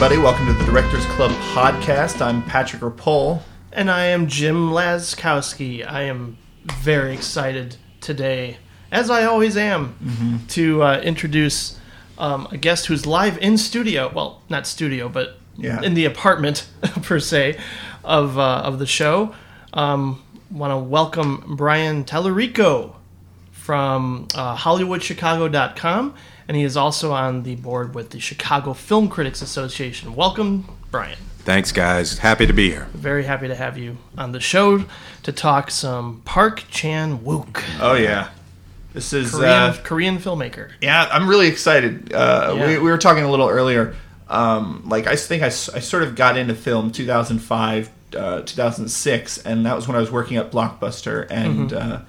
Everybody. Welcome to the Directors Club podcast. I'm Patrick Rapole. And I am Jim Laskowski. I am very excited today, as I always am, Mm-hmm. to uh, introduce um, a guest who's live in studio. Well, not studio, but Yeah. in the apartment per se of uh, of the show. Um, Want to welcome Brian Tallarico from uh, HollywoodChicago.com, and he is also on the board with the Chicago Film Critics Association. Welcome, Brian. Thanks, guys. Happy to be here. Very happy to have you on the show to talk some Park Chan Wook, Oh yeah, this is Korean, uh, Korean filmmaker. yeah. I'm really excited. Uh, Yeah. we, we were talking a little earlier. Um, like I think I sort of got into film 2005, uh, 2006, and that was when I was working at Blockbuster. And Mm-hmm.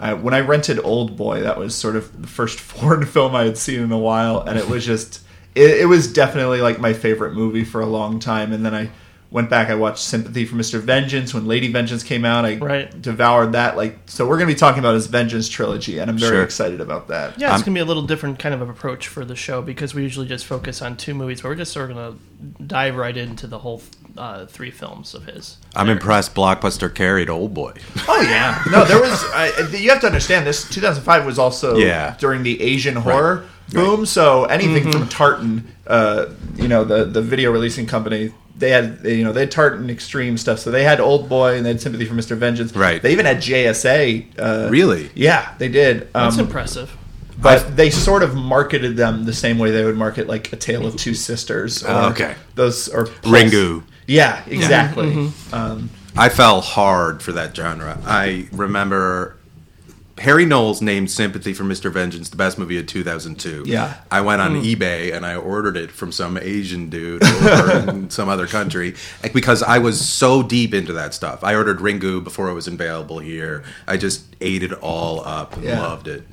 Uh, I, when I rented Old Boy, that was sort of the first foreign film I had seen in a while, and it was just it, it was definitely like my favorite movie for a long time. And then I went back, I watched Sympathy for Mr. Vengeance when Lady Vengeance came out. I Right. devoured that. Like so, we're going to be talking about his Vengeance trilogy, and I'm very Sure. excited about that. Yeah, it's I'm- gonna be a little different kind of approach for the show because we usually just focus on two movies, but we're just sort of gonna dive right into the whole uh, three films of his. I'm impressed Blockbuster carried Old Boy. Oh yeah, no, there was. I, you have to understand this. 2005 was also Yeah. during the Asian horror boom. So anything Mm-hmm. from Tartan, uh, you know, the the video releasing company, they had you know they had Tartan Extreme stuff. So they had Old Boy and they had Sympathy for Mr. Vengeance. Right. They even had JSA. Uh, Really? Yeah, they did. That's Um, impressive. but they sort of marketed them the same way they would market like A Tale of Two Sisters. Oh, okay. Those or Pulse. Ringu. Yeah, exactly. Mm-hmm. Um, I fell hard for that genre. I remember Harry Knowles named Sympathy for Mr. Vengeance the best movie of 2002. Yeah. I went on eBay and I ordered it from some Asian dude over in some other country because I was so deep into that stuff. I ordered Ringu before it was available here. I just ate it all up and Yeah. loved it.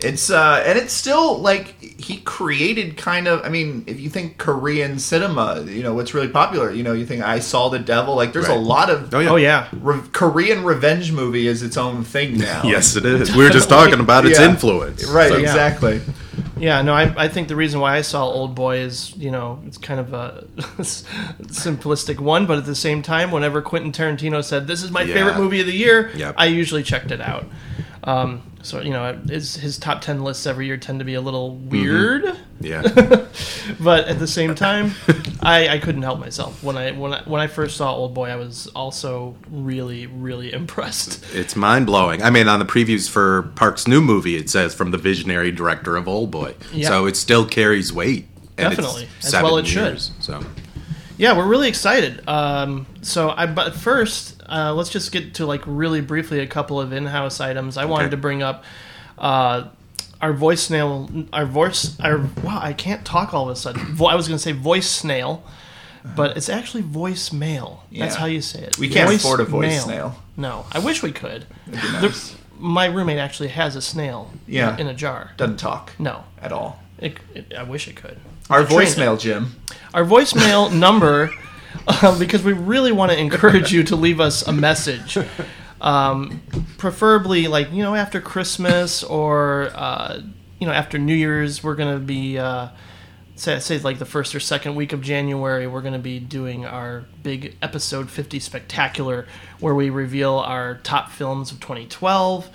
It's uh and it's still like he created kind of I mean, if you think Korean cinema, you know, what's really popular, you know, you think I Saw the Devil, like there's a lot of Oh, yeah. Oh yeah, re- Korean revenge movie is its own thing now. Yes, it is. We were just talking about its Yeah. influence. Right, So- exactly. yeah. No, I, I think the reason why I saw Old Boy is you know it's kind of a simplistic one, but at the same time, whenever Quentin Tarantino said this is my Yeah. favorite movie of the year, Yep. I usually checked it out. Um, so you know, his his top ten lists every year tend to be a little weird. Yeah. but at the same time, I, I couldn't help myself when I when I when I first saw Old Boy. I was also really really impressed. It's mind blowing. I mean, on the previews for Park's new movie, it says from the visionary director of Old Boy. Yeah. So it still carries weight. And Definitely. As well it should. So Yeah, we're really excited. Um, so I but first, uh, let's just get to like really briefly a couple of in-house items. I wanted to bring up uh, our voice snail. Our voice. Our wow, I can't talk all of a sudden. Vo- I was going to say voice snail. But it's actually voicemail. That's Yeah. how you say it. We can't Voice afford a voice mail. snail. No, I wish we could. It'd There- my roommate actually has a snail. Yeah. in a jar. Doesn't talk No, at all. it, it, I wish it could. Our voicemail, Jim. Our voicemail number, uh, because we really want to encourage you to leave us a message. Um, preferably, like, you know, after Christmas or, uh, you know, after New Year's, we're going to be, uh, say, say, like the first or second week of January, we're going to be doing our big episode 50 spectacular where we reveal our top films of 2012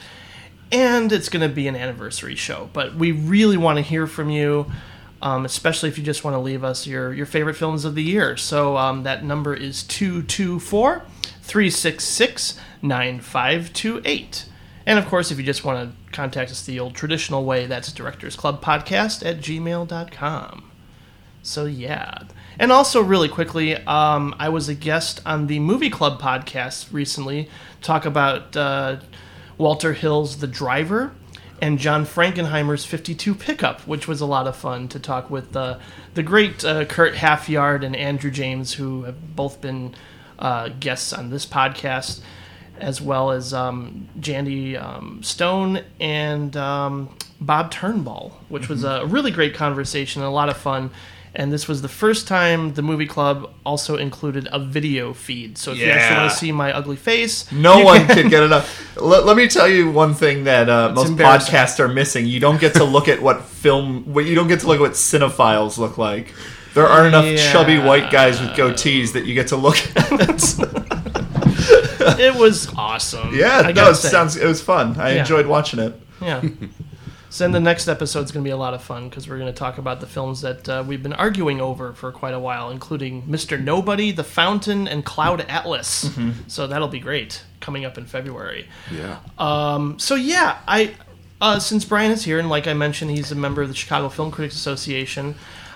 and it's going to be an anniversary show. But we really want to hear from you, um, especially if you just want to leave us your, your favorite films of the year. So um, that number is 224 366 9528. And of course, if you just want to contact us the old traditional way, that's Directors Club Podcast at gmail.com. So yeah, and also really quickly, um, I was a guest on the Movie Club podcast recently. Talk about uh, Walter Hill's The Driver and John Frankenheimer's 52 Pickup, which was a lot of fun to talk with uh, the great uh, Kurt Halfyard and Andrew James, who have both been uh, guests on this podcast, as well as um, Jandy um, Stone and um, Bob Turnbull, which was a really great conversation and a lot of fun. And this was the first time the movie club also included a video feed. So if you actually want to see my ugly face, No one can- could get enough. Let, let me tell you one thing that uh, most podcasts are missing. You don't get to look at what film. What you don't get to look at what cinephiles look like. there aren't enough Yeah. chubby white guys with goatees that you get to look at. It was awesome. yeah, I no, it say. sounds it was fun. I Yeah. enjoyed watching it. Yeah. So then the next episode is going to be a lot of fun because we're going to talk about the films that uh, we've been arguing over for quite a while, including Mr. Nobody, The Fountain, and Cloud Atlas. Mm-hmm. So that'll be great coming up in February. Yeah. Um, so yeah, I uh, since Brian is here and like I mentioned, he's a member of the Chicago Film Critics Association.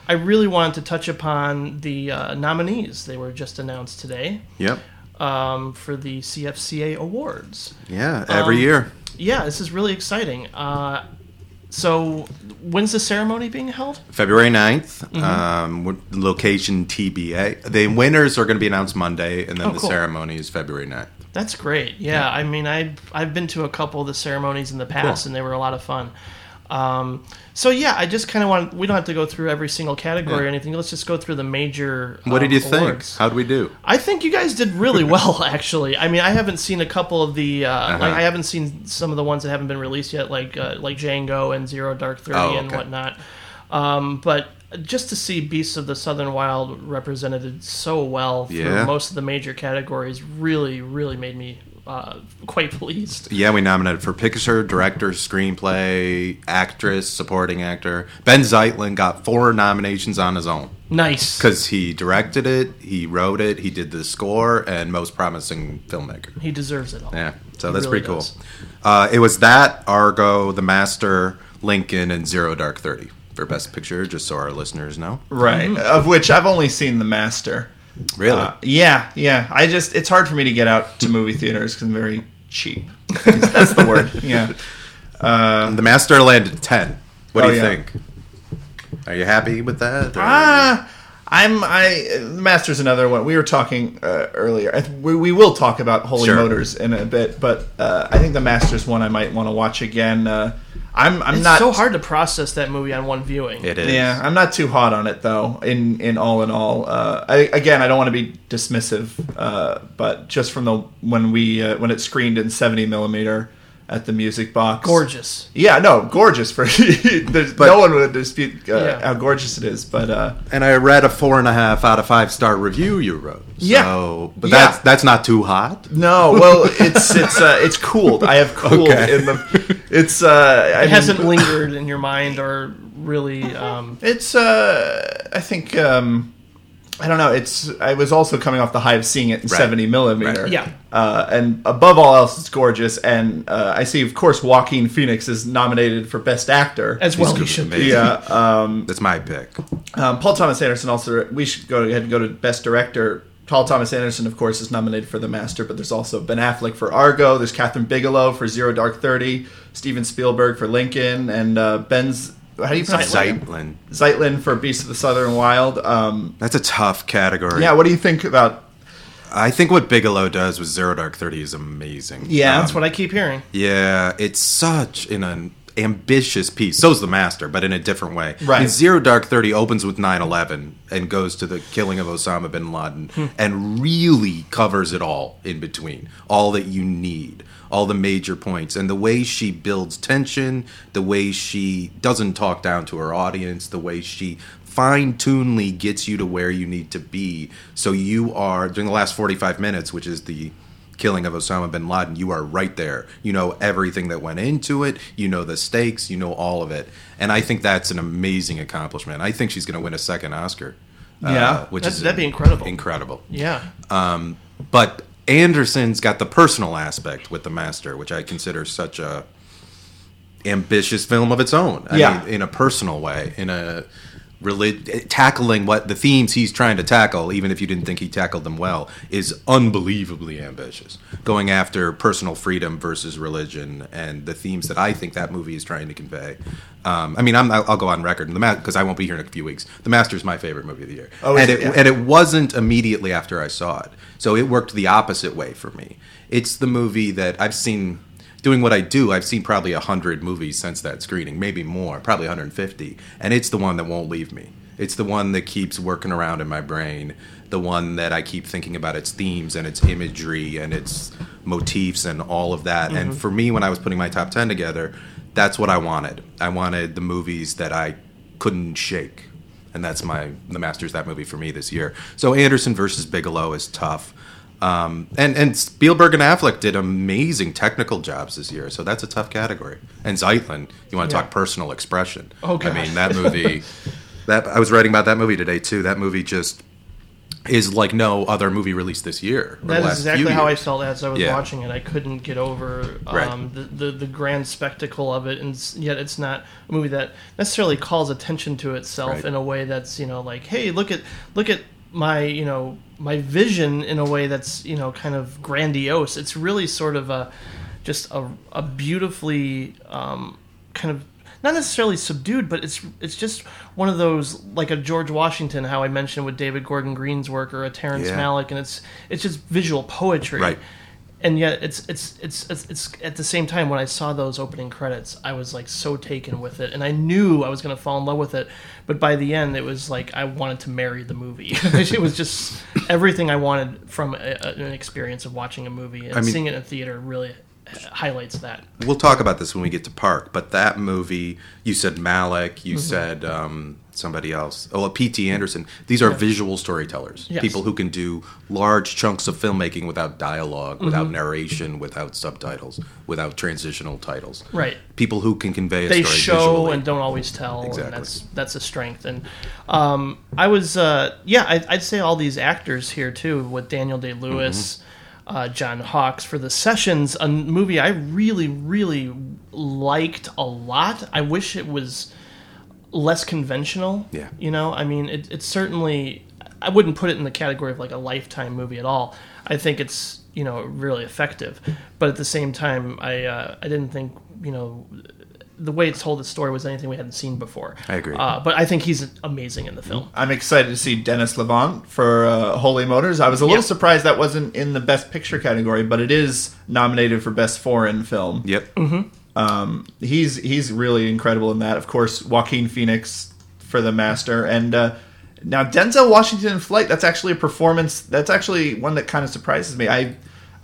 I really wanted to touch upon the uh, nominees. They were just announced today Yep. um, for the CFCA awards. Yeah. Every Um, year. Yeah, this is really exciting. Uh, so, when's the ceremony being held? February 9th, Mm-hmm. um, location TBA. The winners are going to be announced Monday, and then Oh, the cool. ceremony is February 9th. That's great. Yeah, I mean, I I've been to a couple of the ceremonies in the past, Cool. and they were a lot of fun. Um, so yeah, I just kind of want. We don't have to go through every single category or anything. Let's just go through the major. What did um, you think? How'd we do? I think you guys did really well, actually. I mean, I haven't seen a couple of the, uh, Uh-huh. like, I haven't seen some of the ones that haven't been released yet, like uh, like Django and Zero Dark Thirty Oh, and whatnot. Um, but just to see Beasts of the Southern Wild represented so well through Yeah. most of the major categories really, really made me uh, quite pleased. Yeah, we nominated for picture, director, screenplay, actress, supporting actor. Benh Zeitlin got four nominations on his own Nice. because he directed it, he wrote it, he did the score, and most promising filmmaker. He deserves it all. Yeah, so He that's really pretty cool. Uh, it was that Argo, The Master, Lincoln, and Zero Dark Thirty for Best Picture. Just so our listeners know. Right. Of which I've only seen The Master. Really? Uh, yeah, yeah. I just it's hard for me to get out to movie theaters because I'm very cheap. That's the word. Yeah. Uh, the Master landed ten. What do Oh, you yeah. think? Are you happy with that? Ah, I'm I. The Master's another one. We were talking uh, earlier. We, we will talk about Holy Sure. Motors in a bit, but uh, I think the Master's one I might want to watch again. Uh, I'm I'm It's not so hard to process that movie on one viewing. it is. Yeah, I'm not too hot on it though. In in all in all, uh, I, again, I don't want to be dismissive, uh, but just from the when we uh, when it screened in 70 millimeter at the Music Box, Gorgeous. Yeah, no, gorgeous. For there's But- no one would dispute uh, Yeah. how gorgeous it is, but uh, And I read a four and a half out of five star review you wrote. Yeah. But Yeah. that's that's not too hot. no, well, it's it's uh, it's cooled. I have cooled Okay. in the. It's uh, I It mean, hasn't lingered in your mind or really. Um, It's uh I think um I don't know, it's I was also coming off the high of seeing it in Right. 70 millimeter. Right. Yeah. Uh, and above all else it's gorgeous and uh, I see of course Joaquin Phoenix is nominated for best actor. as well, He's he should be. yeah, um, That's my pick. um, Paul Thomas Anderson also we should go ahead and go to best director. Paul Thomas Anderson, of course, is nominated for The Master, but there's also Ben Affleck for Argo. There's Kathryn Bigelow for Zero Dark Thirty, Steven Spielberg for Lincoln, and uh, Benh's how do you pronounce? Zeitlin. Zeitlin for Beast of the Southern Wild. Um, That's a tough category. yeah, what do you think about? I think what Bigelow does with Zero Dark Thirty is amazing. Yeah, That's what I keep hearing. Yeah, it's such an, an ambitious piece. So's the Master, but in a different way. Right. And Zero Dark Thirty opens with 9-11 and goes to the killing of Osama bin Laden Hmm. and really covers it all in between. All that you need. All the major points. And the way she builds tension, the way she doesn't talk down to her audience, the way she fine tunely gets you to where you need to be. So you are during the last forty five minutes, which is the killing of Osama bin Laden, you are right there. You know everything that went into it. You know the stakes. You know all of it. And I think that's an amazing accomplishment. I think she's going to win a second Oscar. uh, Yeah. which That'd- is that'd be incredible. Incredible. Yeah. But Anderson's got the personal aspect with the Master, which I consider such a ambitious film of its own. I Yeah. mean, in a personal way, in a relig- tackling what the themes he's trying to tackle, even if you didn't think he tackled them well, is unbelievably ambitious. Going after personal freedom versus religion and the themes that I think that movie is trying to convey. Um, I mean, I'm, I'll I'll go on record because I won't be here in a few weeks. The Master's my favorite movie of the year, Oh, and it? it, Yeah. and it wasn't immediately after I saw it. So it worked the opposite way for me. It's the movie that I've seen doing what I do. I've seen probably 100 movies since that screening, maybe more, probably 150. And it's the one that won't leave me. It's the one that keeps working around in my brain, the one that I keep thinking about its themes and its imagery and its motifs and all of that. And mm-hmm. for me, when I was putting my top 10 together, that's what I wanted. I wanted the movies that I couldn't shake. and that's my the Masters that movie for me this year. So Anderson versus Bigelow is tough. Um, and and Spielberg and Affleck did amazing technical jobs this year, so that's a tough category. And Zeitlin, you want to Yeah. talk personal expression? Oh, I mean that movie. that I was writing about that movie today too. That movie just is like no other movie released this year. That is exactly how I felt as I was Yeah. watching it. I couldn't get over um, Right. the, the the grand spectacle of it, and yet it's not a movie that necessarily calls attention to itself Right. in a way that's you know like, hey, look at look at my you know my vision in a way that's you know kind of grandiose. It's really sort of a just a a beautifully um, kind of not necessarily subdued, but it's it's just one of those like a George Washington, how I mentioned with David Gordon Green's work, or a Terrence Yeah. Malick, and it's it's just visual poetry, Right. And yet it's, it's it's it's it's at the same time when I saw those opening credits, I was like so taken with it, and I knew I was going to fall in love with it. But by the end, it was like I wanted to marry the movie. it was just everything I wanted from a, an experience of watching a movie, and I mean- seeing it in a theater really highlights that. We'll talk about this when we get to Park, but that movie, you said Malick, Mm-hmm. you said um, somebody else. Oh, P.T. Anderson. These are visual storytellers. Yes. People who can do large chunks of filmmaking without dialog Mm-hmm. without narration, without subtitles, without transitional titles. Right. People who can convey a they story show visually. and don't always tell Exactly. and that's that's a strength and um, i was uh, yeah I, i'd say all these actors here too with daniel day lewis Mm-hmm. uh, john hawkes for the sessions a movie i really really liked a lot i wish it was less conventional Yeah. you know i mean it, it's certainly i wouldn't put it in the category of like a lifetime movie at all i think it's you know really effective but at the same time i uh, i didn't think you know the way it's told the story was anything we hadn't seen before I agree. uh, but i think he's amazing in the film I'm excited to see Denis Lavant for uh, Holy Motors. I was a little Yeah. surprised that wasn't in the Best Picture category, but it is nominated for Best Foreign Film. Yep. Mm-hmm. Um, he's he's really incredible in that. Of course, Joaquin Phoenix for The Master, and uh, now Denzel Washington in Flight. That's actually a performance. That's actually one that kind of surprises me. I,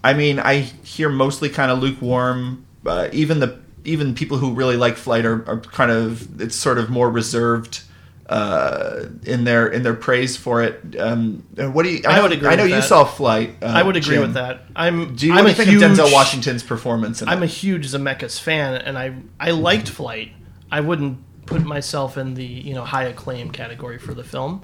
I mean, I hear mostly kind of lukewarm. Uh, even the even people who really like Flight are, are kind of it's sort of more reserved. Uh, in their in their praise for it, um, what do you? I, I know, would agree I know with you that. saw Flight. Uh, i would agree Jim. with that i'm Do you, i'm a think huge of Denzel Washington's performance? In i'm it? a huge zemeckis fan and i i liked flight i wouldn't put myself in the you know high acclaim category for the film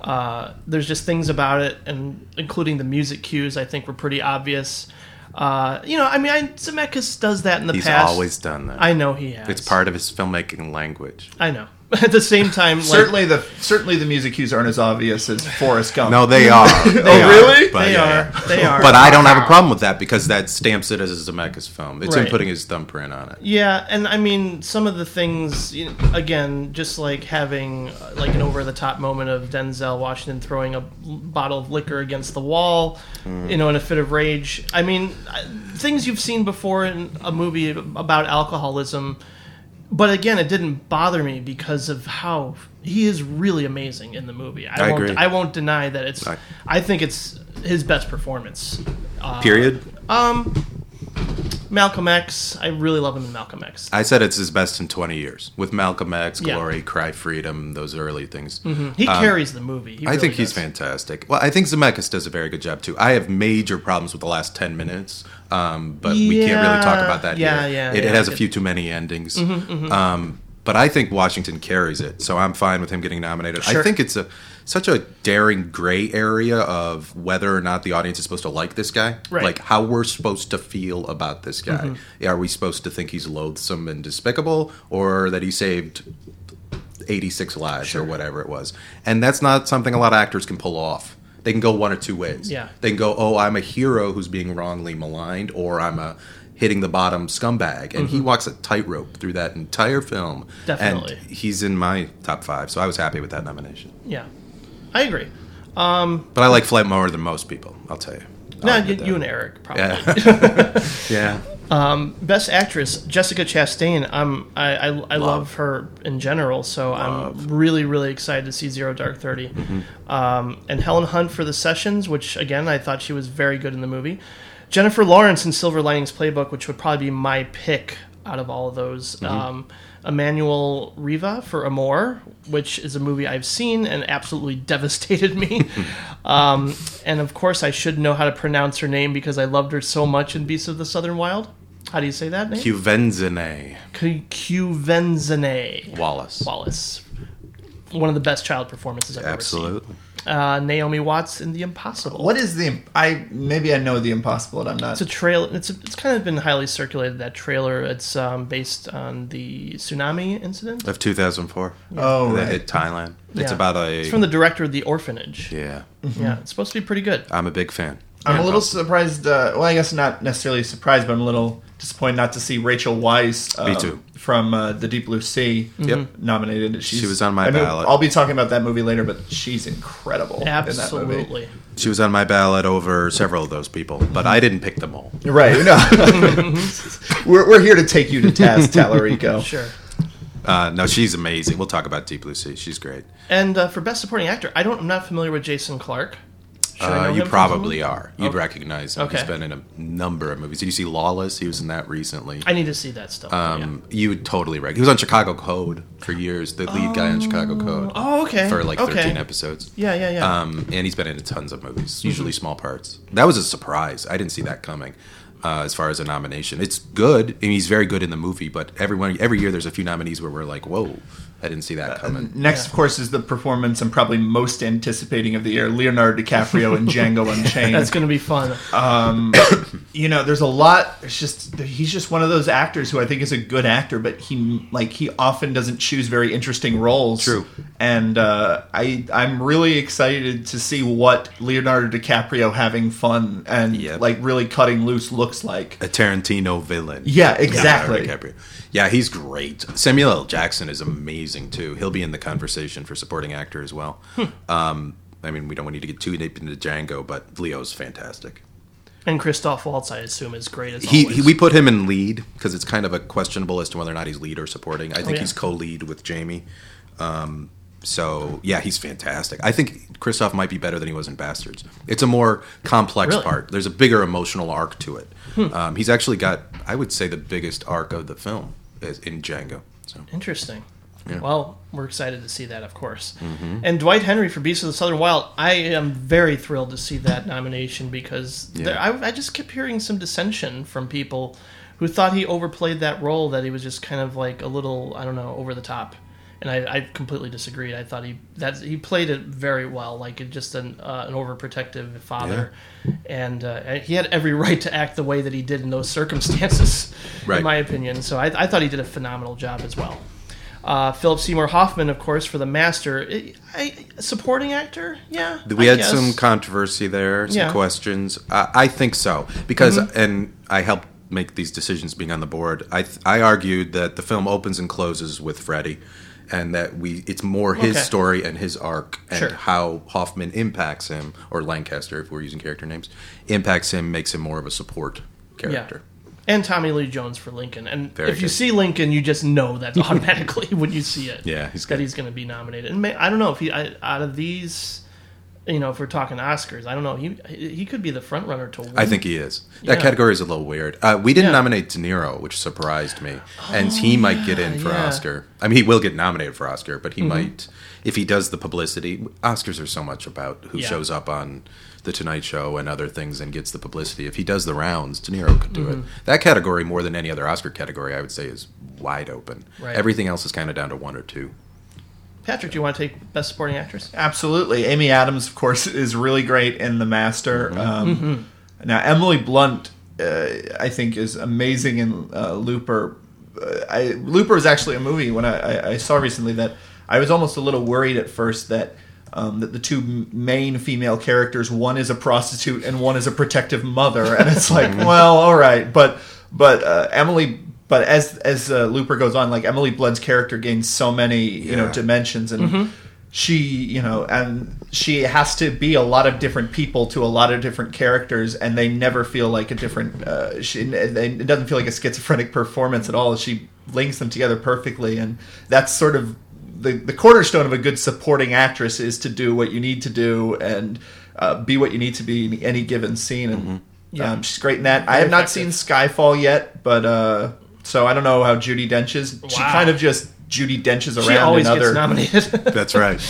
uh, there's just things about it and including the music cues i think were pretty obvious uh, you know i mean I, zemeckis does that in the He's past always done that. i know he has it's part of his filmmaking language. i know at the same time like, certainly the certainly the music cues aren't as obvious as Forrest Gump. No, they are. They Oh, are, really? but they yeah. are they are But I don't have a problem with that because that stamps it as a Zemeckis film. It's him putting his thumbprint on it. Yeah, and I mean some of the things you know, again, just like having uh, like an over the top moment of Denzel Washington throwing a bottle of liquor against the wall, you know, in a fit of rage. I mean, uh, things you've seen before in a movie about alcoholism. But again, it didn't bother me because of how he is really amazing in the movie. I, I won't. agree. I won't deny that it's. I- I, think it's his best performance. Uh, Period. Um, Malcolm X. I really love him in Malcolm X. I said it's his best in 20 years with Malcolm X, Yeah. Glory, Cry Freedom, those early things. He carries the movie. He I really think he's fantastic. Well, I think Zemeckis does a very good job too. I have major problems with the last 10 minutes, um, but we can't really talk about that yeah, here. yeah, it, it has a few too many endings. Um, but I think Washington carries it, so I'm fine with him getting nominated. I think it's a such a daring gray area of whether or not the audience is supposed to like this guy, Right. like how we're supposed to feel about this guy. Mm-hmm. Are we supposed to think he's loathsome and despicable, or that he saved 86 lives or whatever it was. And that's not something a lot of actors can pull off. They can go one or two ways. Yeah. They can go, oh, I'm a hero who's being wrongly maligned, or I'm a hitting the bottom scumbag. And he walks a tightrope through that entire film. Mm-hmm. Definitely. And he's in my top five, so I was happy with that nomination. Yeah, I agree. But I like Flight more than most people, I'll tell you. No, I'll you, you and Eric probably. Yeah. yeah. Best actress Jessica Chastain. I'm I I, I love. her in general, so I'm really really excited to see Zero Dark 30 Mm-hmm. Um, and Helen Hunt for the Sessions, which again I thought she was very good in the movie. Jennifer Lawrence in Silver Linings Playbook, which would probably be my pick out of all of those. Um, Emmanuelle Riva for Amour, which is a movie I've seen and absolutely devastated me. um, and of course, I should know how to pronounce her name because I loved her so much in Beasts of the Southern Wild. How do you say that name? Cuvenzine Quvenzhané Wallace. Wallace. One of the best child performances I've Absolutely. ever seen. Uh, Naomi Watts in The Impossible. What is the? I maybe I know the impossible, but I'm not. It's a trail. It's a, it's kind of been highly circulated. That trailer. It's um, based on the tsunami incident. Of 2004. oh, That right. hit Thailand. It's about a. It's from the director of The Orphanage. yeah. Yeah, it's supposed to be pretty good. I'm a big fan. I'm a little surprised. Uh, well, I guess not necessarily surprised, but I'm a little disappointed not to see Rachel Weisz. Uh, Me too. From uh, the Deep Blue Sea. Yep. Nominated. She's, She was on my I know- ballot. I'll be talking about that movie later, but she's incredible. In that movie. Absolutely. She was on my ballot over several of those people, but I didn't pick them all. Right. No. we're, we're here to take you to task, Tallarico. Sure. Uh, no, she's amazing. We'll talk about Deep Blue Sea. She's great. And uh, for best supporting actor, I don't. I'm not familiar with Jason Clarke. Uh, you probably are. You'd Okay. recognize him. Okay. He's been in a number of movies. Did you see Lawless? He was in that recently. I need to see that stuff. Um, You would totally recognize. He was on Chicago Code for years. The lead guy on Chicago Code oh, okay. for like okay. 13 episodes. Yeah, yeah, yeah. Um, and he's been in tons of movies, usually small parts. That was a surprise. I didn't see that coming. Uh, as far as a nomination, it's good. I mean, he's very good in the movie, but everyone every year there's a few nominees where we're like, "Whoa, I didn't see that coming." Next, of course, is the performance I'm probably most anticipating of the year: Leonardo DiCaprio in Django Unchained. That's going to be fun. you know, there's a lot. It's just he's just one of those actors who I think is a good actor, but he like he often doesn't choose very interesting roles. True. And uh, I I'm really excited to see what Leonardo DiCaprio having fun and Yep. like really cutting loose looks like. A Tarantino villain. Yeah, exactly. Yeah, he's great. Samuel L. Jackson is amazing too. He'll be in the conversation for supporting actor as well. Hmm. Um, I mean, we don't need to get too deep into Django, but Leo's fantastic. And Christoph Waltz, I assume, is great as He, always. he we put him in lead because it's kind of a questionable as to whether or not he's lead or supporting. I think Oh, yeah. he's co-lead with Jamie. Um, so yeah, he's fantastic. I think Christoph might be better than he was in Basterds. It's a more complex Really? Hmm. part. There's a bigger emotional arc to it. Um, he's actually got, I would say, the biggest arc of the film in Django. So Interesting. Yeah. Mm-hmm. Well, we're excited to see that, of course. And Dwight Henry for Beasts of the Southern Wild, I am very thrilled to see that nomination because Yeah. there, I, I just kept hearing some dissension from people who thought he overplayed that role, that he was just kind of like a little, I don't know, over the top. And I, I completely disagreed. I thought he that he played it very well, like just an uh, an overprotective father, and uh, he had every right to act the way that he did in those circumstances, Right. in my opinion. So I, I thought he did a phenomenal job as well. Uh, Philip Seymour Hoffman, of course, for The Master. I, I, supporting actor? Yeah. we had guess. some controversy there, some Yeah. Mm-hmm. questions. Uh, I think so because, and I helped make these decisions being on the board. I th- I argued that the film opens and closes with Freddy, and that we it's more his Okay. story and his arc and Sure. how Hoffman impacts him, or Lancaster if we're using character names, impacts him, makes him more of a support character. Yeah. And Tommy Lee Jones for Lincoln. And Very if you see Lincoln, you just know that automatically when you see it. Yeah, he's that good. he's going to be nominated. And may, I don't know if he I, out of these, you know, if we're talking Oscars, I don't know. He he could be the front runner to win. I think he is. That Yeah. category is a little weird. Uh, we didn't Yeah. nominate De Niro, which surprised me, and he might get in for yeah. Oscar. I mean, he will get nominated for Oscar, but Mm-hmm. he might if he does the publicity. Oscars are so much about who Yeah. shows up on the Tonight Show and other things and gets the publicity. If he does the rounds, De Niro could do Mm-hmm. it. That category, more than any other Oscar category, I would say, is wide open. Right. Everything else is kind of down to one or two. Patrick, do you want to take Best Supporting Actress? Absolutely. Amy Adams, of course, is really great in The Master. Mm-hmm. Um, Now, Emily Blunt, uh, I think, is amazing in uh, Looper. Uh, I, Looper is actually a movie when I, I, I saw recently that I was almost a little worried at first that. Um, that the two main female characters, one is a prostitute and one is a protective mother, and it's like, well, all right, but but uh, Emily, but as as uh, Looper goes on, like Emily Blunt's character gains so many you know dimensions, and she you know and she has to be a lot of different people to a lot of different characters and they never feel like a different uh, she, they, it doesn't feel like a schizophrenic performance at all. She links them together perfectly and that's sort of the, the cornerstone of a good supporting actress is to do what you need to do and uh, be what you need to be in any given scene. And Yeah. um, she's great in that. I have not effective. seen skyfall yet but uh, So I don't know how Judi Dench is. She kind of just Judi Denches around She always in gets nominated. That's right.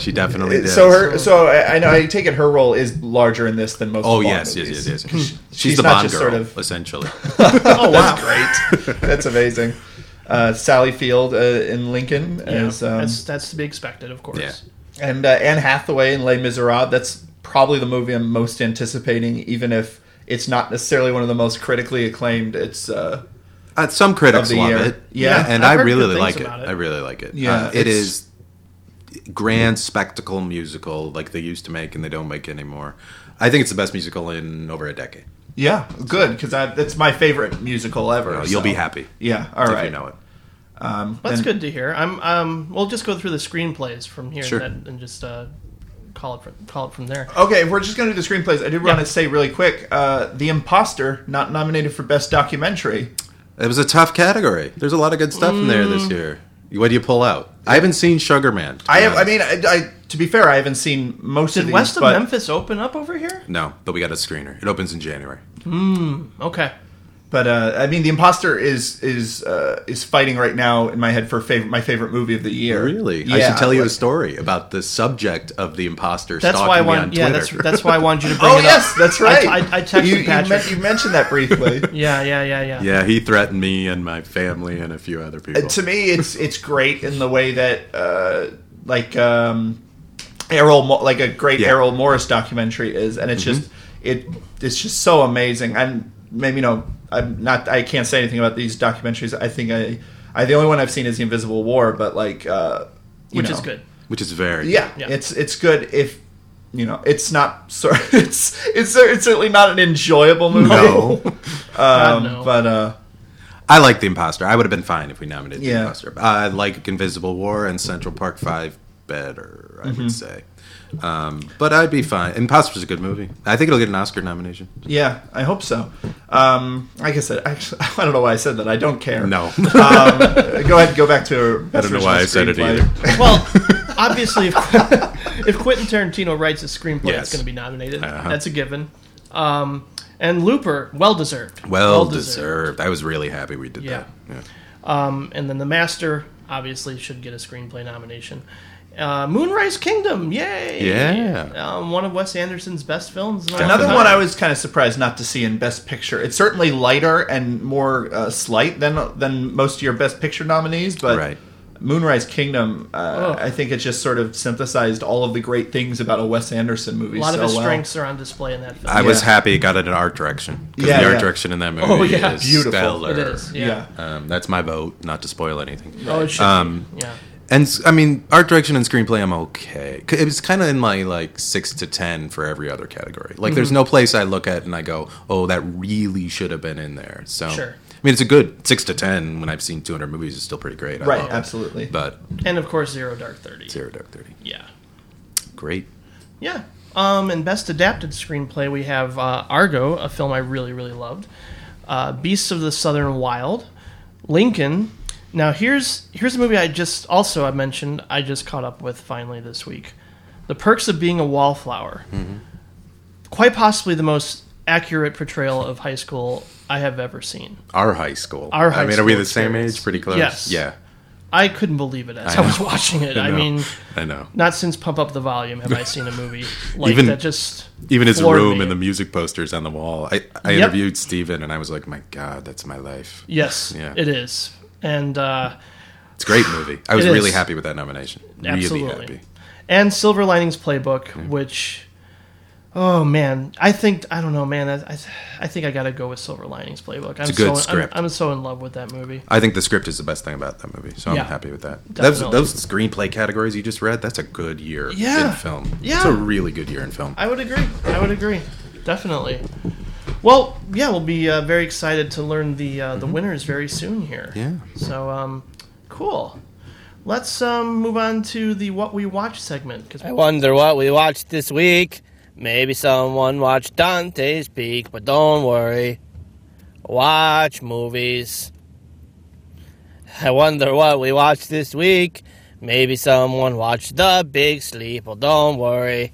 She definitely did. So her, so I, I know. I take it her role is larger in this than most. oh Bond yes, yes, movies. yes, yes. She's, she's the not Bond girl, sort of- essentially. oh wow, great. That's amazing. Uh, Sally Field uh, in Lincoln Yeah, as um, that's that's to be expected, of course. Yeah. and uh, Anne Hathaway in Les Miserables. That's probably the movie I'm most anticipating, even if it's not necessarily one of the most critically acclaimed. It's uh, Uh, some critics love year. it. Yeah. and I've I really like it. it. I really like it. Yeah, Uh, it's- grand spectacle musical like they used to make and they don't make anymore. I think it's the best musical in over a decade. yeah, good because it's my favorite musical ever. Uh, you'll so- be happy Yeah, all if right. you know it. Um, That's and- good to hear. I'm um we'll just go through the screenplays from here Sure. and, then- and just uh call it from, call it from there. Okay, if we're just going to do the screenplays, I do want to say really quick: uh, The Imposter not nominated for best documentary. It was a tough category. There's a lot of good stuff in there Mm. this year. What do you pull out? I haven't seen Sugar Man. I have. I mean, I, I, to be fair, I haven't seen most of Did these. West of but Memphis open up over here? no, but we got a screener. It opens in January. Okay. But uh, I mean, The Imposter is is uh, is fighting right now in my head for favorite my favorite movie of the year. Really? I should tell you a story about the subject of the imposter That's why I want. Yeah, that's that's why I wanted you to bring Oh it yes, that's right. I, I, I texted you, you, Patrick. you mentioned that briefly. yeah, yeah, yeah, yeah. yeah, he threatened me and my family and a few other people. Uh, to me, it's it's great in the way that uh, like um, Errol, Mo- like a great Yeah. Mm-hmm. Errol Morris documentary is, and it's just it it's just so amazing. And maybe you know, I'm not, I can't say anything about these documentaries. I think I, I the only one I've seen is the Invisible War, but like, uh, Which know, is good. which is very Yeah, Yeah. it's it's good if. You know, it's not. So it's it's it's certainly not an enjoyable movie. No. um, no. but uh, I like the imposter. I would have been fine if we nominated the imposter. I like Invisible War and Central Park Five better. I Mm-hmm. would say, um, but I'd be fine. Imposter's a good movie. I think it'll get an Oscar nomination. Yeah, I hope so. Um, like I said, actually, I don't know why I said that. I don't care. No, Um, go ahead, go back to. I don't know why I said it either. Well, obviously, if, if Quentin Tarantino writes a screenplay, Yes. it's going to be nominated. Uh-huh. That's a given. Um, and Looper, well deserved. well deserved. I was really happy we did Yeah. that. Yeah. Um, and then The Master, obviously, should get a screenplay nomination. Uh, Moonrise Kingdom, yay! Yeah. Um, one of Wes Anderson's best films. in a long Another time. one I was kind of surprised not to see in Best Picture. It's certainly lighter and more uh, slight than than most of your Best Picture nominees, but Right. Moonrise Kingdom, uh, Oh. I think it just sort of synthesized all of the great things about a Wes Anderson movie. A lot so of his well. strengths are on display in that film. I was happy it got it in art direction because Yeah, the art yeah. direction in that movie Oh, yeah. is Beautiful. stellar. It is, Yeah. yeah. Um, that's my vote. Not to spoil anything. Oh, it should Um, be. Yeah. And I mean, art direction and screenplay, I'm okay. It was kind of in my like six to ten for every other category. Like, there's Mm-hmm. no place I look at and I go, "Oh, that really should have been in there." So, Sure. I mean, it's a good six to ten. When I've seen 200 movies, it's still pretty great. I Right, love it. absolutely. But And of course, Zero Dark Thirty. Zero Dark Thirty, Yeah. great. Yeah. Um, and best adapted screenplay, we have uh, Argo, a film I really, really loved. Uh, Beasts of the Southern Wild, Lincoln. Now here's here's a movie I just also I mentioned I just caught up with finally this week. The Perks of Being a Wallflower. Mm-hmm. Quite possibly the most accurate portrayal of high school I have ever seen. Our high school. Our high I mean, are we the same experience. age? Pretty close. Yes. Yeah. I couldn't believe it as I I, was watching it. I, know. mean, I know. not since Pump Up the Volume have I seen a movie like Even- that. Just Even his room me. and the music posters on the wall. I, I Yep. interviewed Steven and I was like, my God, that's my life. Yes, Yeah. it is. And uh, It's a great movie. I was really is. happy with that nomination. Really Absolutely. happy. and Silver Linings Playbook, which oh man, I think I don't know, man. I, I, I think I got to go with Silver Linings Playbook. I'm a good so script. I'm, I'm so in love with that movie. I think the script is the best thing about that movie, so I'm Yeah. happy with that. Those, those screenplay categories you just read, that's a good year Yeah. in film. Yeah. It's a really good year in film. I would agree. I would agree. Definitely. Well, yeah, we'll be uh, very excited to learn the uh, the winners very soon here. Yeah. So, um, cool. Let's um, move on to the what we watch segment because I wonder what we watched this week. Maybe someone watched Dante's Peak, but don't worry. Watch movies. I wonder what we watched this week. Maybe someone watched The Big Sleep, but don't worry.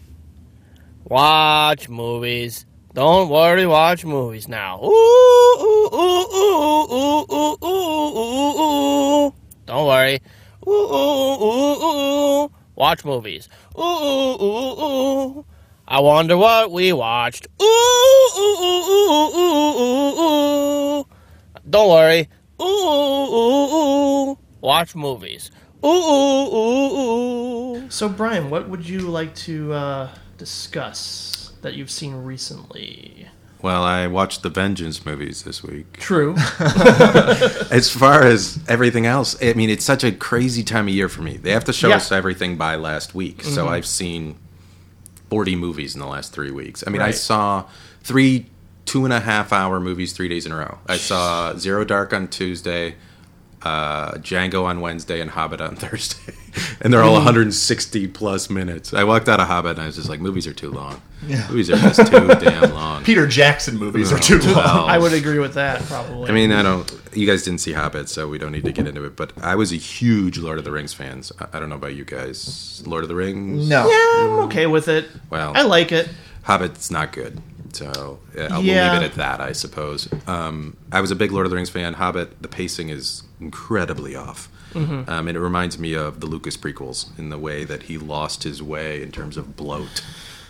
Watch movies. Don't worry, watch movies now. Ooh, ooh, ooh, ooh, ooh, ooh, ooh, ooh, ooh. Don't worry. Ooh, ooh, ooh, ooh. Watch movies. Ooh, ooh, ooh, ooh. I wonder what we watched. Ooh, ooh, ooh, ooh, ooh, ooh, ooh. Don't worry. Ooh, ooh, ooh, ooh. Watch movies. Ooh, ooh, ooh, ooh. So, Brian, what would you like to uh, discuss that you've seen recently? Well, I watched the Vengeance movies this week. True. As far as everything else, I mean, it's such a crazy time of year for me. They have to show Yeah. us everything by last week. So mm-hmm. I've seen 40 movies in the last three weeks. I mean, I saw three two and a half hour movies three days in a row. I saw Zero Dark on Tuesday, uh, Django on Wednesday, and Hobbit on Thursday. and they're all 160 plus minutes. I walked out of Hobbit and I was just like, movies are too long. Yeah. Movies are just too damn long. Peter Jackson movies are too long. well. I would agree with that, probably. I mean, I don't. You guys didn't see Hobbit, so we don't need to get into it. But I was a huge Lord of the Rings fans. I, I don't know about you guys. Lord of the Rings. No. yeah, I'm okay with it. Well, I like it. Hobbit's not good. So yeah, I'll Yeah. leave it at that, I suppose. Um, I was a big Lord of the Rings fan. Hobbit, the pacing is incredibly off. Mm-hmm. Um, and it reminds me of the Lucas prequels in the way that he lost his way in terms of bloat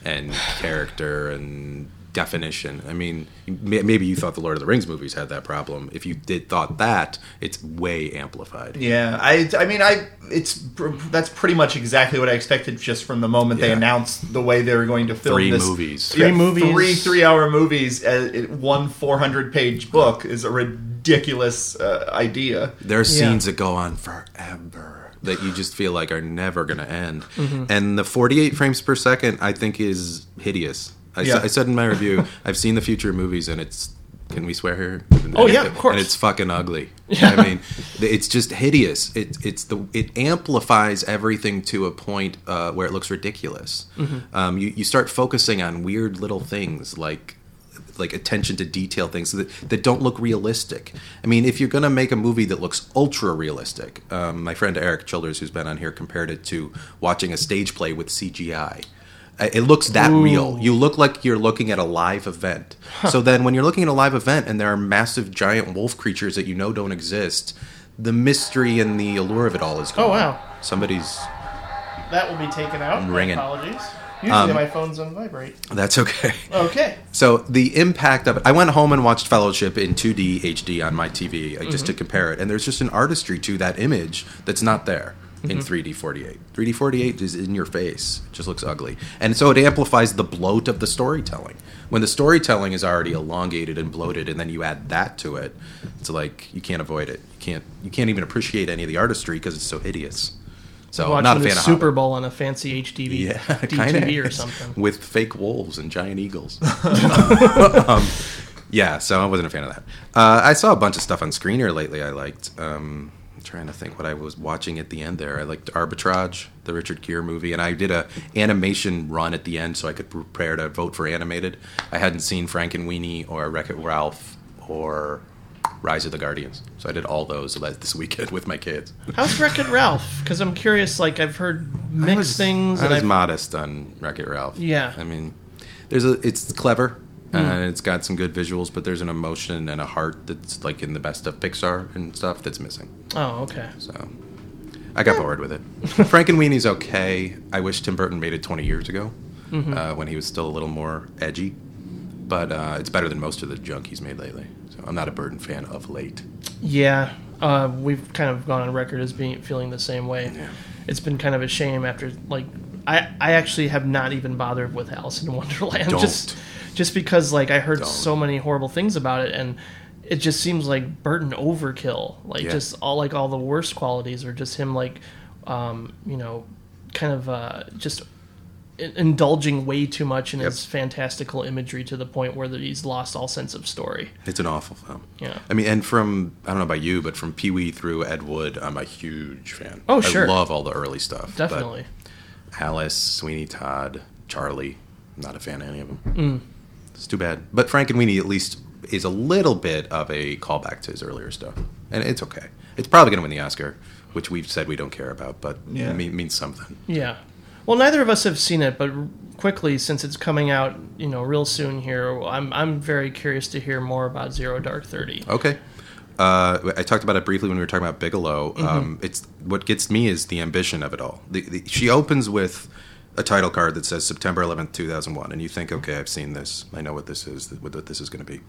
and character and definition. I mean, maybe you thought the Lord of the Rings movies had that problem. If you did thought that, it's way amplified. Yeah, I, I mean, I, it's that's pretty much exactly what I expected just from the moment they announced the way they were going to film Three this. movies. Three movies. three three-hour movies. Uh, one 400-page book is a ridiculous uh, idea. There are Yeah. scenes that go on forever that you just feel like are never going to end. Mm-hmm. And the 48 frames per second, I think, is hideous. I, Yeah. sa- I said in my review, I've seen the future movies, and it's. Can we swear here? Oh, yeah, of course. And it's fucking ugly. Yeah. I mean, it's just hideous. It, it's the it amplifies everything to a point uh, where it looks ridiculous. Mm-hmm. Um, you you start focusing on weird little things like like attention to detail things that, that don't look realistic. I mean, if you're going to make a movie that looks ultra realistic, um, my friend Erik Childress, who's been on here, compared it to watching a stage play with CGI. It looks that real. You look like you're looking at a live event. So then, when you're looking at a live event and there are massive giant wolf creatures that you know don't exist, the mystery and the allure of it all is gone. Oh, wow. Somebody's. That will be taken out. Ringing. Apologies. Usually Um, my phone's on vibrate. That's okay. Okay. So the impact of it, I went home and watched Fellowship in 2D HD on my TV just to compare it, and there's just an artistry to that image that's not there in 3D 48. 3D 48 is in your face; it just looks ugly, and so it amplifies the bloat of the storytelling. When the storytelling is already elongated and bloated, and then you add that to it, it's like you can't avoid it. You can't you can't even appreciate any of the artistry because it's so hideous. So I'm not a fan of Super Hobbit. Bowl on a fancy HDV, Yeah, DTV or something. with fake wolves and giant eagles. um, yeah, so I wasn't a fan of that. Uh, I saw a bunch of stuff on Screener lately. I liked. Um, I'm trying to think what I was watching at the end there. I liked Arbitrage, the Richard Gere movie, and I did a animation run at the end so I could prepare to vote for animated. I hadn't seen Frankenweenie or Wreck It Ralph or Rise of the Guardians, so I did all those this weekend with my kids. How's Wreck It Ralph? Because I'm curious. Like I've heard mixed I was, things. I was I've, modest on Wreck It Ralph. Yeah. I mean, there's a it's clever Hmm. and it's got some good visuals, but there's an emotion and a heart that's like in the best of Pixar and stuff that's missing. oh, okay. So I got bored with it. Frankenweenie's okay. I wish Tim Burton made it 20 years ago Mm-hmm. uh, when he was still a little more edgy, but uh, it's better than most of the junk he's made lately. So I'm not a Burton fan of late. Yeah, uh, we've kind of gone on record as being feeling the same way. Yeah. It's been kind of a shame after like I I actually have not even bothered with Alice in Wonderland Don't. just just because like I heard Don't. so many horrible things about it and it just seems like Burton overkill. Like Yeah. just all like all the worst qualities are just him like um, you know kind of uh, just indulging way too much in Yep. his fantastical imagery to the point where that he's lost all sense of story. It's an awful film. Yeah. I mean, and from I don't know about you, but from Pee Wee through Ed Wood, I'm a huge fan. Oh, sure. I love all the early stuff. Definitely. Alice, Sweeney Todd, Charlie. I'm not a fan of any of them. Mm. It's too bad. But Frankenweenie at least is a little bit of a callback to his earlier stuff, and it's okay. It's probably going to win the Oscar, which we've said we don't care about, but Yeah. it mean, means something. Yeah. Well, neither of us have seen it, but quickly since it's coming out, you know, real soon here, I'm I'm very curious to hear more about Zero Dark Thirty. Okay. Uh, I talked about it briefly when we were talking about Bigelow. Um, it's what gets me is the ambition of it all. The, the, she opens with a title card that says September 11th, 2001, and you think, okay, I've seen this. I know what this is. What this is going to be.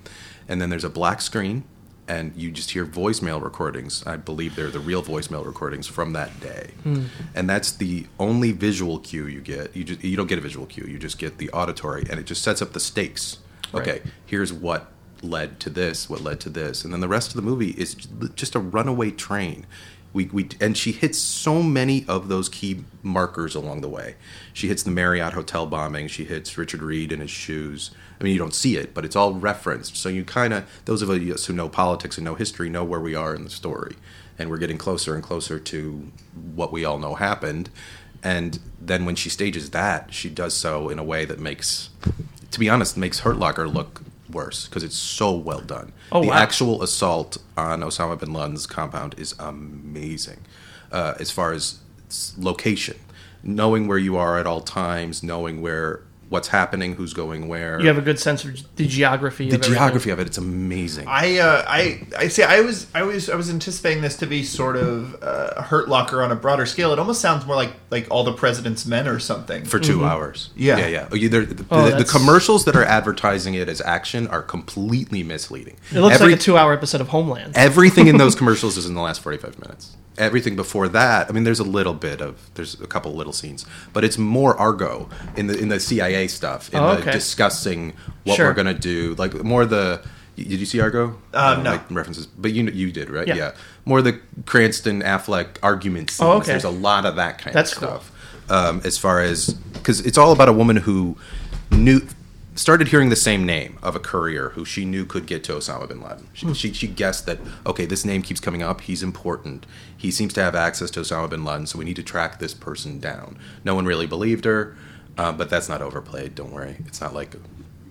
And then there's a black screen, and you just hear voicemail recordings. I believe they're the real voicemail recordings from that day, hmm. and that's the only visual cue you get. You just you don't get a visual cue. You just get the auditory, and it just sets up the stakes. Okay, Right. here's what led to this, what led to this, and then the rest of the movie is just a runaway train. We, we and she hits so many of those key markers along the way. She hits the Marriott hotel bombing. She hits Richard Reid in his shoes. I mean, you don't see it, but it's all referenced. So you kind of those of us who know politics and know history know where we are in the story, and we're getting closer and closer to what we all know happened. And then when she stages that, she does so in a way that makes, to be honest, makes Hurt Locker look worse because it's so well done. Oh, the wow. actual assault on Osama bin Laden's compound is amazing. Uh, as far as location, knowing where you are at all times, knowing where what's happening, who's going where. You have a good sense of the geography. the of geography of it. It's amazing. I uh, I I see. I was I was I was anticipating this to be sort of uh, Hurt Locker on a broader scale. It almost sounds more like like All the President's Men or something. for 2 hours. Yeah. yeah, yeah. Oh, you- the, Oh, the- the commercials that are advertising it as action are completely misleading. It looks Every- like a two-hour episode of Homeland. everything in those commercials is in the last 45 minutes everything before that i mean there's a little bit of there's a couple little scenes but it's more argo in the in the cia stuff in Oh, the okay. discussing what Sure. we're gonna do like more the did you see argo Uh, no. like references but you you did right Yeah. more the cranston affleck argument scenes Oh, okay. there's a lot of that kind That's of cool. stuff um, as far as because it's all about a woman who knew started hearing the same name of a courier who she knew could get to Osama bin Laden. She, she, she guessed that okay, this name keeps coming up. He's important. He seems to have access to Osama bin Laden, so we need to track this person down. No one really believed her, uh, but that's not overplayed. Don't worry, it's not like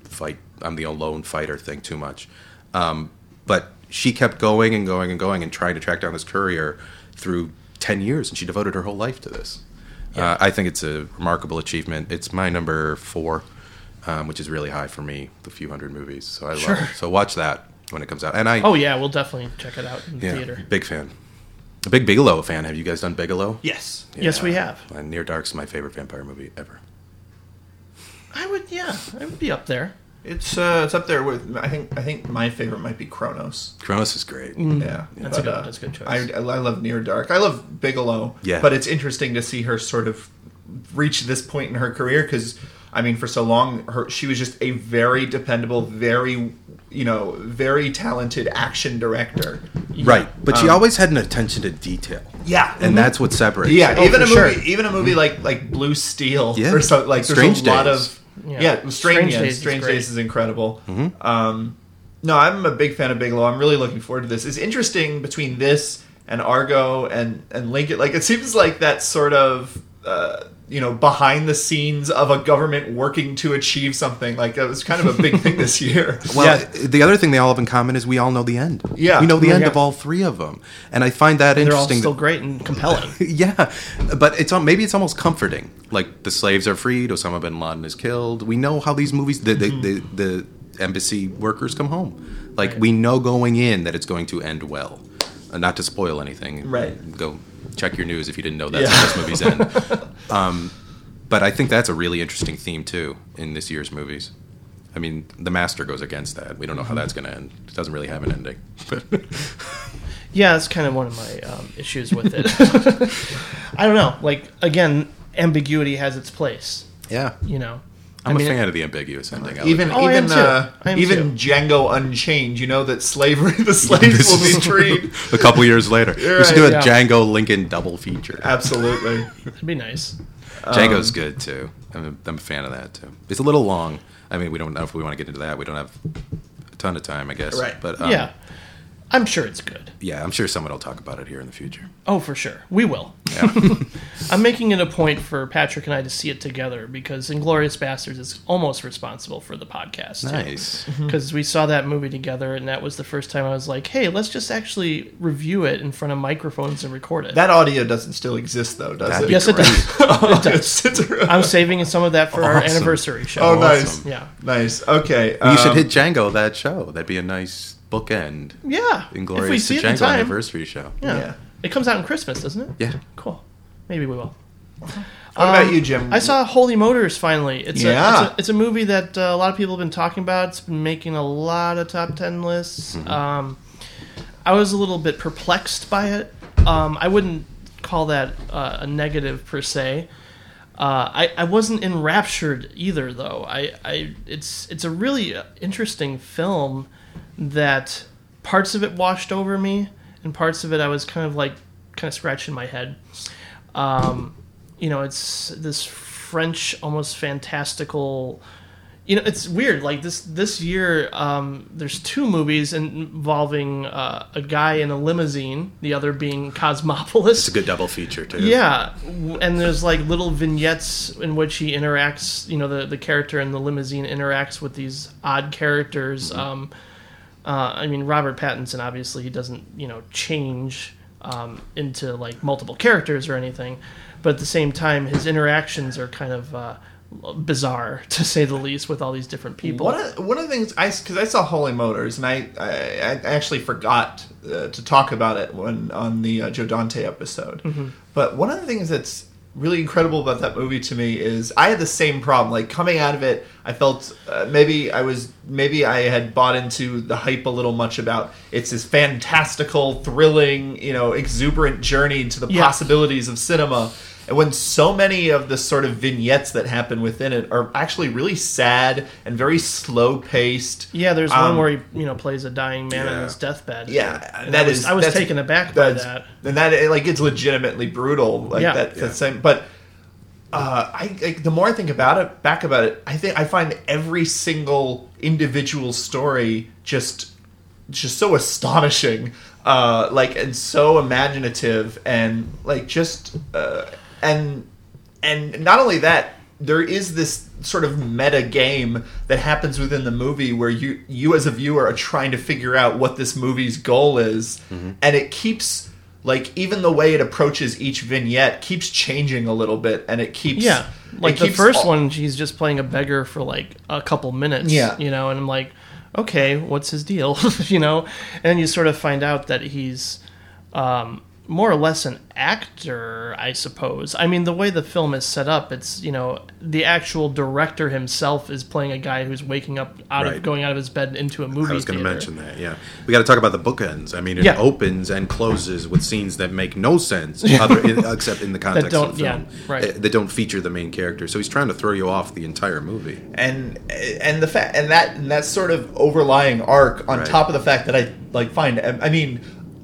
fight. I'm the lone fighter thing too much. Um, but she kept going and going and going and trying to track down this courier through 10 years, and she devoted her whole life to this. Uh, I think it's a remarkable achievement. It's my number four, um, which is really high for me, the few hundred movies. So I Sure. love it. So watch that when it comes out. And I, Oh yeah, we'll definitely check it out in yeah, theater. big fan. A big Bigelow fan. Have you guys done Bigelow? yes. Yes, we have. And Near Dark's my favorite vampire movie ever. I would, yeah, I would be up there. It's uh, it's up there with I think I think my favorite might be Cronos. Cronos is great. Yeah, That's a good- that's a good choice. I, I love Near Dark. I love Bigelow. Yeah. but it's interesting to see her sort of reach this point in her career because I mean, for so long, her she was just a very dependable, very you know, very talented action director. Right. But she Um, always had an attention to detail. Yeah, And that's what separates Yeah, her. Oh, even a for movie, even a movie like like Blue Steel Yeah. or something like there's Strange a lot of Yeah. yeah, Strange, Strange Days is Strange great. Days is incredible. Mm-hmm. Um, no, I'm a big fan of Bigelow. I'm really looking forward to this. It's interesting between this and Argo and and Lincoln. Like it seems like that sort of uh, you know behind the scenes of a government working to achieve something. Like that was kind of a big thing this year. Well, Yeah. the other thing they all have in common is we all know the end. Yeah. we know the Yeah. end of all three of them, and I find that They're all interesting. still that- great and compelling. yeah, but it's al- maybe it's almost comforting. Like the slaves are freed, Osama bin Laden is killed. We know how these movies, the the, the, the embassy workers come home. Like Right. we know going in that it's going to end well. Uh, not to spoil anything, Right. Go check your news if you didn't know that's Yeah. how those movies end. um, but I think that's a really interesting theme too in this year's movies. I mean, The Master goes against that. We don't know how that's going to end. It doesn't really have an ending. Yeah, that's kind of one of my um, issues with it. I don't know. Like again, ambiguity has its place. yeah, You know, I'm I mean, a fan of the ambiguous ending. I Even like Oh, I am even too. uh, I am even Django Unchained, you know that slavery the slaves will be freed. a couple years later. You're we should do a yeah. Django Lincoln double feature. Absolutely. it'd be nice. Django's good too. I'm a, I'm a fan of that too. It's a little long. I mean, we don't know if we want to get into that. We don't have a ton of time, I guess. Right. But um, yeah. I'm sure it's good. Yeah, I'm sure someone will talk about it here in the future. Oh, for sure. We will. Yeah. I'm making it a point for Patrick and I to see it together because Inglourious Basterds is almost responsible for the podcast. nice. because we saw that movie together, and that was the first time I was like, "Hey, let's just actually review it in front of microphones and record it." That audio doesn't still exist though, does That'd it? be yes, it does. Oh, it does. it's- it's- I'm saving some of that for our anniversary show. oh, nice, Yeah, nice. Okay, you should um, hit Django that show. That'd be a nice bookend. yeah. if we Inglourious see it in Django time, anniversary show. yeah. Yeah. it comes out in Christmas, doesn't it? Yeah. Cool. Maybe we will. What about Um, you, Jim? I saw Holy Motors finally. It's, Yeah. a, it's, a, it's a movie that uh, a lot of people have been talking about. It's been making a lot of top 10 lists. Um, I was a little bit perplexed by it. Um, I wouldn't call that uh, a negative per se. Uh, I, I wasn't enraptured either, though. I, I it's it's a really interesting film that parts of it washed over me, and parts of it I was kind of like kind of scratching my head. Um, you know, it's this French, almost fantastical. You know, it's weird. Like this this year, um, there's two movies involving uh, a guy in a limousine, the other being Cosmopolis. It's a good double feature too. Yeah, and there's like little vignettes in which he interacts. You know, the the character in the limousine interacts with these odd characters. Um, uh, I mean, Robert Pattinson obviously he doesn't you know change um, into like multiple characters or anything, but at the same time, his interactions are kind of uh, bizarre to say the least with all these different people. One of, one of the things I because I saw Holy Motors and I I, I actually forgot uh, to talk about it when on the uh, Joe Dante episode. Mm-hmm. But one of the things that's really incredible about that movie to me is I had the same problem. Like coming out of it, I felt uh, maybe I was maybe I had bought into the hype a little much about it's this fantastical, thrilling, you know, exuberant journey to the Yeah. possibilities of cinema. And when so many of the sort of vignettes that happen within it are actually really sad and very slow paced. Yeah, there's Um, one where he you know plays a dying man on his deathbed. Yeah, and that I was, is- I was taken aback by that. and that like it's legitimately brutal. Like Yeah. that, Yeah. that same. But uh, I like, the more I think about it, back about it, I think I find every single individual story just just so astonishing, uh, like and so imaginative, and like just uh, and and not only that, there is this sort of meta game that happens within the movie where you you as a viewer are trying to figure out what this movie's goal is, and it keeps like even the way it approaches each vignette keeps changing a little bit, and it keeps Yeah, like the first all- one, he's just playing a beggar for like a couple minutes. Yeah. you know, and I'm like, okay, what's his deal? you know, and you sort of find out that he's um, more or less an actor, I suppose. I mean, the way the film is set up, it's you know, the actual director himself is playing a guy who's waking up out of Right. going out of his bed into a movie. I was going to theater. mention that. Yeah, we got to talk about the bookends. I mean, it Yeah. opens and closes with scenes that make no sense, other in, except in the context don't- of the film. yeah, right. Uh, That don't feature the main character. So he's trying to throw you off the entire movie. and and the fact and that and that sort of overlying arc on Right. top of the fact that I like find I mean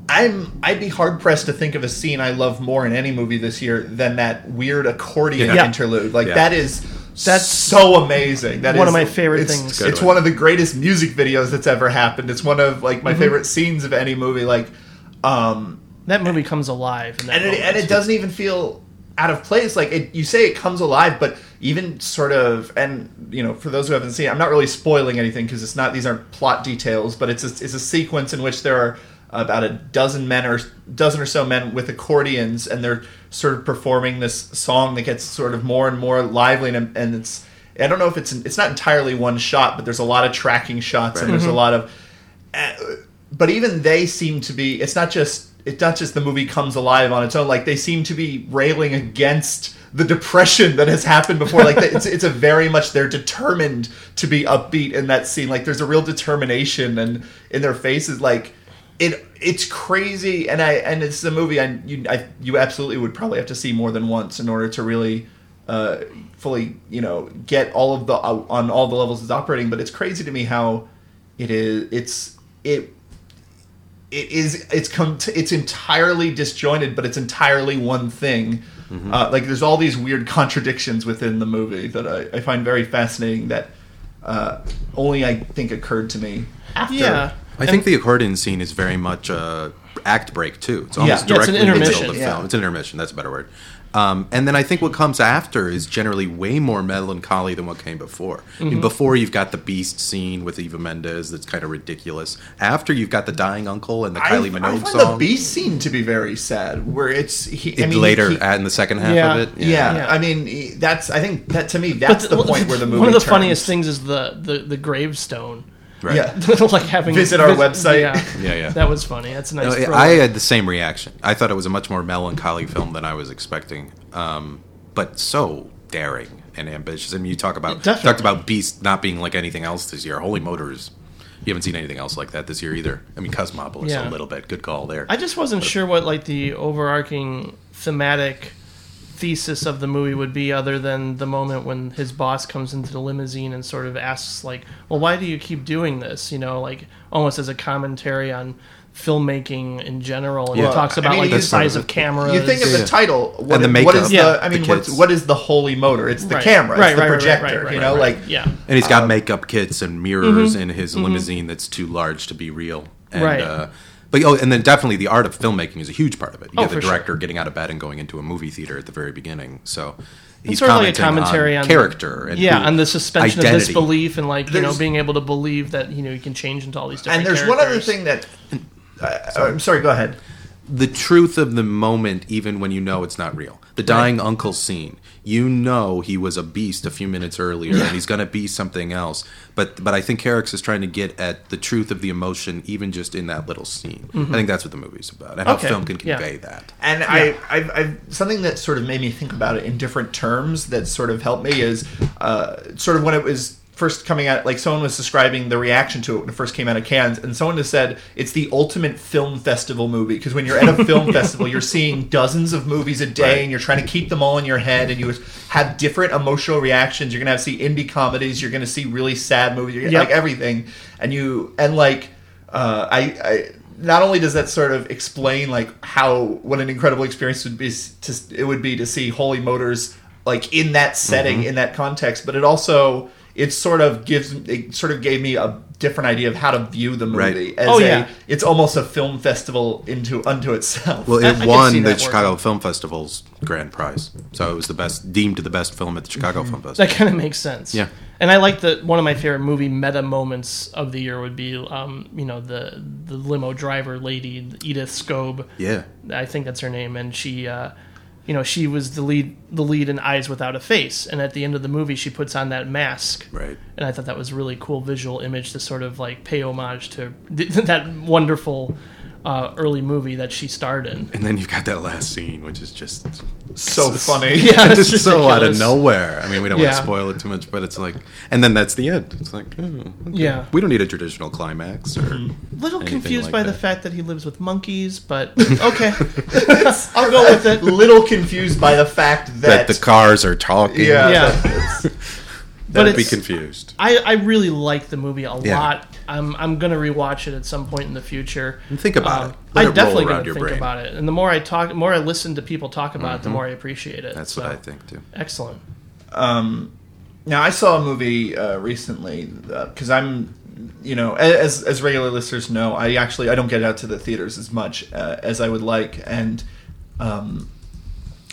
I'm I'd be hard pressed to think of a scene I love more in any movie this year than that weird accordion Yeah. interlude. Like Yeah. that is That's so amazing. That one is- of my favorite it's- things. It's one. one of the greatest music videos that's ever happened. It's one of like my Mm-hmm. favorite scenes of any movie. Like um That movie comes alive, in that and it, and it doesn't even feel out of place. Like it, you say, it comes alive, but even sort of, and you know, for those who haven't seen, it, I'm not really spoiling anything because it's not; these aren't plot details, but it's a, it's a sequence in which there are about a dozen men or dozen or so men with accordions, and they're sort of performing this song that gets sort of more and more lively, and, and it's. I don't know if it's it's not entirely one shot, but there's a lot of tracking shots, and there's a lot of uh, but even they seem to be it's not just it's not just the movie comes alive on its own like they seem to be railing against the depression that has happened before like it's it's a very much they're determined to be upbeat in that scene like there's a real determination and in their faces like it it's crazy and i and it's a movie i you I, you absolutely would probably have to see more than once in order to really uh, fully you know get all of the uh, on all the levels it's operating but it's crazy to me how it is it's it it is it's com- it's entirely disjointed but it's entirely one thing uh, like there's all these weird contradictions within the movie that i, I find very fascinating that uh, only i think occurred to me after Yeah. I think the accordion scene is very much a act break too. It's almost Yeah, it's an directly in the middle intermission. of the Yeah. film. It's an intermission. That's a better word. Um, and then I think what comes after is generally way more melancholy than what came before. I Mm-hmm. mean, before you've got the beast scene with Eva Mendes that's kind of ridiculous. After you've got the dying uncle and the I, Kylie I Minogue find song. the beast scene to be very sad, where it's he, I It mean, later he- in the second half Yeah. of it. yeah, Yeah. I mean that's I think that to me that's the, point where the movie One of the turns. funniest things is the the, the gravestone. Right. Yeah, like having Visit our website. Yeah, Yeah, yeah. That was funny. That's a nice. No, I had the same reaction. I thought it was a much more melancholy film than I was expecting, um, but so daring and ambitious. I mean, you talk about Definitely. talked about Beast not being like anything else this year. Holy Motors, you haven't seen anything else like that this year either. I mean, Cosmopolis Yeah. a little bit. Good call there. I just wasn't sure what like the overarching thematic thesis of the movie would be other than the moment when his boss comes into the limousine and sort of asks like well why do you keep doing this you know like almost as a commentary on filmmaking in general and Yeah. it talks I about mean, like the size of cameras You think of the title, what, And the is- what is makeup. the? Yeah. I mean, The what's, what is the holy motor? It's the Right. camera, Right, it's the right, right, right, projector. right, you know, right. like yeah and he's got makeup kits and mirrors in his limousine that's too large to be real. And, Mm-hmm. Right. Uh, but oh, and then definitely the art of filmmaking is a huge part of it. You Oh, get the for sure. director getting out of bed and going into a movie theater at the very beginning. So he's sort of like a commentary on, character and yeah who- on the suspension of disbelief and like you know being able to believe that you know you can change into all these different and there's one other thing that. Uh, I'm sorry. Go ahead. The truth of the moment, even when you know it's not real. The dying uncle scene, you know he was a beast a few minutes earlier, and he's going to be something else. But but I think Carax is trying to get at the truth of the emotion, even just in that little scene. I think that's what the movie's about, and how film can yeah. convey that. And I, I've, I've something that sort of made me think about it in different terms that sort of helped me is uh, sort of when it was first coming out, like someone was describing the reaction to it when it first came out of Cannes, and someone has said it's the ultimate film festival movie because when you're at a film festival, you're seeing dozens of movies a day, Right. and you're trying to keep them all in your head, and you have different emotional reactions. You're gonna have see indie comedies, you're gonna see really sad movies, you're gonna, Yep. like everything, and you and like uh, I, I not only does that sort of explain like how what an incredible experience would be to it would be to see Holy Motors like in that setting in that context, but it also it sort of gives it sort of gave me a different idea of how to view the movie Right. as Oh, a yeah. it's almost a film festival into unto itself. Well, I- I it can won the Chicago working. Film Festival's grand prize, so it was the best deemed the best film at the Chicago Film Festival. That kind of makes sense. Yeah. And I like that one of my favorite movie meta moments of the year would be, um, you know, the the limo driver lady, Edith Scob. yeah, I think that's her name, and she, uh, you know, she was the lead the lead in Eyes Without a Face, and at the end of the movie, she puts on that mask. right. And I thought that was a really cool visual image to sort of like pay homage to th- that wonderful uh, early movie that she starred in. And then you've got that last scene, which is just so funny. Yeah, it's just so out of nowhere. I mean, we don't want to spoil it too much, but it's like, and then that's the end. It's like, oh, okay. Yeah. we don't need a traditional climax or a little confused like by the fact that he lives with monkeys, but okay, I'll go with it. Little confused by the fact that that, the cars are talking. yeah, Yeah. that it's- But Don't be confused. I, I really like the movie a Yeah. lot. I'm I'm gonna rewatch it at some point in the future. And think about Um, it. Let I'm roll definitely around gonna your think brain. about it, and the more I talk, the more I listen to people talk about it, the more I appreciate it. That's So, what I think too. Excellent. Um, now I saw a movie uh, recently because I'm, you know, as as regular listeners know, I actually I don't get out to the theaters as much uh, as I would like, and um,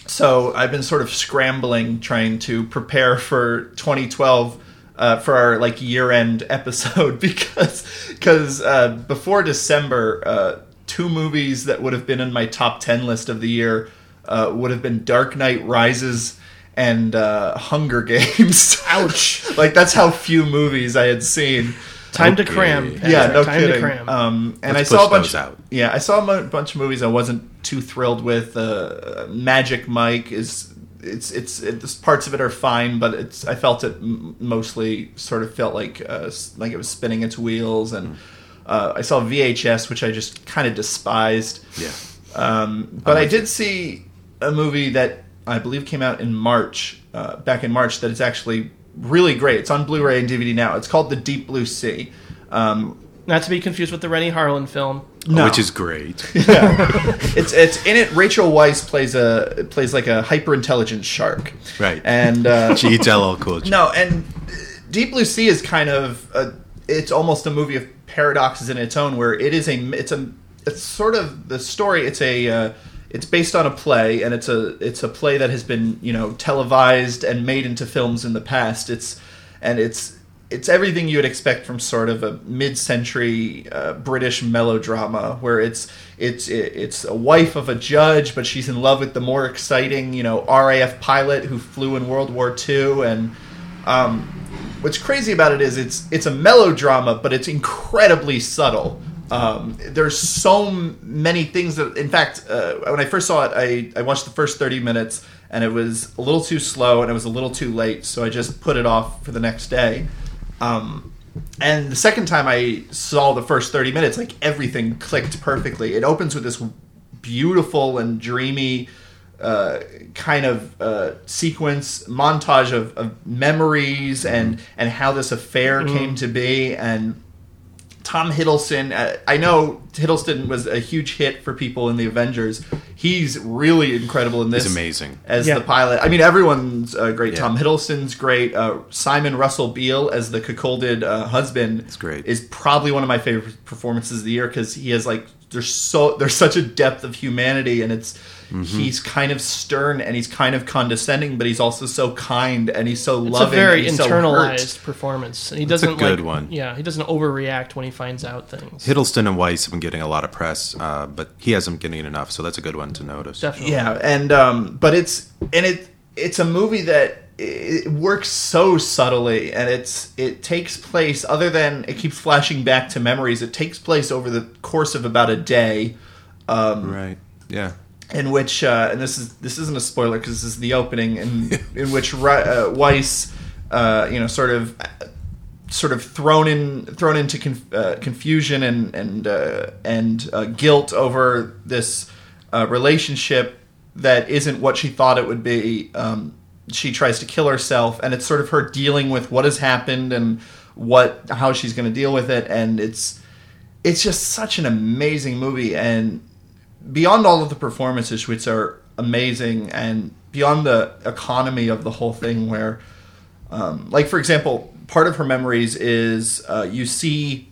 so I've been sort of scrambling trying to prepare for 2012. Uh, for our like year end episode because because uh, before December, uh, two movies that would have been in my top ten list of the year uh, would have been Dark Knight Rises and uh, Hunger Games. Ouch! like that's how few movies I had seen. Time to cram. Yeah, Patrick, yeah, no time kidding. to cram. Um, and Let's I saw a bunch. out. Yeah, I saw a bunch of movies I wasn't too thrilled with. Uh, Magic Mike is it's it's it's parts of it are fine, but it's I felt it m- mostly sort of felt like uh, like it was spinning its wheels, and uh, I saw VHS, which I just kind of despised. Yeah. Um, but I with did see a movie that I believe came out in March, uh, back in March, that is actually really great. It's on Blu-ray and DVD now. It's called The Deep Blue Sea. Um, Not to be confused with the Renny Harlin film. no. Which is great. it's it's in it. Rachel Weisz plays a plays like a hyper intelligent shark, Right. And uh, She eats LL Cool J. no, and Deep Blue Sea is kind of a, it's almost a movie of paradoxes in its own, where it is a it's a it's sort of the story. It's a uh, it's based on a play, and it's a it's a play that has been you know televised and made into films in the past. It's and it's it's everything you would expect from sort of a mid-century uh, British melodrama, where it's it's it's a wife of a judge, but she's in love with the more exciting, you know, RAF pilot who flew in World War II. And um, what's crazy about it is it's it's a melodrama, but it's incredibly subtle. Um, there's so many things that, in fact, uh, when I first saw it, I, I watched the first 30 minutes and it was a little too slow and it was a little too late, so I just put it off for the next day. Um, and the second time I saw the first 30 minutes, like everything clicked perfectly. It opens with this beautiful and dreamy uh, kind of uh, sequence montage of, of memories and and how this affair came to be and Tom Hiddleston. Uh, I know Hiddleston was a huge hit for people in the Avengers. He's really incredible in this. He's amazing. as Yeah. the pilot. I mean, everyone's uh, great. Yeah. Tom Hiddleston's great. Uh, Simon Russell Beale as the cuckolded uh, husband. It's great. Is probably one of my favorite performances of the year because he has like there's so there's such a depth of humanity and it's Mm-hmm. he's kind of stern and he's kind of condescending, but he's also so kind and he's so It's loving. It's a very and he's so internalized performance. And he a doesn't good like, one. Yeah, he doesn't overreact when he finds out things. Hiddleston and Weisz have been getting a lot of press, uh, but he hasn't getting enough, so that's a good one to notice. Definitely. Yeah, and um, but it's and it it's a movie that it works so subtly, and it's it takes place other than it keeps flashing back to memories. It takes place over the course of about a day, um, Right. Yeah. In which uh, and this is this isn't a spoiler because this is the opening, in in which uh, Weisz, uh, you know, sort of. Sort of thrown in, thrown into conf- uh, confusion and and uh, and uh, guilt over this uh, relationship that isn't what she thought it would be. Um, she tries to kill herself, and it's sort of her dealing with what has happened and what how she's going to deal with it. And it's it's just such an amazing movie, and beyond all of the performances, which are amazing, and beyond the economy of the whole thing, where um, like for example, part of her memories is uh, you see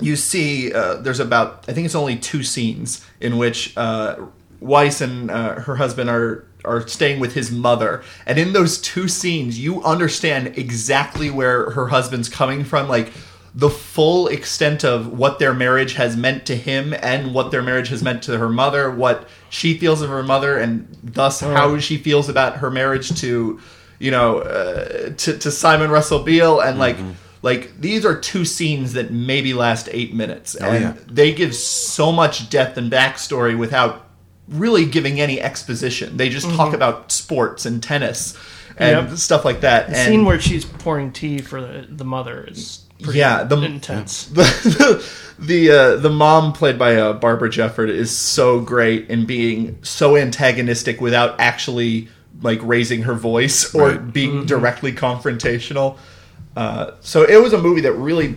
you see uh, there's about I think it's only two scenes in which uh, Weisz and uh, her husband are are staying with his mother, and in those two scenes, you understand exactly where her husband's coming from, like the full extent of what their marriage has meant to him and what their marriage has meant to her mother, what she feels of her mother, and thus how she feels about her marriage to, you know, uh, to, to Simon Russell Beale, and like. Like these are two scenes that maybe last eight minutes, and yeah. they give so much depth and backstory without really giving any exposition. They just talk about sports and tennis and Yep. stuff like that. The and scene where she's pouring tea for the, the mother is Yeah, the- intense. the the uh, the mom played by uh, Barbara Jefford is so great in being so antagonistic without actually like raising her voice or Right. being directly confrontational. Uh, so it was a movie that really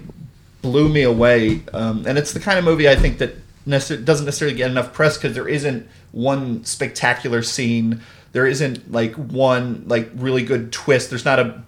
blew me away, um, and it's the kind of movie I think that necess- doesn't necessarily get enough press because there isn't one spectacular scene. There isn't like one like really good twist. There's not a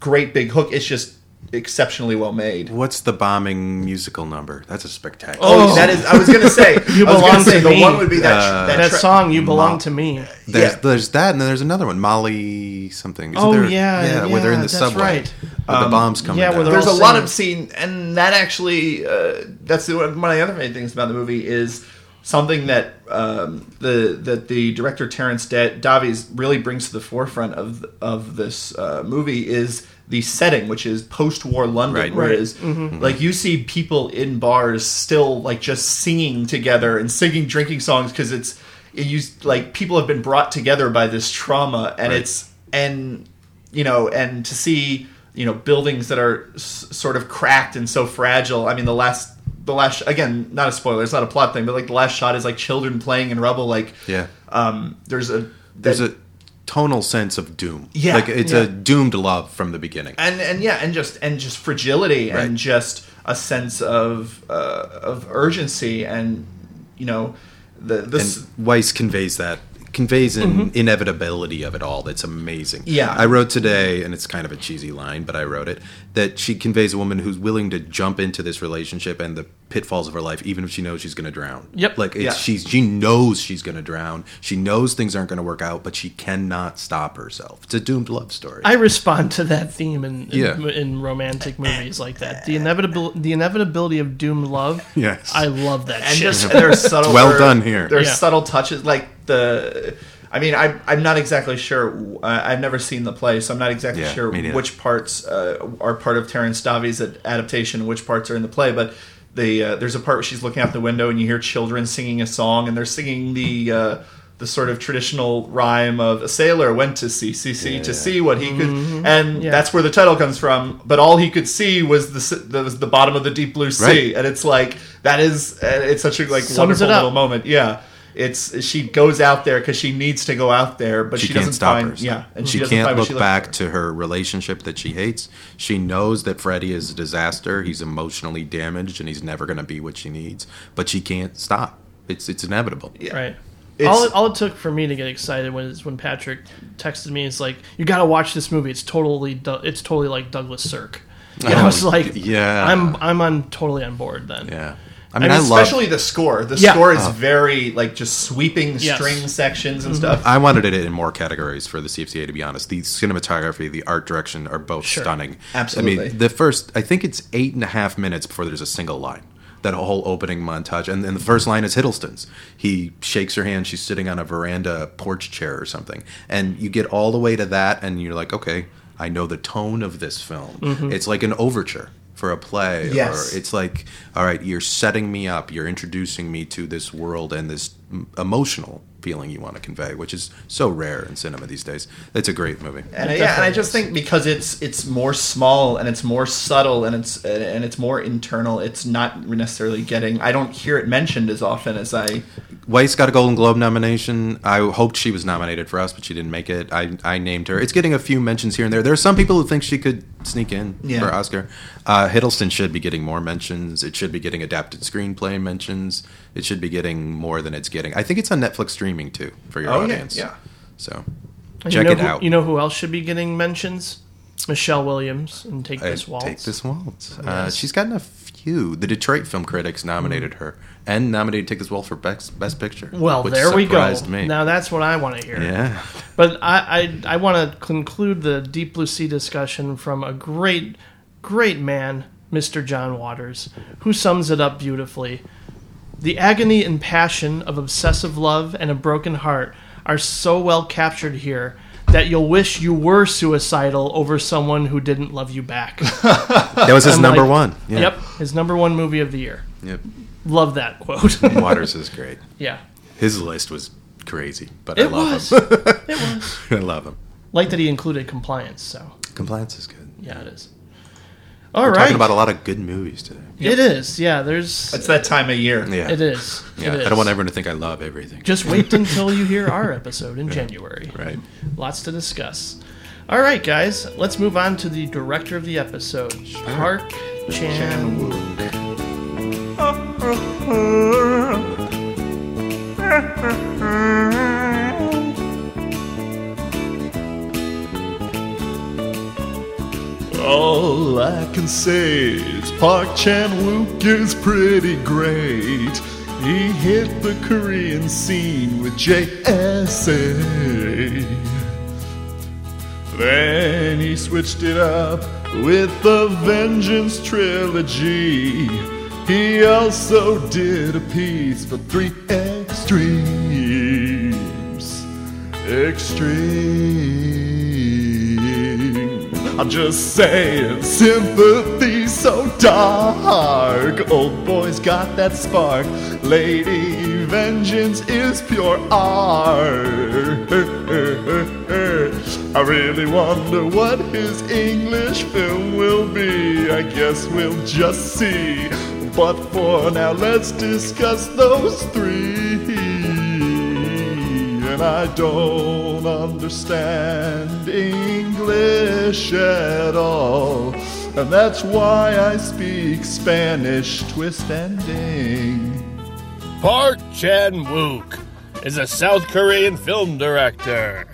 great big hook. It's just exceptionally well made. What's the bombing musical number? That's a spectacular. Oh, that is. I was gonna say. You belong gonna say to the one would be that. Uh, that, That tra- song, "You Belong Mom. to Me." There's, yeah. there's that, and then there's another one, Molly something. Isn't Oh, there- yeah, where they're in the that's subway. right. Where the bombs coming yeah, down. where they're There's a all lot of scene, and that actually, uh, that's the, one of the other main things about the movie is something that um, the that the director Terence Da- Davies really brings to the forefront of of this uh, movie is the setting, which is post-war London, Right. where Right. it is like you see people in bars still like just singing together and singing drinking songs because it's it used like people have been brought together by this trauma, and Right. it's and you know, and to see you know buildings that are s- sort of cracked and so fragile. I mean, the last the last again, not a spoiler, it's not a plot thing, but like the last shot is like children playing in rubble. Like, Yeah. um, there's a There's that- a tonal sense of doom. Yeah, like it's yeah. a doomed love from the beginning. and and yeah, and just and just fragility Right. and just a sense of uh, of urgency and you know the this and Weisz conveys that conveys an mm-hmm. inevitability of it all that's amazing. Yeah. I wrote today, and it's kind of a cheesy line, but I wrote it that she conveys a woman who's willing to jump into this relationship and the pitfalls of her life, even if she knows she's going to drown. Yep. Like it's, Yeah. she's she knows she's going to drown. She knows things aren't going to work out, but she cannot stop herself. It's a doomed love story. I respond to that theme in in, Yeah. in romantic movies like that. The inevitable the inevitability of doomed love. Yes. I love that and shit. just there's subtle. Well done here. There's Yeah. subtle touches like the. I mean, I'm I'm not exactly sure. Uh, I've never seen the play, so I'm not exactly Yeah, sure which parts uh, are part of Terence Davies' adaptation, and which parts are in the play. But the uh, there's a part where she's looking out the window and you hear children singing a song, and they're singing the. Uh, the sort of traditional rhyme of a sailor went to sea, sea, sea to see what he could, and Yeah. that's where the title comes from. But all he could see was the the, was the bottom of the deep blue sea, Right. and it's like that is uh, it's such a like Sums wonderful little moment. Yeah, it's she goes out there because she needs to go out there, but she, she, can't doesn't stop find herself. yeah, and she, she, can't look she back to her relationship that she hates. She knows that Freddie is a disaster. He's emotionally damaged, and he's never going to be what she needs. But she can't stop. It's it's inevitable. Yeah. Right. It's- all, it, all it took for me to get excited was when Patrick texted me. It's like you got to watch this movie. It's totally it's totally like Douglas Sirk. And I was oh, like, yeah. I'm I'm on totally on board then. Yeah, I mean, I I, mean, love. Especially the score. The Yeah. score is Oh. very like just sweeping Yes. string sections Mm-hmm. and stuff. I wanted it in more categories for the CFCA. To be honest, the cinematography, the art direction are both Sure. stunning. Absolutely. I mean, the first, I think it's eight and a half minutes before there's a single line. That whole opening montage, and then the first line is Hiddleston's. He shakes her hand. She's sitting on a veranda porch chair or something, and you get all the way to that, and you're like, okay, I know the tone of this film. It's like an overture for a play, Yes. or it's like, all right, you're setting me up. You're introducing me to this world and this emotional feeling you want to convey, which is so rare in cinema these days. It's a great movie. And It I, yeah, and I just think because it's it's more small and it's more subtle and it's and it's more internal, it's not necessarily getting. I don't hear it mentioned as often as I. Weisz got a Golden Globe nomination. I hoped she was nominated for us, but she didn't make it. I, I named her. It's getting a few mentions here and there. There are some people who think she could sneak in Yeah. for Oscar. Uh, Hiddleston should be getting more mentions. It should be getting adapted screenplay mentions. It should be getting more than it's getting. I think it's on Netflix streaming too for your Oh, audience. yeah. So And check you know it who, out. You know who else should be getting mentions? Michelle Williams and Take This Waltz. Take this waltz. Uh, she's gotten a few. The Detroit Film Critics nominated her and nominated Take This Waltz for best, best picture. Well, which there we go. Me. Now that's what I want to hear. yeah. But I, I, I want to conclude the Deep Blue Sea discussion from a great, great man, Mr. John Waters, who sums it up beautifully. The agony and passion of obsessive love and a broken heart are so well captured here that you'll wish you were suicidal over someone who didn't love you back. That was his I'm number like, one. Yeah. Yep, his number one movie of the year. Yep. Love that quote. Waters is great. yeah, His list was crazy, but I it love was. him. it was. I love him. Like that he included compliance. So Compliance is good. yeah, it is. All We're right. talking about a lot of good movies today. It is. Yeah, there's. It's that time of year. Yeah. It is. Yeah. It is. I don't want everyone to think I love everything. Just wait until you hear our episode in January. right. Lots to discuss. All right, guys, let's move on to the director of the episode, Park Chan Wook. All I can say is Park Chan Wook is pretty great. He hit the Korean scene with JSA. Then he switched it up with the Vengeance trilogy. He also did a piece for three extremes. Extreme. I'm just saying, sympathy so dark. Old boy's got that spark. Lady vengeance is pure art. I really wonder what his English film will be. I guess we'll just see. But for now, let's discuss those three. And I don't understand English at all. And that's why I speak Spanish twist ending. Park Chan Wook is a South Korean film director.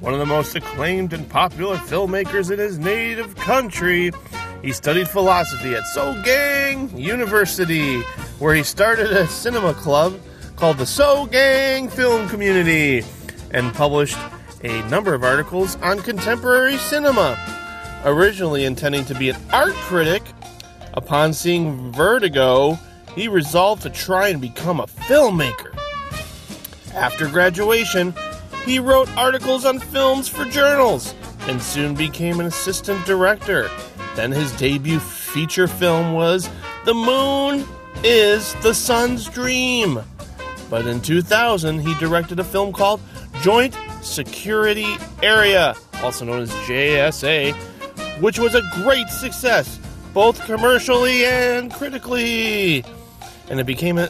One of the most acclaimed and popular filmmakers in his native country. He studied philosophy at Seoul Sogang University, where he started a cinema club called the So Gang Film Community and published a number of articles on contemporary cinema. Originally intending to be an art critic, upon seeing Vertigo, he resolved to try and become a filmmaker. After graduation, he wrote articles on films for journals and soon became an assistant director. Then his debut feature film was The Moon is the Sun's Dream. But in 2000, he directed a film called Joint Security Area, also known as JSA, which was a great success, both commercially and critically. And it became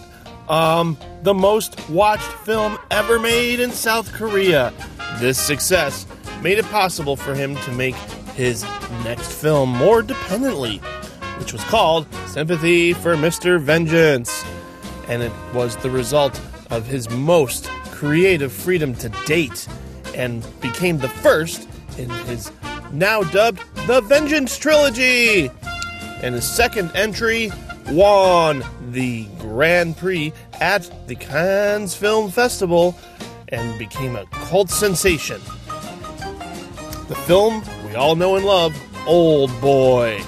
um, the most watched film ever made in South Korea. This success made it possible for him to make his next film more dependently, which was called Sympathy for Mr. Vengeance. And it was the result of his most creative freedom to date and became the first in his now dubbed The Vengeance Trilogy. And his second entry won the Grand Prix at the Cannes Film Festival and became a cult sensation. The film we all know and love, Old Boy.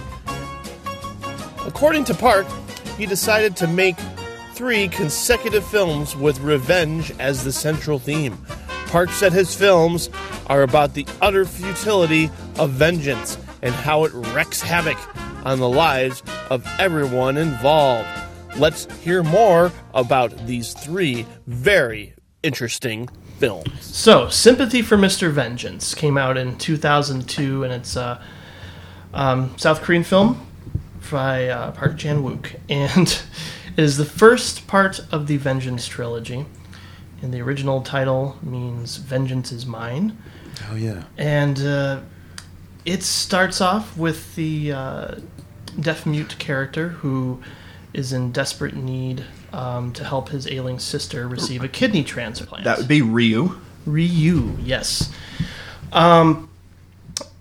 According to Park, he decided to make three consecutive films with revenge as the central theme. Park said his films are about the utter futility of vengeance and how it wreaks havoc on the lives of everyone involved. Let's hear more about these three very interesting films. So, Sympathy for Mr. Vengeance came out in 2002, and it's a um, South Korean film by uh, Park Chan Wook, and it is the first part of the Vengeance trilogy. And the original title means "Vengeance is Mine," Oh yeah. and uh, it starts off with the uh, deaf mute character who is in desperate need um, to help his ailing sister receive a kidney transplant. That would be Ryu. Ryu, yes. Um,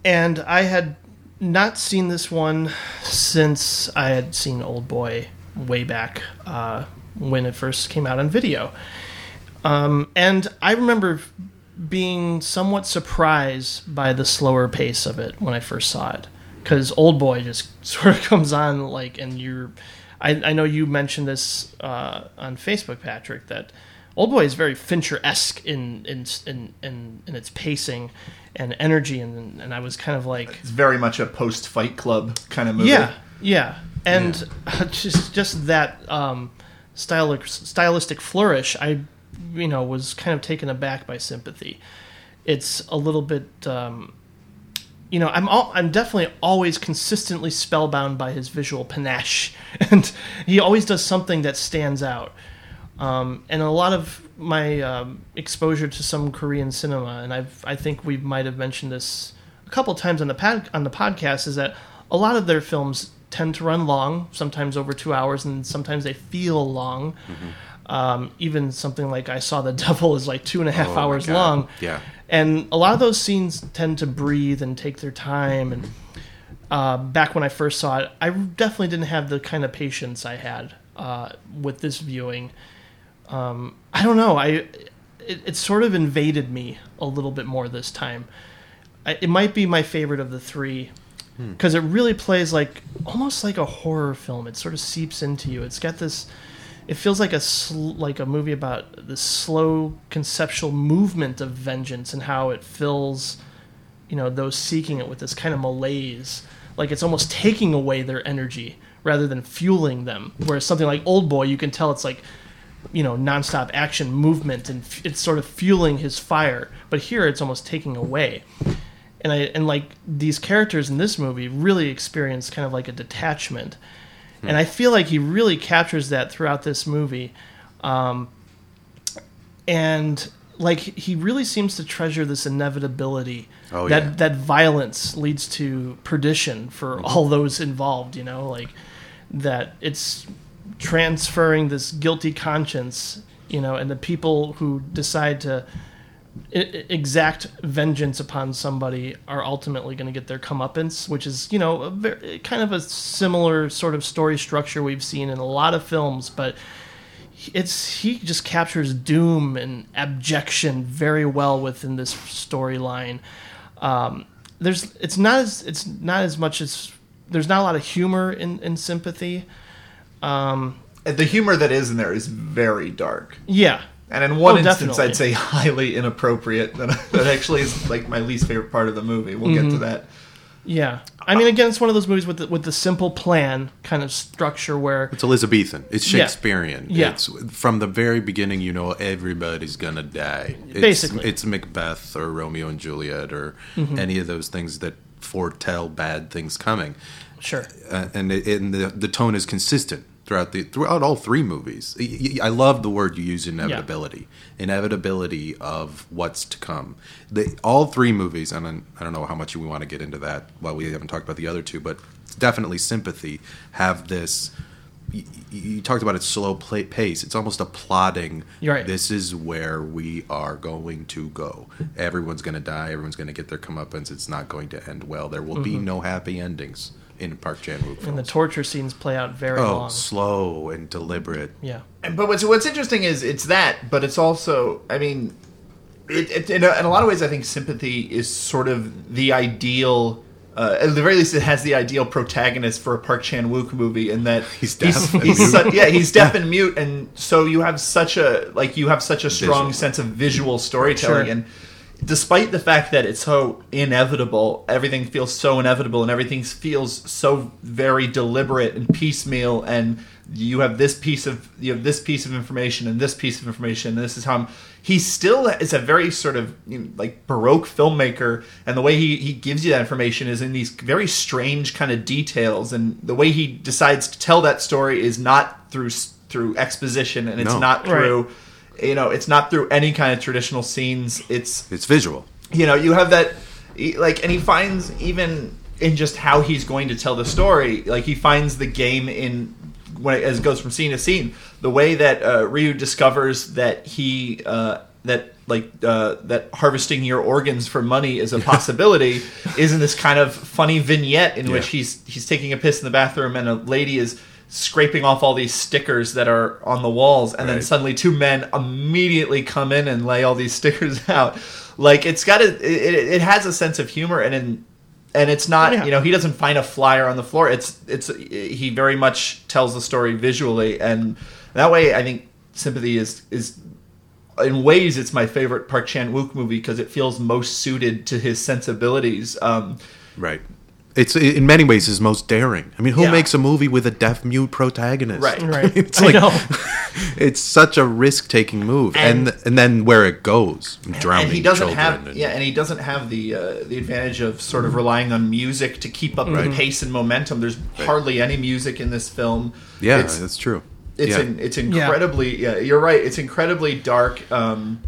and I had not seen this one since I had seen Old Boy way back uh, when it first came out on video. Um, and I remember being somewhat surprised by the slower pace of it when I first saw it. Because Old Boy just sort of comes on, like, and you're. I, I know you mentioned this uh, on Facebook, Patrick, that Old Boy is very Fincher esque in in, in in in its pacing and energy, and and I was kind of like, It's very much a post Fight Club kind of movie. yeah, yeah, and just just that um, stylistic stylistic flourish, I you know was kind of taken aback by sympathy. It's a little bit, um, you know, I'm all, I'm definitely always consistently spellbound by his visual panache, and he always does something that stands out. Um, and a lot of my um, exposure to some Korean cinema, and I've I think we might have mentioned this a couple times on the pod, on the podcast, is that a lot of their films tend to run long, sometimes over two hours, and sometimes they feel long. Um, even something like I Saw the Devil is like two and a half Oh hours long. Yeah. And a lot of those scenes tend to breathe and take their time. And uh, back when I first saw it, I definitely didn't have the kind of patience I had uh, with this viewing. Um, I don't know. I it, it sort of invaded me a little bit more this time. I, it might be my favorite of the three Hmm. because it really plays like almost like a horror film. It sort of seeps into you. It's got this. It feels like a sl- like a movie about the slow conceptual movement of vengeance and how it fills, you know, those seeking it with this kind of malaise. Like it's almost taking away their energy rather than fueling them. Whereas something like Old Boy, you can tell it's like, you know, nonstop action movement and f- it's sort of fueling his fire. But here it's almost taking away and I and like these characters in this movie really experience kind of like a detachment, and I feel like he really captures that throughout this movie, um, and like he really seems to treasure this inevitability Oh, that yeah. that violence leads to perdition for all those involved. You know, like that it's transferring this guilty conscience you know, and the people who decide to exact vengeance upon somebody are ultimately going to get their comeuppance, which is, you know, a very, kind of a similar sort of story structure we've seen in a lot of films, but it's he just captures doom and abjection very well within this storyline. Um, there's it's not as it's not as much as there's not a lot of humor in, in sympathy. The humor that is in there is very dark. Yeah, And in one Oh, instance, definitely. I'd say highly inappropriate. That, that actually is like my least favorite part of the movie. We'll Mm-hmm. get to that. yeah. I mean, again, it's one of those movies with the, with the simple plan kind of structure where It's Elizabethan. It's Yeah. Shakespearean. Yeah. It's from the very beginning. You know, everybody's gonna die. It's, Basically. Mm-hmm. it's Macbeth or Romeo and Juliet or any of those things that foretell bad things coming. sure, uh, and it, and the the tone is consistent throughout the throughout all three movies. I love the word you use, inevitability, inevitability of what's to come. The all three movies, and I don't know how much we want to get into that while we haven't talked about the other two, but definitely sympathy have this. You talked about its slow play, pace. It's almost a plotting. You're right. This is where we are going to go. Everyone's going to die. Everyone's going to get their comeuppance. It's not going to end well. There will be mm-hmm. no happy endings in Park Chan Wook films. And the torture scenes play out very oh, long. slow and deliberate. Yeah, And- But what's what's interesting is it's that, but it's also, I mean, it, it, in, a, in a lot of ways, I think sympathy is sort of the ideal. Uh, at the very least, it has the ideal protagonist for a Park Chan Wook movie, in that He's deaf and he's mute. su- yeah, he's deaf and mute, and so you have such a like you have such a strong Visual. sense of visual storytelling, Sure. and despite the fact that it's so inevitable, everything feels so inevitable, and everything feels so very deliberate and piecemeal, and you have this piece of you have this piece of information and this piece of information. And this is how I'm, he still is a very sort of you know, like baroque filmmaker, and the way he he gives you that information is in these very strange kind of details, and the way he decides to tell that story is not through through exposition, and it's No. not Right. You know, it's not through any kind of traditional scenes. It's It's visual. you know you have that like and he finds even in just how he's going to tell the story like he finds the game in when it, as it goes from scene to scene the way that uh, ryu discovers that he uh, that like uh, that harvesting your organs for money is a possibility is in this kind of funny vignette in which he's he's taking a piss in the bathroom and a lady is scraping off all these stickers that are on the walls and then suddenly two men immediately come in and lay all these stickers out like it's got a it, it has a sense of humor and in and it's not Yeah. you know he doesn't find a flyer on the floor it's it's he very much tells the story visually and that way i think sympathy is is in ways it's my favorite park chan-wook movie because it feels most suited to his sensibilities um Right. It's in many ways his most daring. I mean, who Yeah. makes a movie with a deaf mute protagonist? Right. right. it's I like know. it's such a risk taking move, and, And- and then where it goes, drowning and he doesn't children have and- yeah and he doesn't have the uh, the advantage of sort of relying on music to keep up the pace and momentum there's hardly any music in this film yeah, It's- that's true. It's yeah. in, it's incredibly yeah. You're right. It's incredibly dark. Um,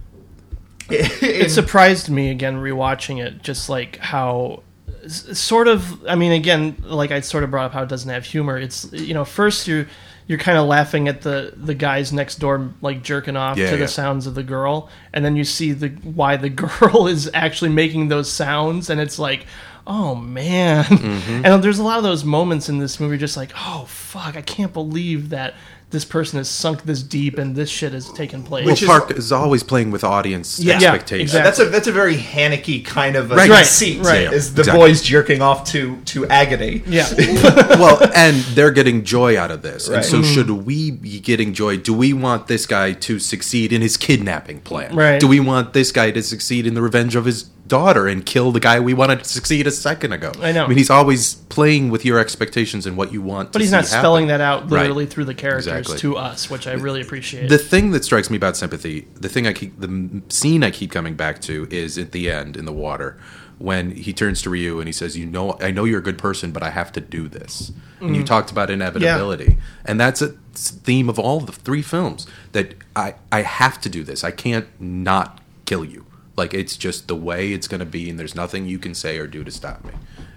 it surprised me again rewatching it just like how s- sort of i mean again like i sort of brought up how it doesn't have humor. It's you know first you're you're kind of laughing at the the guys next door like jerking off Yeah, to the sounds of the girl and then you see the why the girl is actually making those sounds and it's like oh man. Mm-hmm. and there's a lot of those moments in this movie just like oh fuck i can't believe that this person has sunk this deep and this shit has taken place well, which is- Park is always playing with audience Yeah. Yeah, expectations. exactly. that's a that's a very Haneke kind of a Right. Right, conceit. right. Is the Exactly. boys jerking off to to agony? yeah well, and they're getting joy out of this. And Right. so, should we be getting joy? Do we want this guy to succeed in his kidnapping plan? Right. Do we want this guy to succeed in the revenge of his daughter and kill the guy we wanted to succeed a second ago? I know. I mean, he's always playing with your expectations and what you want. But he's not spelling happen. that out Right. literally through the characters Exactly. to us, which I really appreciate. The thing that strikes me about sympathy, the thing I keep, the scene I keep coming back to is at the end in the water when he turns to Ryu and he says, "You know, I know you're a good person, but I have to do this." And you mm. talked about inevitability, and that's a theme of all the three films. That I I have to do this. I can't not kill you. Like it's just the way it's going to be, and there's nothing you can say or do to stop me,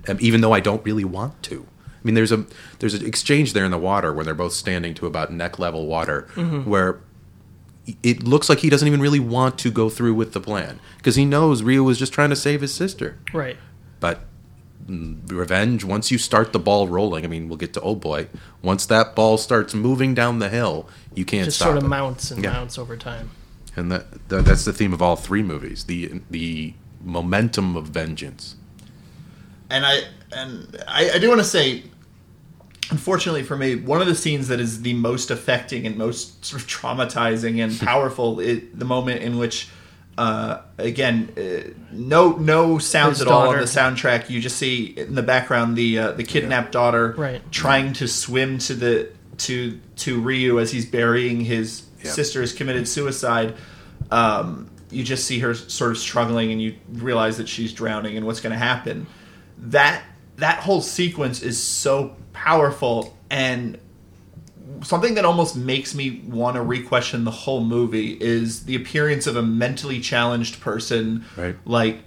um, even though I don't really want to. I mean, there's a there's an exchange there in the water where they're both standing to about neck level water, where it looks like he doesn't even really want to go through with the plan because he knows Ryu was just trying to save his sister. Right. But mm, revenge, once you start the ball rolling, I mean, we'll get to Old Boy. Once that ball starts moving down the hill, you can't Just stop sort of it. mounts and Yeah. mounts over time. And that, that that's the theme of all three movies: the the momentum of vengeance. and I and I, I do want to say, unfortunately for me, one of the scenes that is the most affecting and most sort of traumatizing and powerful is the moment in which, uh, again, uh, no no sounds His at all on the soundtrack. You just see in the background the uh, the kidnapped daughter Right. trying to swim to the to to Ryu as he's burying his Yeah. sister has committed suicide. Um, you just see her sort of struggling, and you realize that she's drowning, and what's going to happen. That that whole sequence is so powerful, and something that almost makes me want to re-question the whole movie is the appearance of a mentally challenged person, Right. like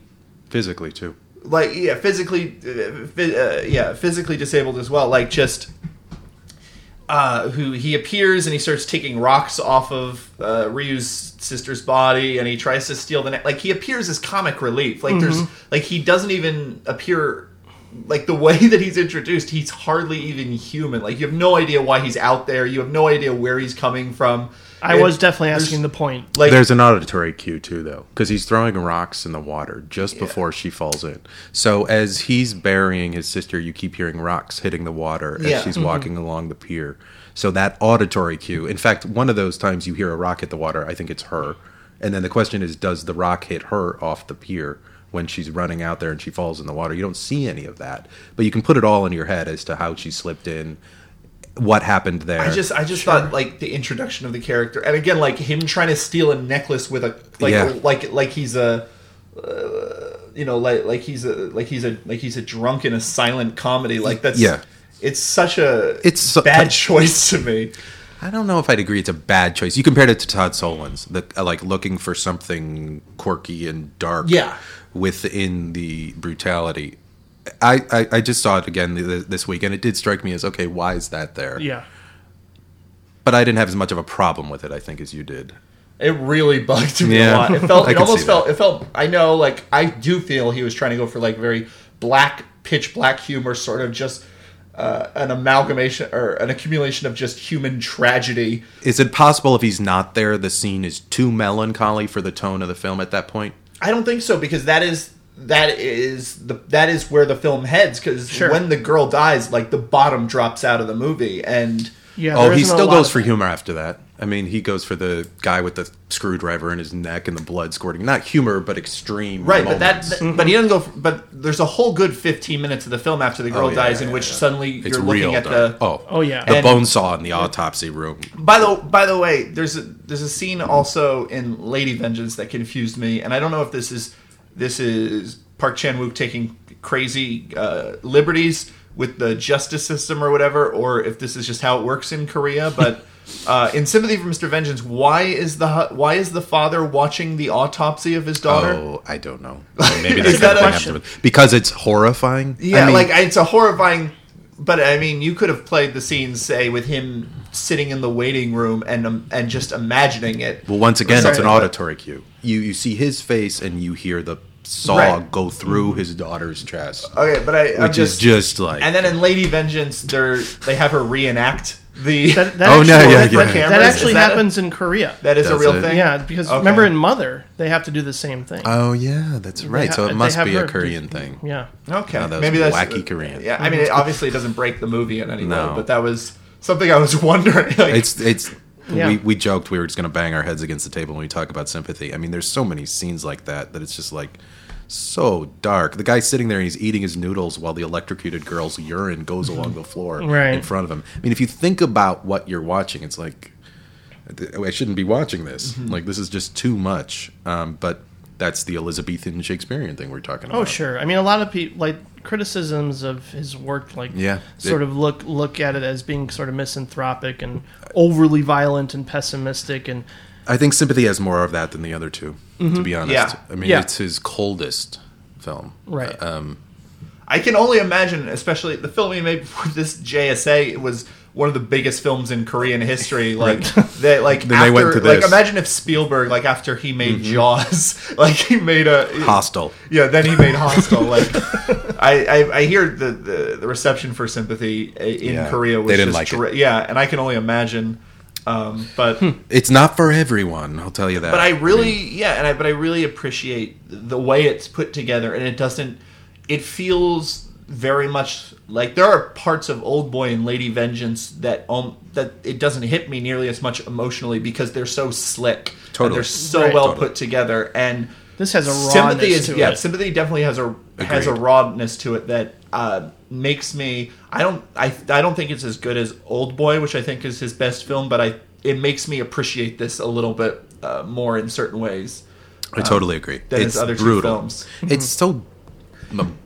Physically too. like yeah physically uh, uh, yeah physically disabled as well like just uh, who he appears and he starts taking rocks off of uh, Ryu's sister's body and he tries to steal the neck like he appears as comic relief. Like there's like he doesn't even appear like the way that he's introduced he's hardly even human. Like you have no idea why he's out there. You have no idea where he's coming from I It- was definitely asking the point. like There's an auditory cue too, though, because he's throwing rocks in the water just before she falls in. So as he's burying his sister, you keep hearing rocks hitting the water as Yeah. she's mm-hmm. walking along the pier. So that auditory cue. In fact, one of those times you hear a rock hit the water, I think it's her. And then the question is, does the rock hit her off the pier when she's running out there and she falls in the water? You don't see any of that, but you can put it all in your head as to how she slipped in, what happened there. I just I just thought like the introduction of the character, and again like him trying to steal a necklace with a like Yeah. like like he's a uh, you know like like he's a like he's a like he's a drunk in a silent comedy like that's Yeah. it's such a It's so- bad but- choice to me. I don't know if I'd agree it's a bad choice. You compared it to Todd Solondz, the uh, like looking for something quirky and dark, Yeah. within the brutality. I, I, I just saw it again this week, and it did strike me as okay. Why is that there? Yeah. But I didn't have as much of a problem with it, I think, as you did. It really bugged me Yeah. a lot. It felt it almost felt that. it felt I know like I do feel he was trying to go for like very black pitch black humor sort of just uh, an amalgamation or an accumulation of just human tragedy Is it possible if he's not there, the scene is too melancholy for the tone of the film at that point? I don't think so because that is that is the that is where the film heads because Sure. when the girl dies, like the bottom drops out of the movie, and Yeah. oh, he still goes of- for humor after that. I mean, he goes for the guy with the screwdriver in his neck and the blood squirting. Not humor, but extreme. right, but that moments. but he doesn't go. For, but there's a whole good 15 minutes of the film after the oh, girl Oh, yeah, dies yeah, in which yeah. suddenly It's you're looking real at dark. the oh Oh, yeah. the And- bone saw in the autopsy room. By the by the way, there's a there's a scene also in Lady Vengeance that confused me, and I don't know if this is this is Park Chan Wook taking crazy uh, liberties with the justice system or whatever, or if this is just how it works in Korea. But uh, in Sympathy for Mr. Vengeance, why is the hu- why is the father watching the autopsy of his daughter? Oh, I don't know. Maybe Is that's that a question? because it's horrifying. Yeah, I mean, like it's a horrifying. But I mean, you could have played the scene, say, with him sitting in the waiting room and um, and just imagining it. well, once again, it's an auditory cue. You you see his face and you hear the saw Right. go through his daughter's chest, Okay, but I, I'm which is just like. And then in Lady Vengeance, they're they have her reenact the. That, that Oh, no, actually, yeah, that, yeah. that actually is that a- happens in Korea. that is a real it? thing. yeah, because Okay. remember in Mother, they have to do the same thing. oh yeah, that's right. ha- so it must be a her- Korean thing. yeah. Okay, Oh, that was maybe that's wacky Korean. Yeah, I mean, it obviously it doesn't break the movie in any way, No. but that was something I was wondering. Like, It's it's. Yeah. We, we joked we were just going to bang our heads against the table when we talk about sympathy. I mean, there's so many scenes like that that it's just like so dark. The guy's sitting there and he's eating his noodles while the electrocuted girl's urine goes along the floor Right. in front of him. I mean, if you think about what you're watching, it's like I shouldn't be watching this. Mm-hmm. Like this is just too much. Um, but that's the Elizabethan Shakespearean thing we're talking about. Oh, sure. I mean, a lot of people like criticisms of his work, like Yeah. sort It- of look look at it as being sort of misanthropic and overly violent and pessimistic, and I think sympathy has more of that than the other 2 To be honest, Yeah. I mean, Yeah. it's his coldest film. right. Um, I can only imagine, especially the film he made for this JSA it was one of the biggest films in Korean history. Like that, like Then they after, went to like imagine if Spielberg, like after he made mm-hmm. Jaws, like he made a Hostel. yeah, then he made Hostel. Like, I, I, I hear the, the, the reception for sympathy eh, in Yeah, Korea was they didn't just like it. yeah, and I can only imagine. Um, but hmm. It's not for everyone. I'll tell you that. but I really yeah, and I but I really appreciate the way it's put together, and it doesn't. It feels very much like there are parts of Old Boy and Lady Vengeance that um that it doesn't hit me nearly as much emotionally because they're so slick, and Totally. they're so Right. well Totally. put together, and This has a sympathy rawness is to yeah it. sympathy definitely has a has a rawness to it that uh, makes me I don't I I don't think it's as good as Old Boy which I think is his best film but I it makes me appreciate this a little bit uh, more in certain ways I totally agree. uh, than his it's other two brutal. films. It's so, m-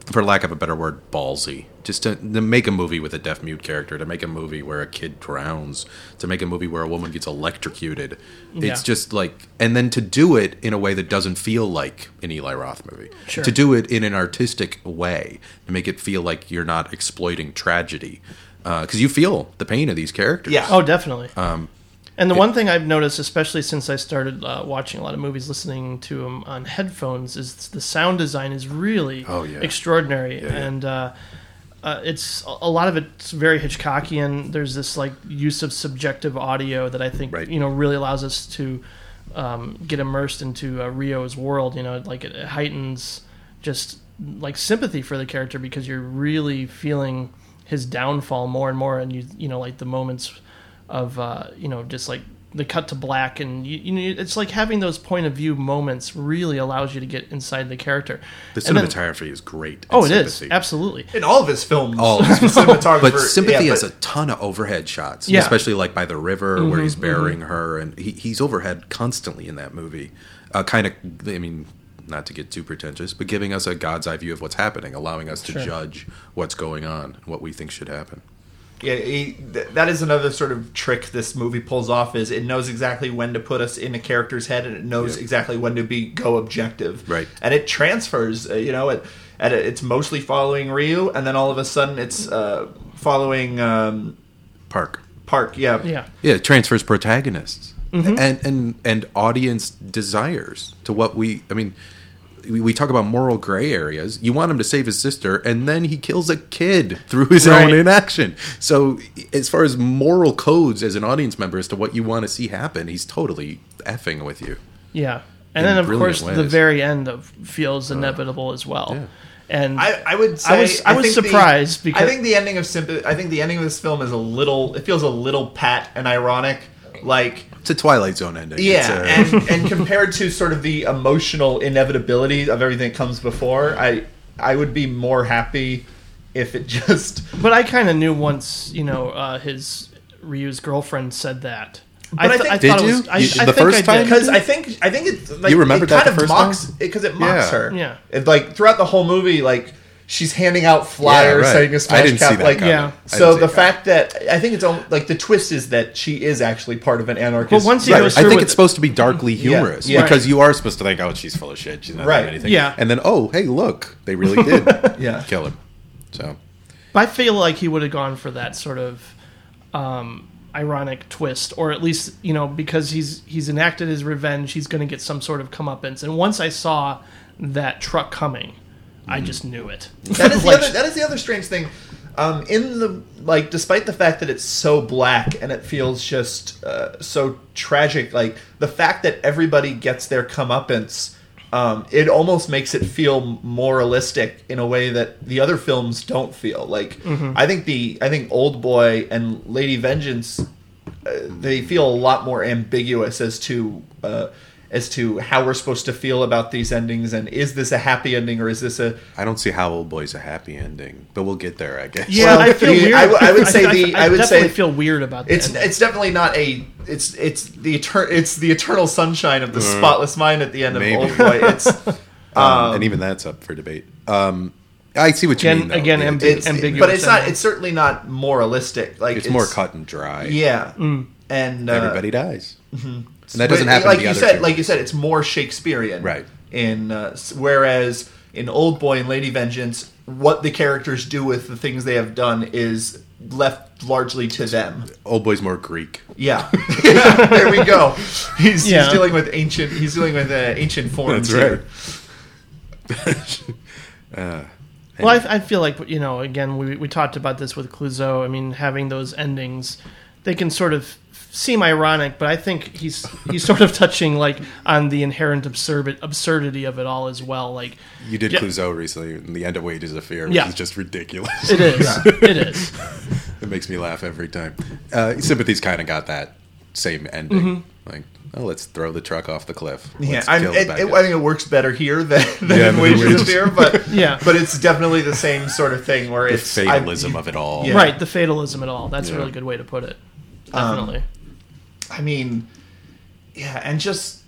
for lack of a better word, ballsy. Just to, to make a movie with a deaf mute character, to make a movie where a kid drowns, to make a movie where a woman gets electrocuted. Yeah. It's just like, and then to do it in a way that doesn't feel like an Eli Roth movie. Sure. To do it in an artistic way, to make it feel like you're not exploiting tragedy. Because you feel the pain of these characters. Yeah. Oh, definitely. Um, and the one thing I've noticed, especially since I started uh, watching a lot of movies, listening to them on headphones, is the sound design is really Oh, yeah. extraordinary, Yeah, yeah. and uh, uh, it's a lot of it's very Hitchcockian. There's this like use of subjective audio that I think Right. you know really allows us to um, get immersed into uh, Ryu's world. You know, like it, it heightens just like sympathy for the character because you're really feeling his downfall more and more, and you you know like the moments of uh, you know just like the cut to black and you, you know it's like having those point of view moments really allows you to get inside the character. the And then- cinematography is great. in oh, it is Sympathy. absolutely. in all of his films All of the cinematographer But Sympathy yeah, has a ton of overhead shots, Yeah. especially like by the river where he's burying her, and he, he's overhead constantly in that movie. Uh, kind of, I mean, not to get too pretentious, but giving us a God's eye view of what's happening, allowing us to Sure. judge what's going on, and what we think should happen. Yeah, he, th- that is another sort of trick this movie pulls off. Is it knows exactly when to put us in a character's head, and it knows Yeah. exactly when to be go objective. Right. and it transfers. Uh, you know, it, at a, it's mostly following Ryu, and then all of a sudden it's uh, following um, Park. Park. Yeah, Yeah. Yeah, it transfers protagonists Mm-hmm. and and and audience desires to what we. I mean, we, we talk about moral gray areas. You want him to save his sister, and then he kills a kid through his Right. own inaction. So, as far as moral codes as an audience member as to what you want to see happen, he's totally effing with you. Yeah, and then of brilliant course the very end of feels uh, inevitable as well. yeah. And I, I would say I was- I was think the- surprised because- I think the ending of Sympathy. I think the ending of this film is a little. It feels a little pat and ironic. Like It's a Twilight Zone ending. Yeah, a- and and compared to sort of the emotional inevitability of everything that comes before, I I would be more happy if it just but I kind of knew once you know uh, his Ryu's girlfriend said that. But I th- think- Did thought it you? was- I, You- I the think first I time? because I think I think it's like You remembered it that kind the of first mocks time? because it mocks Yeah. her. Yeah. It, like throughout the whole movie, like she's handing out flyers, right. setting a I smash didn't cap, see that like coming. Yeah. So the it coming. fact that I think it's al- like the twist is that she is actually part of an anarchist. Well, once he Right. goes I think it's supposed to be darkly humorous Yeah. because you are supposed to think, oh, she's full of shit. She's not Right. anything. Yeah. And then, oh, hey, look, they really did Yeah. kill him. So I feel like he would have gone for that sort of um, ironic twist, or at least you know because he's he's enacted his revenge, he's going to get some sort of comeuppance. And once I saw that truck coming, I just knew it. That is the Like, other. That is the other strange thing. Um, in the like, despite the fact that it's so black and it feels just uh, so tragic, like the fact that everybody gets their comeuppance, um, it almost makes it feel moralistic in a way that the other films don't feel. Like, I think the I think Old Boy and Lady Vengeance, uh, they feel a lot more ambiguous as to. Uh, as to how we're supposed to feel about these endings, and is this a happy ending or is this a I don't see how Old Boy's a happy ending, but we'll get there, I guess. Yeah, Well, I feel the- weird. I w- I would say the- I would definitely say- feel weird about that. It's it's definitely not a it's it's the etern- it's the eternal sunshine of the spotless mind at the end of Maybe. Old Boy. It's Um, and even that's up for debate. Um, I see what you Again- mean. Though. again, Yeah, ambi- it's, it's ambiguous but it's not. It's certainly not moralistic. Like it's more cut and dry. Yeah, and uh, Everybody dies, Mm-hmm. And that doesn't but happen. Like in the you other said, two like you said, it's more Shakespearean. Right. In uh, whereas in Old Boy and Lady Vengeance, what the characters do with the things they have done is left largely to them. Old boy's more Greek. Yeah, yeah there we go. He's, Yeah. he's dealing with ancient. He's dealing with uh, ancient forms. That's right. here. Well, I, I feel like you know. Again, we we talked about this with Clouzot. I mean, having those endings, they can sort of seem ironic, but I think he's he's sort of touching like on the inherent absurd absurdity of it all as well. Like You did Yeah. Clouzot recently, and the end of Wages of Fear, which Yeah. is just ridiculous. it is, it is. It makes me laugh every time. Uh, Sympathy's kind of got that same ending. Mm-hmm. Like, oh, let's throw the truck off the cliff. Yeah, Let's I'm, kill it, bad it. I think it works better here than, than Yeah, in Wages Wages. of Fear, but Yeah. but it's definitely the same sort of thing where the it's I- fatalism of it all. Yeah. Right, the fatalism at all. That's Yeah. a really good way to put it. Um, Definitely. I mean, yeah, and just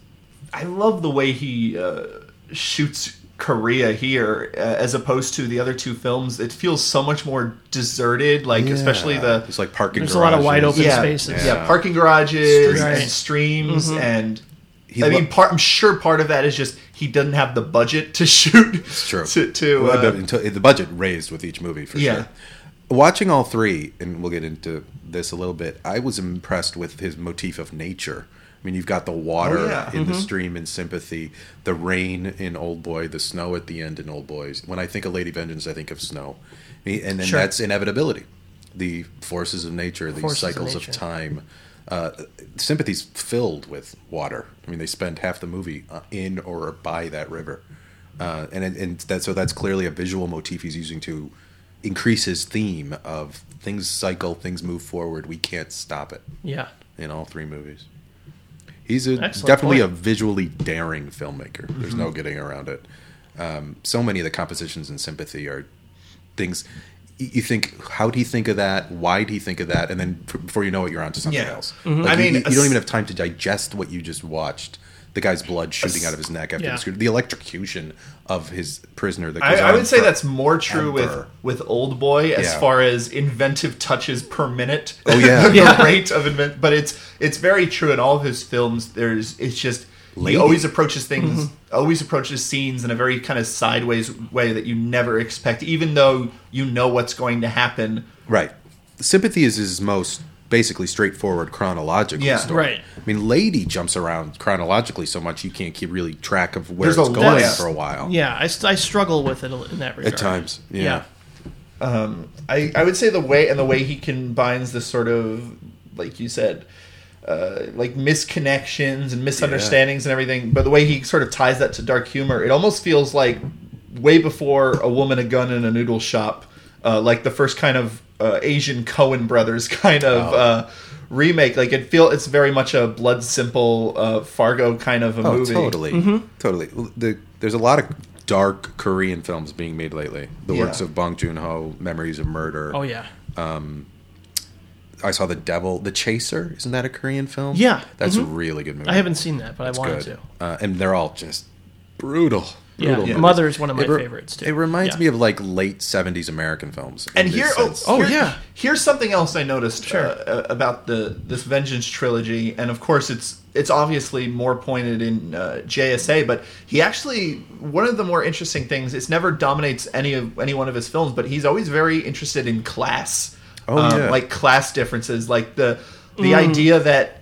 I love the way he uh, shoots Korea here uh, as opposed to the other two films. It feels so much more deserted, like especially the It's like parking There's a lot of wide open yeah, spaces. yeah, Yeah. parking garages Right. and streams and. He I lo- mean, part. I'm sure part of that is just he doesn't have the budget to shoot. It's true. To, to Well, uh, the, the budget raised with each movie for Yeah. sure. Watching all three, and we'll get into this a little bit. I was impressed with his motif of nature. I mean, you've got the water Oh, yeah. in the stream in Sympathy, the rain in Old Boy, the snow at the end in Old Boys. When I think of Lady Vengeance, I think of snow, and then Sure. that's inevitability. The forces of nature, the Forces cycles of, nature. time. Uh, Sympathy's filled with water. I mean, they spend half the movie uh, in or by that river, uh, and and that so that's clearly a visual motif he's using to increase his theme of things cycle, things move forward. We can't stop it Yeah. in all three movies. He's a, definitely point. a visually daring filmmaker. There's Mm-hmm. no getting around it. Um, so many of the compositions in Sympathy are things you think, how'd he think of that? Why'd he think of that? And then before you know it, you're on to something Yeah. else. Mhm. Like, I you- mean, you, you don't even have time to digest what you just watched. The guy's blood shooting out of his neck after Yeah. the screw. The electrocution of his prisoner. That I, goes I on would say that's more true with with Old Boy as Yeah. far as inventive touches per minute. Oh, yeah. the Yeah. rate of invent, but it's it's very true in all of his films. There's it's just Lady. he always approaches things, Mm-hmm. always approaches scenes in a very kind of sideways way that you never expect, even though you know what's going to happen. Right. Sympathy is his most basically straightforward chronological Yeah. story. Right. I mean, Lady jumps around chronologically so much you can't keep really track of where There's it's a going for a while. Yeah, I, I struggle with it in that regard. At times. Yeah. I, I would say the way and the way he combines this sort of like you said uh, like misconnections and misunderstandings and everything but the way he sort of ties that to dark humor it almost feels like way before a woman a gun in a noodle shop uh, like the first kind of uh, asian cohen brothers kind of Oh. uh, remake like it feel it's very much a blood simple uh, fargo kind of a Oh, movie totally. Totally. The, there's a lot of dark Korean films being made lately. The Yeah. works of Bong Joon Ho, Memories of Murder. Oh yeah. Um, I saw The Devil, The Chaser. Isn't that a Korean film? Yeah. That's a Mhm. really good movie. I haven't seen that, but It's I wanted good. to. Uh, and they're all just brutal. Yeah, yeah. Mother is one of my It re- favorites too. It reminds Yeah. me of like late '70s American films. And here, oh. Oh, here- yeah. Here's something else I noticed Sure. uh, about the this Vengeance trilogy, and of course it's it's obviously more pointed in uh, JSA, but he actually one of the more interesting things. It's never dominates any of any one of his films, but he's always very interested in class. Oh, um, yeah. like class differences, like the the Mm. idea that.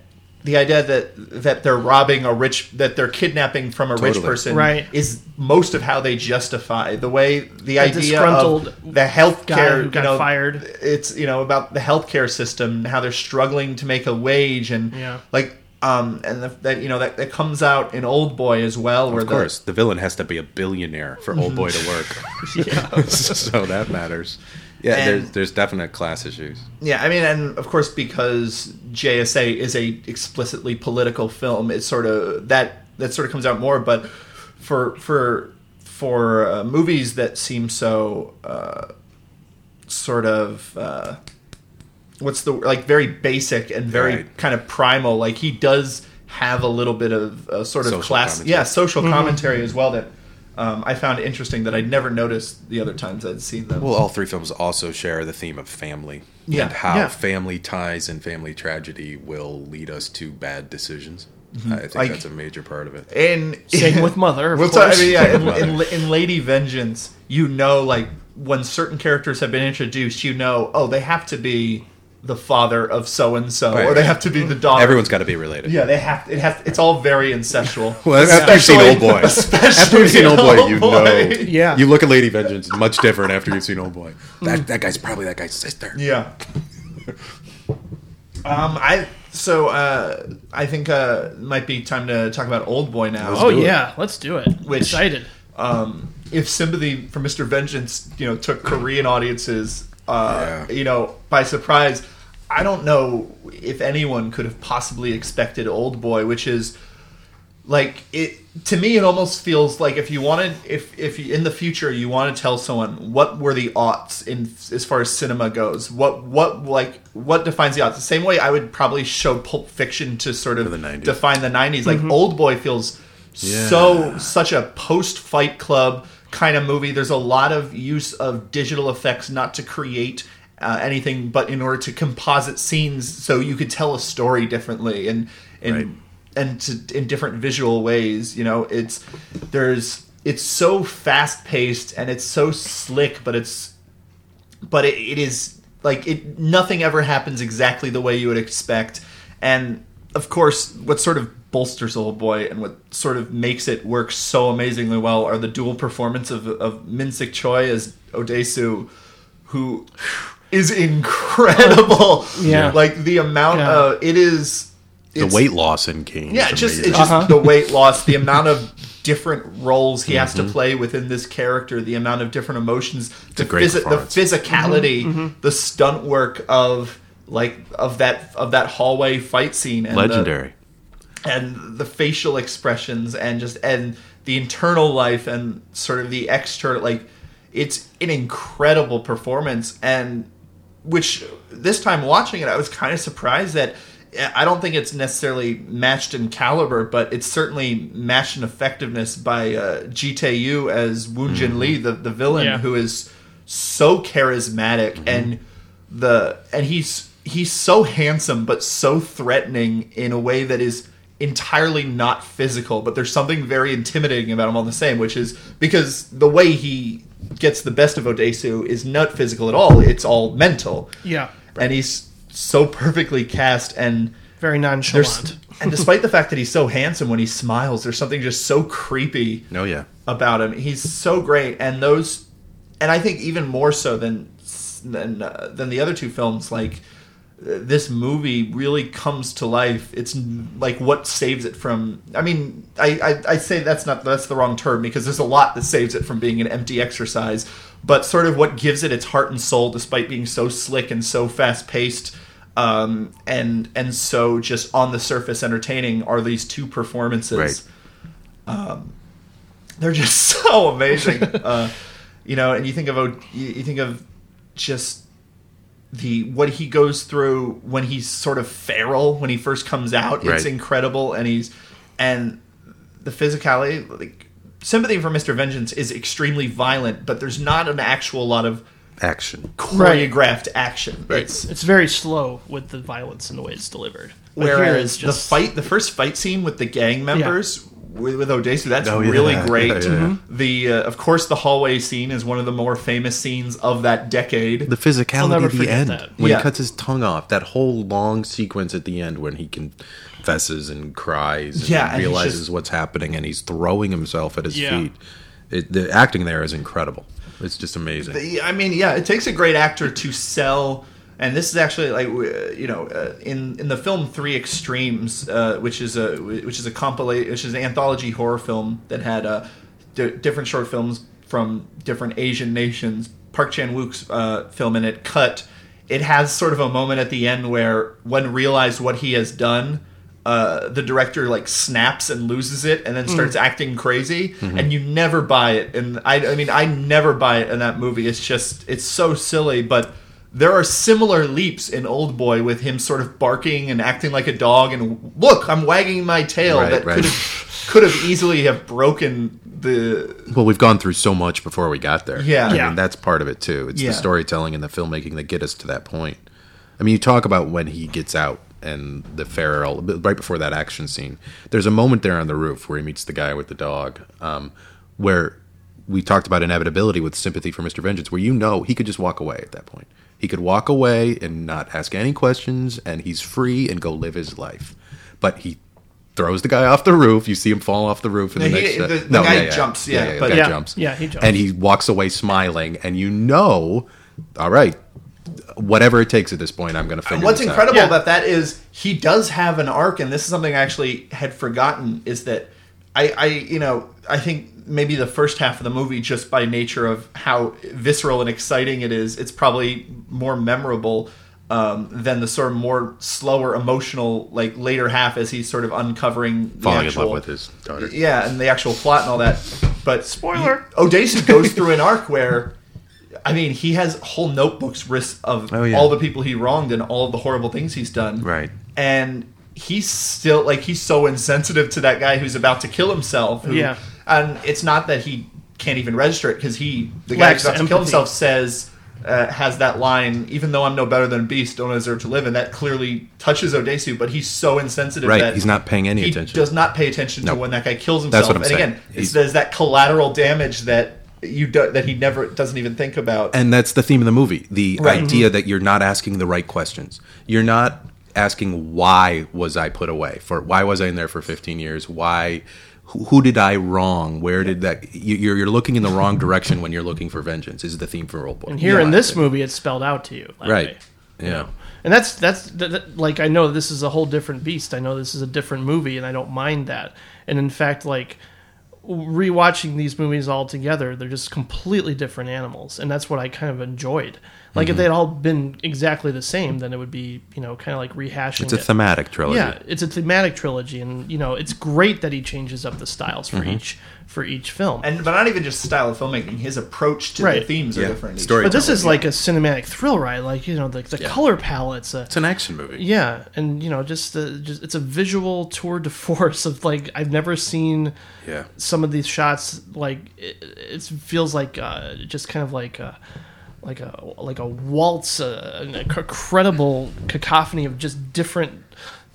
The idea that that they're robbing a rich, that they're kidnapping from a rich person, Right. is most of how they justify the way the idea disgruntled of the health guy care who got you know, fired. it's you know about the healthcare system and how they're struggling to make a wage and Yeah. like um and the, that you know that, that comes out in old boy as well where Of course, the villain has to be a billionaire for Old Boy to work. Yeah. so that matters. Yeah, And- there's there's definite class issues. yeah i mean and of course because jsa is a explicitly political film it's sort of that that sort of comes out more but for for for uh, movies that seem so uh sort of uh what's the like very basic and very Right. kind of primal like he does have a little bit of a sort of Social class commentary. yeah social Mm-hmm. commentary as well that um, i found interesting that i'd never noticed the other times i'd seen them Well, all three films also share the theme of family Yeah, and how yeah. family ties and family tragedy will lead us to bad decisions. I think Like- that's a major part of it. And Same with Mother, of We'll talk- course. I mean, yeah, in, in, in Lady Vengeance, you know, like when certain characters have been introduced, you know, oh, they have to be the father of so and so, or they have to be the daughter. Everyone's got to be related. yeah, they have. It has. It's all very incestual. Well, after you've seen Old Boy, especially after you've seen Old Boy, you know. Yeah. You look at Lady Vengeance, much different after you've seen Old Boy. That that guy's probably that guy's sister. Yeah. Um, I so uh, I think uh, it might be time to talk about Old Boy now. Oh do it. yeah, let's do it. Which- Excited. um, if Sympathy for Mr. Vengeance, you know, took Korean audiences, uh, Yeah. you know, by surprise, I don't know if anyone could have possibly expected Old Boy, which is like it to me. It almost feels like if you wanted, if if you, in the future you want to tell someone what were the aughts in as far as cinema goes, what what like what defines the aughts. The same way I would probably show Pulp Fiction to sort of the 90s. define the '90s. Like Mm-hmm. Old Boy feels Yeah. so such a post Fight Club kind of movie. There's a lot of use of digital effects, not to create uh, anything, but in order to composite scenes, so you could tell a story differently and and Right. and to, in different visual ways. You know, it's there's it's so fast paced and it's so slick, but it's but it, it is like it nothing ever happens exactly the way you would expect and of course what sort of bolsters old boy and what sort of makes it work so amazingly well are the dual performance of, of min sik choi as odesu who is incredible Yeah. like the amount Yeah. of it is The weight loss in Kane. yeah, is just amazing. it's just Uh-huh. the weight loss, the amount of different roles he has Mm-hmm. to play within this character, the amount of different emotions, the, a great the performance. physicality, the stunt work of like of that of that hallway fight scene, and the- legendary. and the facial expressions and just and the internal life and sort of the external like it's an incredible performance and which this time watching it I was kind of surprised that eh, I don't think it's necessarily matched in caliber but it's certainly matched in effectiveness by uh, as Woo Jin mm-hmm. Lee the the villain Yeah. who is so charismatic mm-hmm. and the and he's he's so handsome but so threatening in a way that is entirely not physical but there's something very intimidating about him all the same which is because the way he gets the best of Odesu is not physical at all it's all mental Yeah. and he's so perfectly cast and Very nonchalant. and despite the fact that he's so handsome when he smiles there's something just so creepy Oh yeah. about him. He's so great, and those, and I think even more so than than uh, than the other two films. Like this movie really comes to life. It's like what saves it from. I mean, I, I I say that's not that's the wrong term because there's a lot that saves it from being an empty exercise. But sort of what gives it its heart and soul, despite being so slick and so fast paced. Um, and and so just on the surface entertaining are these two performances Right. they're just so amazing. uh, you know, and you think of you think of just the what he goes through when he's sort of feral when he first comes out. It's incredible, and he's and the physicality. Like sympathy for Mister Vengeance is extremely violent, but there's not an actual lot of Action. choreographed action. Right. It's It's very slow with the violence and the way it's delivered. But Whereas just- the fight, the first fight scene with the gang members with, with Odesu, that's Oh, yeah. really great. Yeah, yeah, yeah. The uh, of course the hallway scene is one of the more famous scenes of that decade. The physicality at the end that. when Yeah. he cuts his tongue off. That whole long sequence at the end when he confesses and cries and Yeah, and realizes just- what's happening and he's throwing himself at his Yeah. feet. It, the acting there is incredible. It's just amazing. The- I mean, yeah, it takes a great actor to sell. And this is actually like uh, you know uh, in in the film Three Extremes, uh, which is a which is a compilation, which is an anthology horror film that had uh, d- different short films from different Asian nations. Park Chan Wook's uh, film in it, Cut. It has sort of a moment at the end where when realized what he has done, uh, the director like snaps and loses it and then starts acting crazy. And you never buy it. And I, I mean i never buy it in that movie. It's just it's so silly but there are similar leaps in old boy with him sort of barking and acting like a dog and look i'm wagging my tail Right, that right. could have could have easily have broken the Well, we've gone through so much before we got there. Yeah. I Yeah. mean, that's part of it too. It's Yeah. the storytelling and the filmmaking that get us to that point. I mean, you talk about when he gets out and the feral right before that action scene. There's a moment there on the roof where he meets the guy with the dog, um, where we talked about inevitability with sympathy for Mr. Vengeance, where you know he could just walk away at that point. He could walk away and not ask any questions, and he's free and go live his life. But he throws the guy off the roof. You see him fall off the roof, and No, the next the- the guy jumps, yeah, the but- guy Yeah, jumps, yeah, he jumps. and he walks away smiling, and you know, all right, whatever it takes at this point, I'm going to figure What's this out. incredible Yeah. about that is he does have an arc, and this is something I actually had forgotten. Is that I, I, you know, I think maybe the first half of the movie, just by nature of how visceral and exciting it is, it's probably more memorable um, than the sort of more slower, emotional, like later half as he's sort of uncovering the falling actual, in love with his daughter. yeah, and the actual plot and all that. But Spoiler. Odesu goes through an arc where, I mean, he has whole notebooks ris- of Oh, yeah. all the people he wronged and all of the horrible things he's done. Right. And he's still like he's so insensitive to that guy who's about to kill himself. who- Yeah. And it's not that he can't even register it because he, the guy Lacks who's about to kill himself, says. Uh, has that line, even though I'm no better than a beast, don't deserve to live, and that clearly touches Odesu, but he's so insensitive Right, that he's not paying any attention. he attention. does not pay attention to when that guy kills himself. That's what I'm and saying. again, it's, He's- there's that collateral damage that you do, that he never doesn't even think about. and that's the theme of the movie the Right. idea that you're not asking the right questions you're not asking why was i put away for why was i in there for 15 years why who, who did i wrong where did that you- you're, you're looking in the wrong direction when you're looking for vengeance is the theme for old boy And here Yeah. in this movie, it's spelled out to you. right way. yeah And that's that's that, that- like I know this is a whole different beast. I know this is a different movie, and I don't mind that. And in fact, like rewatching these movies all together, they're just completely different animals, and that's what I kind of enjoyed. Like Mm-hmm. if they'd all been exactly the same, then it would be you know kind of like rehashing. it's a it. thematic trilogy Yeah, it's a thematic trilogy, and you know it's great that he changes up the styles for Mm-hmm. each for each film. and but not even just style of filmmaking, his approach to the Right. themes Yeah. are different. Story- but this film. is like a cinematic thrill ride, like you know the, the color palettes. Uh, it's an action movie Yeah, and you know, just the just it's a visual tour de force of like I've never seen yeah some of these shots like it, it feels like uh, just kind of like a, like a like a waltz, uh, an incredible cacophony of just different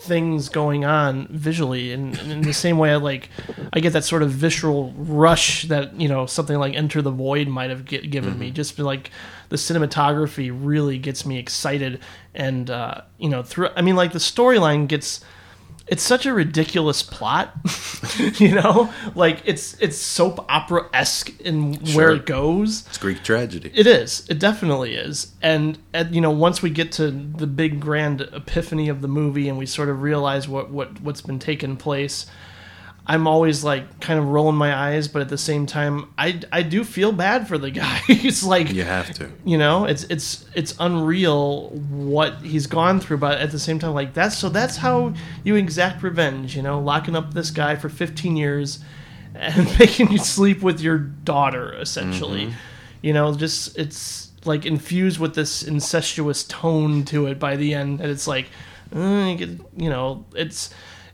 things going on visually. And, and in the same way I like I get that sort of visceral rush that you know something like Enter the Void might have get, given me. Just like the cinematography really gets me excited. And uh, you know through I mean like the storyline gets it's such a ridiculous plot you know like it's it's soap opera esque in where it goes it's greek tragedy it is. It definitely is. And, and you know, once we get to the big grand epiphany of the movie and we sort of realize what what what's been taking place, I'm always like kind of rolling my eyes, but at the same time, I I do feel bad for the guy. it's like you have to you know it's it's it's unreal what he's gone through but at the same time like that's so that's how you exact revenge you know locking up this guy for 15 years and making you sleep with your daughter essentially you know just it's like infused with this incestuous tone to it by the end and it's like uh, you know it's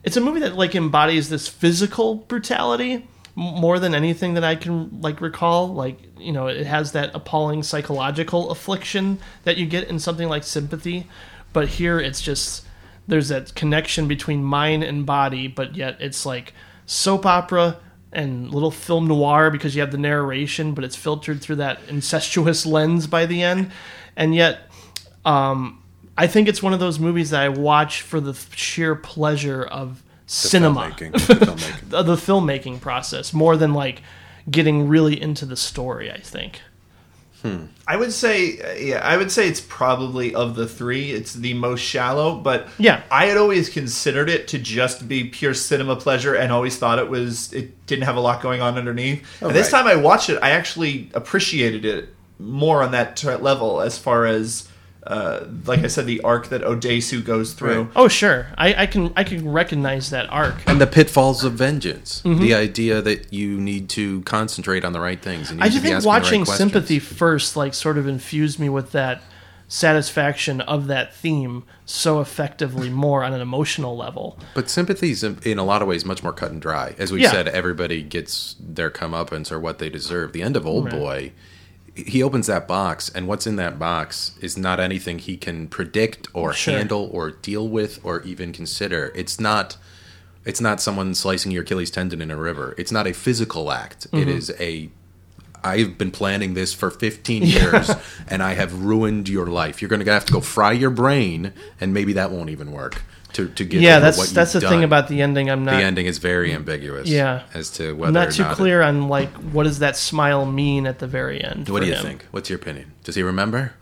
it's a movie that like embodies this physical brutality more than anything that I can like recall. Like you know, it has that appalling psychological affliction that you get in something like Sympathy, but here it's just there's that connection between mind and body, but yet it's like soap opera and little film noir because you have the narration, but it's filtered through that incestuous lens by the end, and yet um, I think it's one of those movies that I watch for the sheer pleasure of cinema, filmmaking, the filmmaking. of the filmmaking process, more than like getting really into the story. I think. Hmm. I would say, yeah, I would say it's probably of the three, it's the most shallow. But Yeah. I had always considered it to just be pure cinema pleasure, and always thought it was it didn't have a lot going on underneath. and this right. time I watched it, I actually appreciated it more on that t- level, as far as, uh, like I said, the arc that Odesu goes through. Right. Oh sure, I, I can I can recognize that arc. and the pitfalls of vengeance Mm-hmm. the idea that you need to concentrate on the right things and you I need just think asking the right watching questions. Sympathy first, like, sort of infused me with that satisfaction of that theme so effectively more on an emotional level. But sympathy's in, in a lot of ways much more cut and dry. As we Yeah. said, everybody gets their comeuppance or what they deserve. The end of Old Right. Boy, he opens that box, and what's in that box is not anything he can predict or Sure. handle or deal with or even consider. It's not. It's not someone slicing your Achilles tendon in a river. It's not a physical act. It mm-hmm. is a. I've been planning this for 15 years, and I have ruined your life. You're going to have to go fry your brain, and maybe that won't even work to to get yeah, that's what that's the you've thing about the ending. I'm not. the ending is very ambiguous. Yeah. as to whether I'm not or too not it- clear on like what does that smile mean at the very end. What do you him. think? What's your opinion? Does he remember?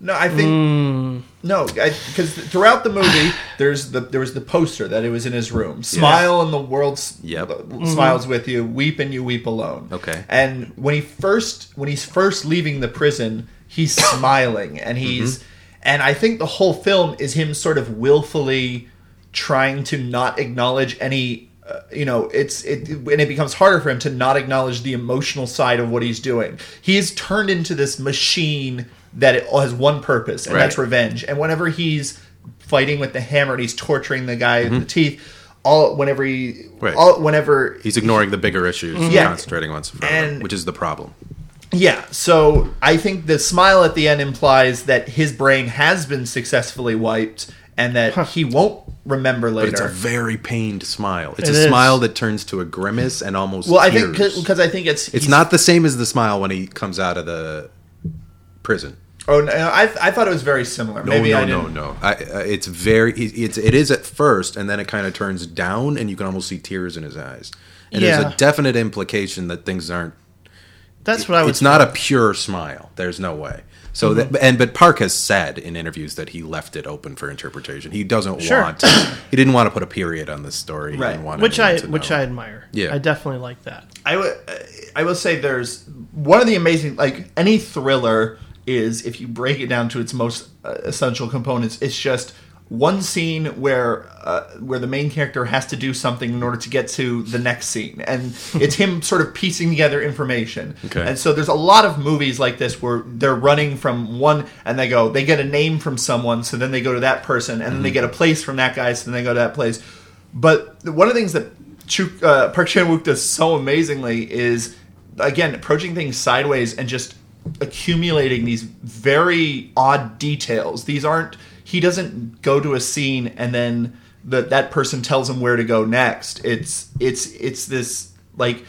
No, I think Hmm. no, because throughout the movie, there's the there was the poster that it was in his room. Smile and the world s- Yep. Mm-hmm. smiles with you. Weep and you weep alone. Okay. And when he first when he's first leaving the prison, he's smiling and he's Mm-hmm. And I think the whole film is him sort of willfully trying to not acknowledge any. Uh, you know, it's it, and it becomes harder for him to not acknowledge the emotional side of what he's doing. He is turned into this machine that it has one purpose, and Right. that's revenge. And whenever he's fighting with the hammer and he's torturing the guy with the teeth, all whenever he, Mm-hmm. Right. all whenever He's ignoring the bigger issues, and Yeah. concentrating on some, And- which is the problem. Yeah, so I think the smile at the end implies that his brain has been successfully wiped and that he won't remember later. But it's a very pained smile. It's It a is. smile that turns to a grimace and almost. Well, I think because I think it's it's not the same as the smile when he comes out of the prison. Oh, no, I I thought it was very similar. No, Maybe no, I no, didn't. no. I, uh, it's very. it- It's it is at first, and then it kind of turns down, and you can almost see tears in his eyes. And Yeah. there's a definite implication that things aren't That's what I was. it's not a pure smile. There's no way. So Mm-hmm. that, and but Park has said in interviews that he left it open for interpretation. He doesn't Sure. want. He didn't want to put a period on this story. He Right. didn't want which I to which know. I admire. Yeah. I definitely like that. I would I will say there's one of the amazing like any thriller is if you break it down to its most uh, essential components it's just one scene where uh, where the main character has to do something in order to get to the next scene and it's him sort of piecing together information Okay. and so there's a lot of movies like this where they're running from one and they go they get a name from someone so then they go to that person and then they get a place from that guy so then they go to that place but one of the things that Chu, uh, Park Chan Wook does so amazingly is again approaching things sideways and just accumulating these very odd details. These aren't he doesn't go to a scene and then that that person tells him where to go next. It's it's it's this like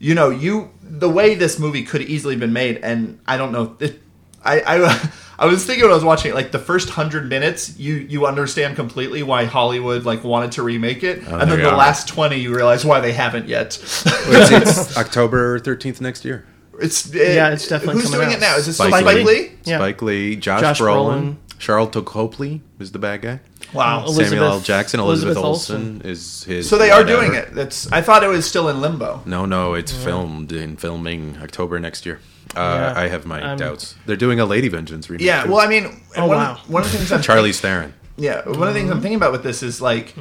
you know you the way this movie could easily have been made and I don't know it, I I I was thinking when I was watching it, like the first hundred minutes, you you understand completely why Hollywood like wanted to remake it, oh, and then the are. last twenty, you realize why they haven't yet. It's, it's October thirteenth next year. it's Yeah, it's definitely who's coming doing out. it now? Is it still Spike Spike Lee. Lee? Yeah. Spike Lee, Josh, Josh Brolin, Brolin. Sharlto Copley is the bad guy. Wow. Elizabeth- Samuel L. Jackson, Elizabeth, Elizabeth Olsen is his. So they are whatever. doing it. That's I thought it was still in limbo. No, no, it's filmed in filming October next year. Uh, Yeah. I have my I'm- doubts. They're doing a Lady Vengeance remake. Yeah. too. Well, I mean, and Oh, one, wow. one of the things I'm Charlize Theron. Yeah, one of the things I'm thinking about with this is like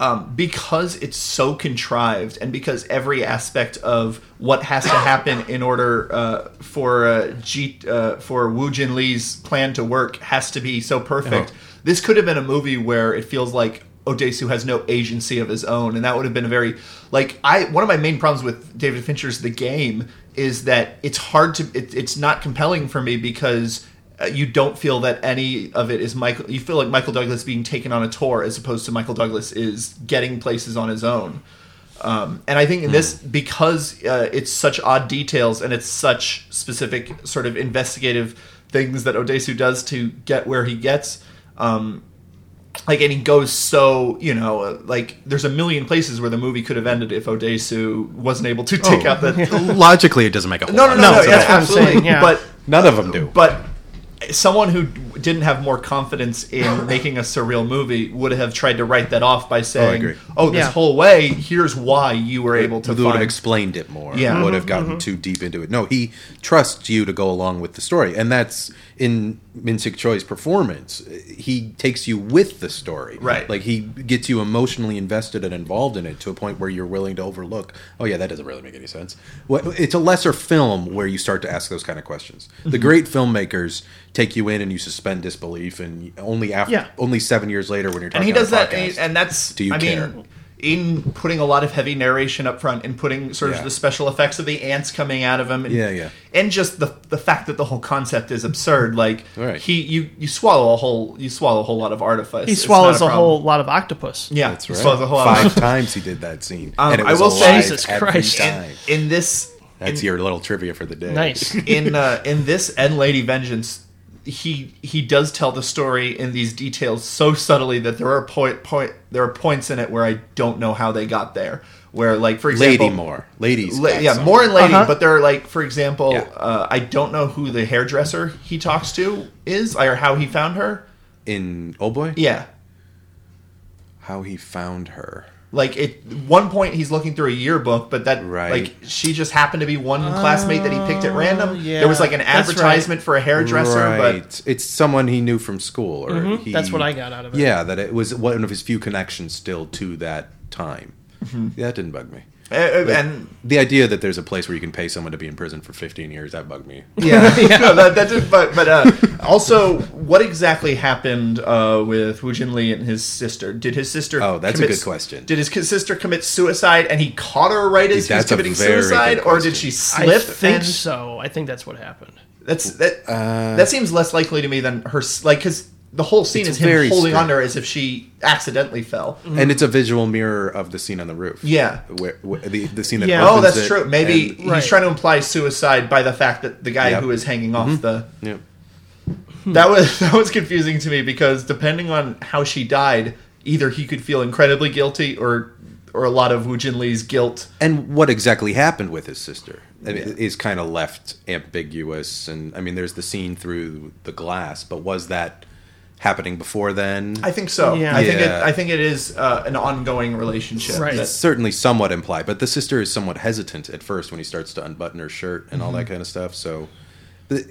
um, because it's so contrived, and because every aspect of what has to happen in order uh, for uh, G, uh, for Woo Jin Lee's plan to work has to be so perfect. Uh-huh. This could have been a movie where it feels like Odesu has no agency of his own, and that would have been a very like I. One of my main problems with David Fincher's The Game is that it's hard to. It, it's not compelling for me because you don't feel that any of it is Michael. You feel like Michael Douglas being taken on a tour as opposed to Michael Douglas is getting places on his own. Um, and I think in this, because uh, it's such odd details and it's such specific sort of investigative things that Odesu does to get where he gets, um, like, and he goes so, you know, uh, like there's a million places where the movie could have ended if Odesu wasn't able to take out that. Logically, it doesn't make a whole No, no, lot no, of no, sense yeah, at all. what I'm absolutely. saying, yeah. But None of them do. but someone who didn't have more confidence in making a surreal movie would have tried to write that off by saying, agree. "Oh, this Yeah. whole way, here's why you were able to They would have explained it more. Yeah. would have gotten too deep into it. No, he trusts you to go along with the story, and that's in Min Sik Choi's performance. He takes you with the story, Right. Like he gets you emotionally invested and involved in it to a point where you're willing to overlook. Oh yeah, that doesn't really make any sense. Well, It's a lesser film where you start to ask those kind of questions. Mm-hmm. The great filmmakers take you in and you suspend disbelief, and only after Yeah. only seven years later when you're and talking he does on that, and, podcast, and that's Do you I care? mean, in putting a lot of heavy narration up front and putting sort Yeah. of the special effects of the ants coming out of him. And, Yeah, yeah. And just the the fact that the whole concept is absurd. Like Right. he you you swallow a whole you swallow a whole lot of artifice. He It's swallows not a, whole lot of octopus. Yeah, That's right. swallows a whole lot Five of times he did that scene, Um, and it I was will say- alive Jesus every Christ. time. in this. That's in, your little trivia for the day. Nice. in uh, in this and Lady Vengeance, he he does tell the story in these details so subtly that there are point point there are points in it where I don't know how they got there. Where like for example, Lady Moore, ladies. La- yeah, some. more and Lady, Uh-huh. but there are like for example, Yeah. uh, I don't know who the hairdresser he talks to is or how he found her. in Oh Boy. Yeah. How he found her. Like at one point, he's looking through a yearbook, but that Right. like she just happened to be one classmate that he picked at random. Oh, yeah, there was like an that's right. advertisement for a hairdresser, right. but it's someone he knew from school, or Mm-hmm. That's what I got out of it. Yeah, that it was one of his few connections still to that time. Mm-hmm. Yeah, that didn't bug me. Uh, and The idea that there's a place where you can pay someone to be in prison for 15 years that bugged me. Yeah, no, that, that did, but but uh, also, what exactly happened uh, with Woo Jin Lee and his sister? Did his sister? Oh, that's a good question. Did his sister commit suicide, and he caught her right as he was That's committing suicide, or did question. she I think and so. I think that's what happened. That's that. Uh, that seems less likely to me than her. Like because the whole scene It's is him holding on to her as if she accidentally fell. And it's a visual mirror of the scene on the roof. Yeah. Where, where the, the scene that Yeah. Oh, that's it true. Maybe and- he's Right. trying to imply suicide by the fact that the guy Yep. who is hanging off mm-hmm. the yeah. That was that was confusing to me because depending on how she died, either he could feel incredibly guilty or or a lot of Woo Jin Lee's guilt. And what exactly happened with his sister Yeah. is kind of left ambiguous. And I mean, there's the scene through the glass, but was that happening before then? I think so. Yeah. I think it, Yeah. I think it is uh, an ongoing relationship. Right. that- certainly somewhat implied, but the sister is somewhat hesitant at first when he starts to unbutton her shirt and all Mm-hmm. that kind of stuff. So th-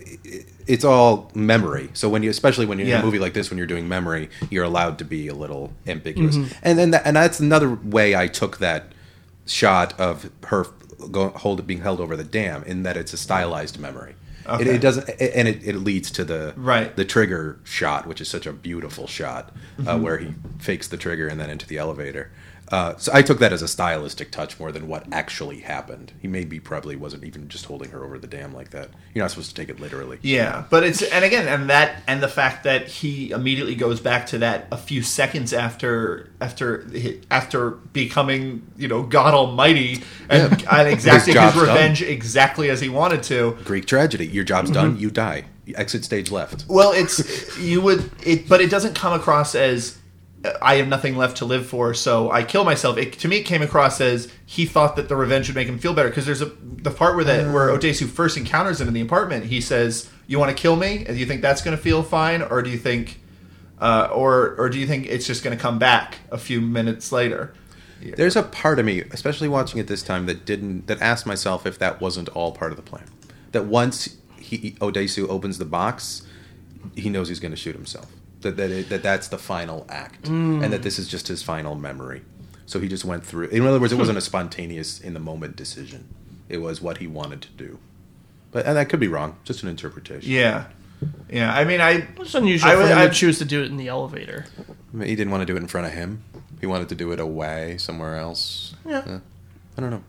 it's all memory. So when you, especially when you're in Yeah. a movie like this, when you're doing memory, you're allowed to be a little ambiguous. Mm-hmm. And then, that, and that's another way I took that shot of her go, hold being held over the dam, in that it's a stylized memory. It, Okay. it doesn't, and it, it leads to the Right. the trigger shot, which is such a beautiful shot, Mm-hmm. uh, where he fakes the trigger and then into the elevator. Uh, so I took that as a stylistic touch more than what actually happened. He maybe probably wasn't even just holding her over the dam like that. You're not supposed to take it literally. Yeah, but it's and again and that and the fact that he immediately goes back to that a few seconds after after after becoming you know God Almighty and, Yeah. and exacting His his, revenge exactly as he wanted to. Greek tragedy. Your job's Mm-hmm. done. You die. Exit stage left. Well, it's you would it, but it doesn't come across as I have nothing left to live for, so I kill myself. It, to me, it came across as he thought that the revenge would make him feel better because there's a the part where that where Odesu first encounters him in the apartment. He says, "You want to kill me? And do you think that's going to feel fine, or do you think, uh, or or do you think it's just going to come back a few minutes later?" There's a part of me, especially watching it this time, that didn't that asked myself if that wasn't all part of the plan. That once he Odesu opens the box, he knows he's going to shoot himself. That that, it, that that's the final act, and that this is just his final memory. So he just went through. In other words, it wasn't a spontaneous in the moment decision. It was what he wanted to do. But and that could be wrong. Just an interpretation. Yeah, yeah. I mean, I It's unusual I for would- him I- to choose to do it in the elevator. I mean, he didn't want to do it in front of him. He wanted to do it away somewhere else. Yeah. I don't know.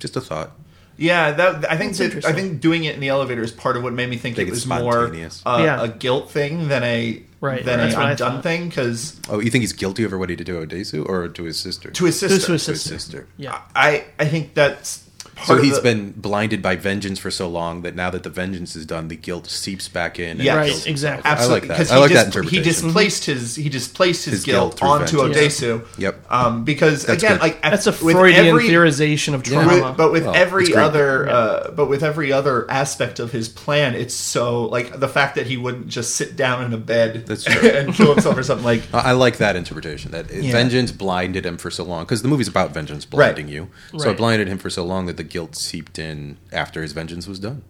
Just a thought. Yeah, that I think that, I think doing it in the elevator is part of what made me think Think it was more uh, Yeah. a guilt thing than a Right, than that's a what undone thing because Oh, you think he's guilty over what he did to Odesu or to his sister? to his To sister. his To his sister. sister. Yeah. I I think that's part So of he's the- been blinded by vengeance for so long that now that the vengeance is done, the guilt seeps back in. Yeah. Right, kills himself. exactly. I like that. I like he, that dis- he displaced his he displaced his, His guilt, guilt onto vengeance. Odesu. Yep. Um, because That's again, good. like That's a Freudian every- theorization of Yeah. trauma. With, but with Well, every other, uh, but with every other aspect of his plan, it's so like the fact that he wouldn't just sit down in a bed That's and kill himself or something like. I I like that interpretation. That Yeah. vengeance blinded him for so long because the movie's about vengeance blinding you. So Right. it blinded him for so long that the guilt seeped in after his vengeance was done.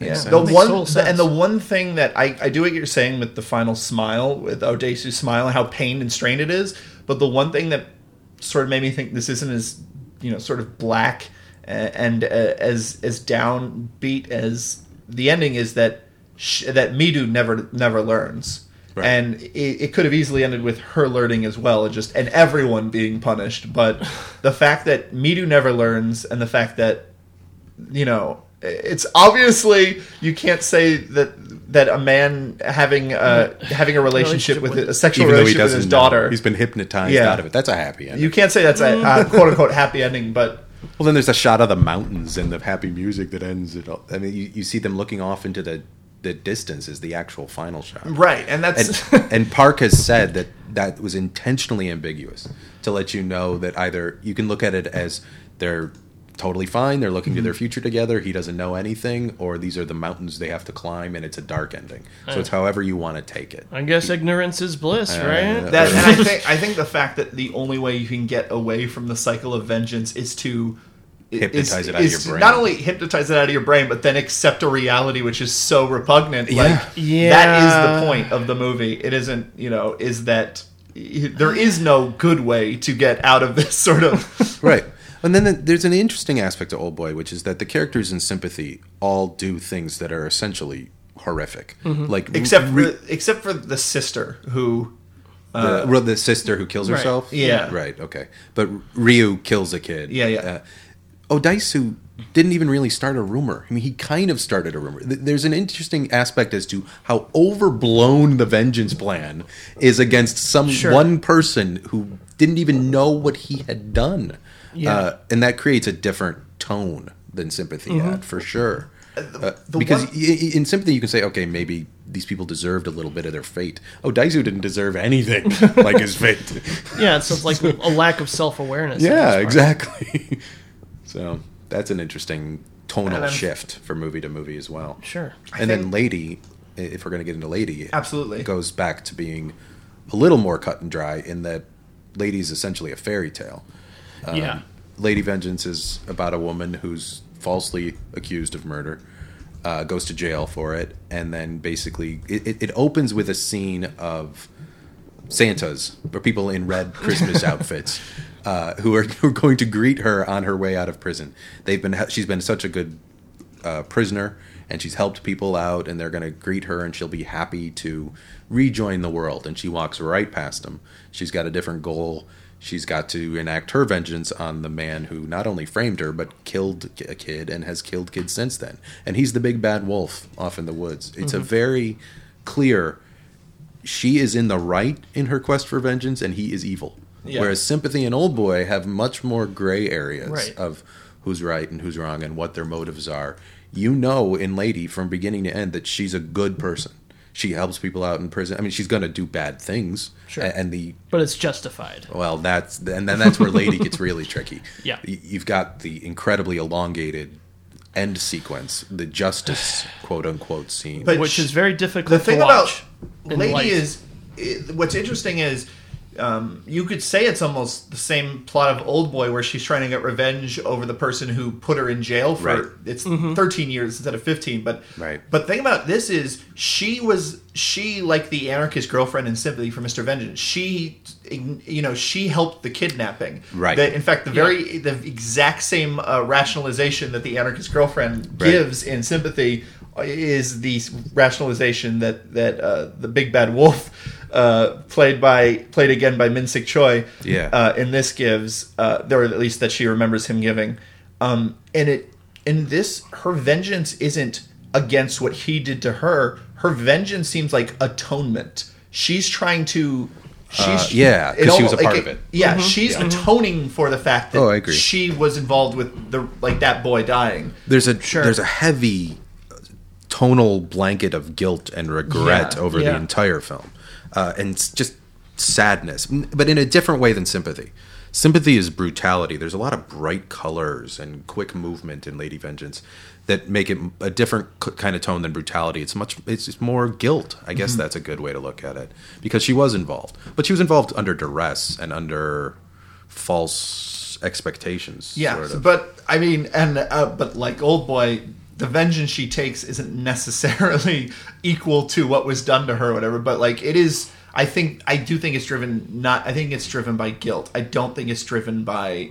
Yeah. Makes The sense. Makes one the- and the one thing that I, I do what you're saying with the final smile with Odesu's smile and how pained and strained it is, but the one thing that sort of made me think this isn't as you know sort of black uh, and uh, as as downbeat as the ending is that sh- that Midu never never learns. Right. and it, it could have easily ended with her learning as well, and just and everyone being punished. But the fact that Midu never learns, and the fact that you know it's obviously you can't say that that a man having uh having a relationship Relationship with a sexual Even though he relationship with his know. daughter. he's been hypnotized Yeah. out of it. That's a happy ending. you can't say that's a uh, quote unquote happy ending, but Well, then there's a shot of the mountains and the happy music that ends it. All. I mean, you, you see them looking off into the the distance is the actual final shot. right, and that's And, and Park has said that that was intentionally ambiguous to let you know that either you can look at it as they're totally fine, they're looking to Mm-hmm. their future together, he doesn't know anything, or these are the mountains they have to climb and it's a dark ending. So it's however you want to take it. I guess ignorance is bliss, Uh, right? that, and I think I think the fact that the only way you can get away from the cycle of vengeance is to Hypnotize is- it out of your brain. Not only hypnotize it out of your brain, but then accept a reality which is so repugnant. Yeah. Like Yeah. that is the point of the movie. It isn't, you know, is that there is no good way to get out of this sort of right. And then the, there's an interesting aspect to Old Boy, which is that the characters in sympathy all do things that are essentially horrific. Like Mm-hmm. except re- for except for the sister who the, well, the sister who kills right. herself. Yeah. right. Okay, but Ryu kills a kid. Yeah, yeah. Uh, Odaisu didn't even really start a rumor. I mean, he kind of started a rumor. There's an interesting aspect as to how overblown the vengeance plan is against some Sure. one person who didn't even know what he had done. Yeah. Uh, and that creates a different tone than sympathy had for sure. Uh, the because one- y- y- in sympathy, you can say, okay, maybe these people deserved a little bit of their fate. Oh, Daisu didn't deserve anything like his fate. yeah, it's just like a lack of self awareness. yeah, exactly. so that's an interesting tonal shift for movie to movie as well. Sure. and then Lady, if we're going to get into Lady, Absolutely. goes back to being a little more cut and dry in that Lady's essentially a fairy tale. yeah. Lady Vengeance is about a woman who's falsely accused of murder, uh, goes to jail for it, and then basically it, it opens with a scene of Santas or people in red Christmas outfits uh, who, are, who are going to greet her on her way out of prison. They've been she's been such a good uh, prisoner and she's helped people out and they're going to greet her and she'll be happy to rejoin the world. And she walks right past them. She's got a different goal. She's got to enact her vengeance on the man who not only framed her but killed a kid and has killed kids since then. And he's the big bad wolf off in the woods. It's a very clear she is in the right in her quest for vengeance and he is evil Yeah. whereas sympathy and old boy have much more gray areas Right. of who's right and who's wrong and what their motives are you know in lady from beginning to end that she's a good person she helps people out in prison i mean she's going to do bad things Sure. And the But it's justified. well that's and then that's where lady gets really tricky Yeah. You've got the incredibly elongated end sequence the justice quote unquote scene But Which sh- is very difficult the thing to about watch. in Lady life. is i what's interesting is um, you could say it's almost the same plot of Old Boy, where she's trying to get revenge over the person who put her in jail for Right. it's Mm-hmm. 13 years instead of 15. But Right. but the thing about this is she was she like the anarchist girlfriend in Sympathy for Mr. Vengeance. She you know she helped the kidnapping. Right. The- in fact, the very the exact same uh, rationalization that the anarchist girlfriend Right. gives in Sympathy is the rationalization that that uh, the big bad wolf, uh, played by played again by Min Sik Choi, Yeah. uh, in this gives, uh, or at least that she remembers him giving, um, and it in this her vengeance isn't against what he did to her. Her vengeance seems like atonement. She's trying to. She's, Uh, yeah, 'cause it she was a part like of it. Yeah, she's atoning for the fact that Oh, I agree. she was involved with the like that boy dying. there's a Sure. there's a heavy tonal blanket of guilt and regret Yeah, over the entire film, uh, and just sadness, but in a different way than sympathy. Sympathy is brutality. There's a lot of bright colors and quick movement in Lady Vengeance that make it a different kind of tone than brutality. It's much. It's more guilt. I Mm-hmm. guess that's a good way to look at it because she was involved, but she was involved under duress and under false expectations. Yeah, sort of. but I mean, and uh, but like old boy, the vengeance she takes isn't necessarily equal to what was done to her, or whatever. But like, it is. I think I do think it's driven not. I think it's driven by guilt. I don't think it's driven by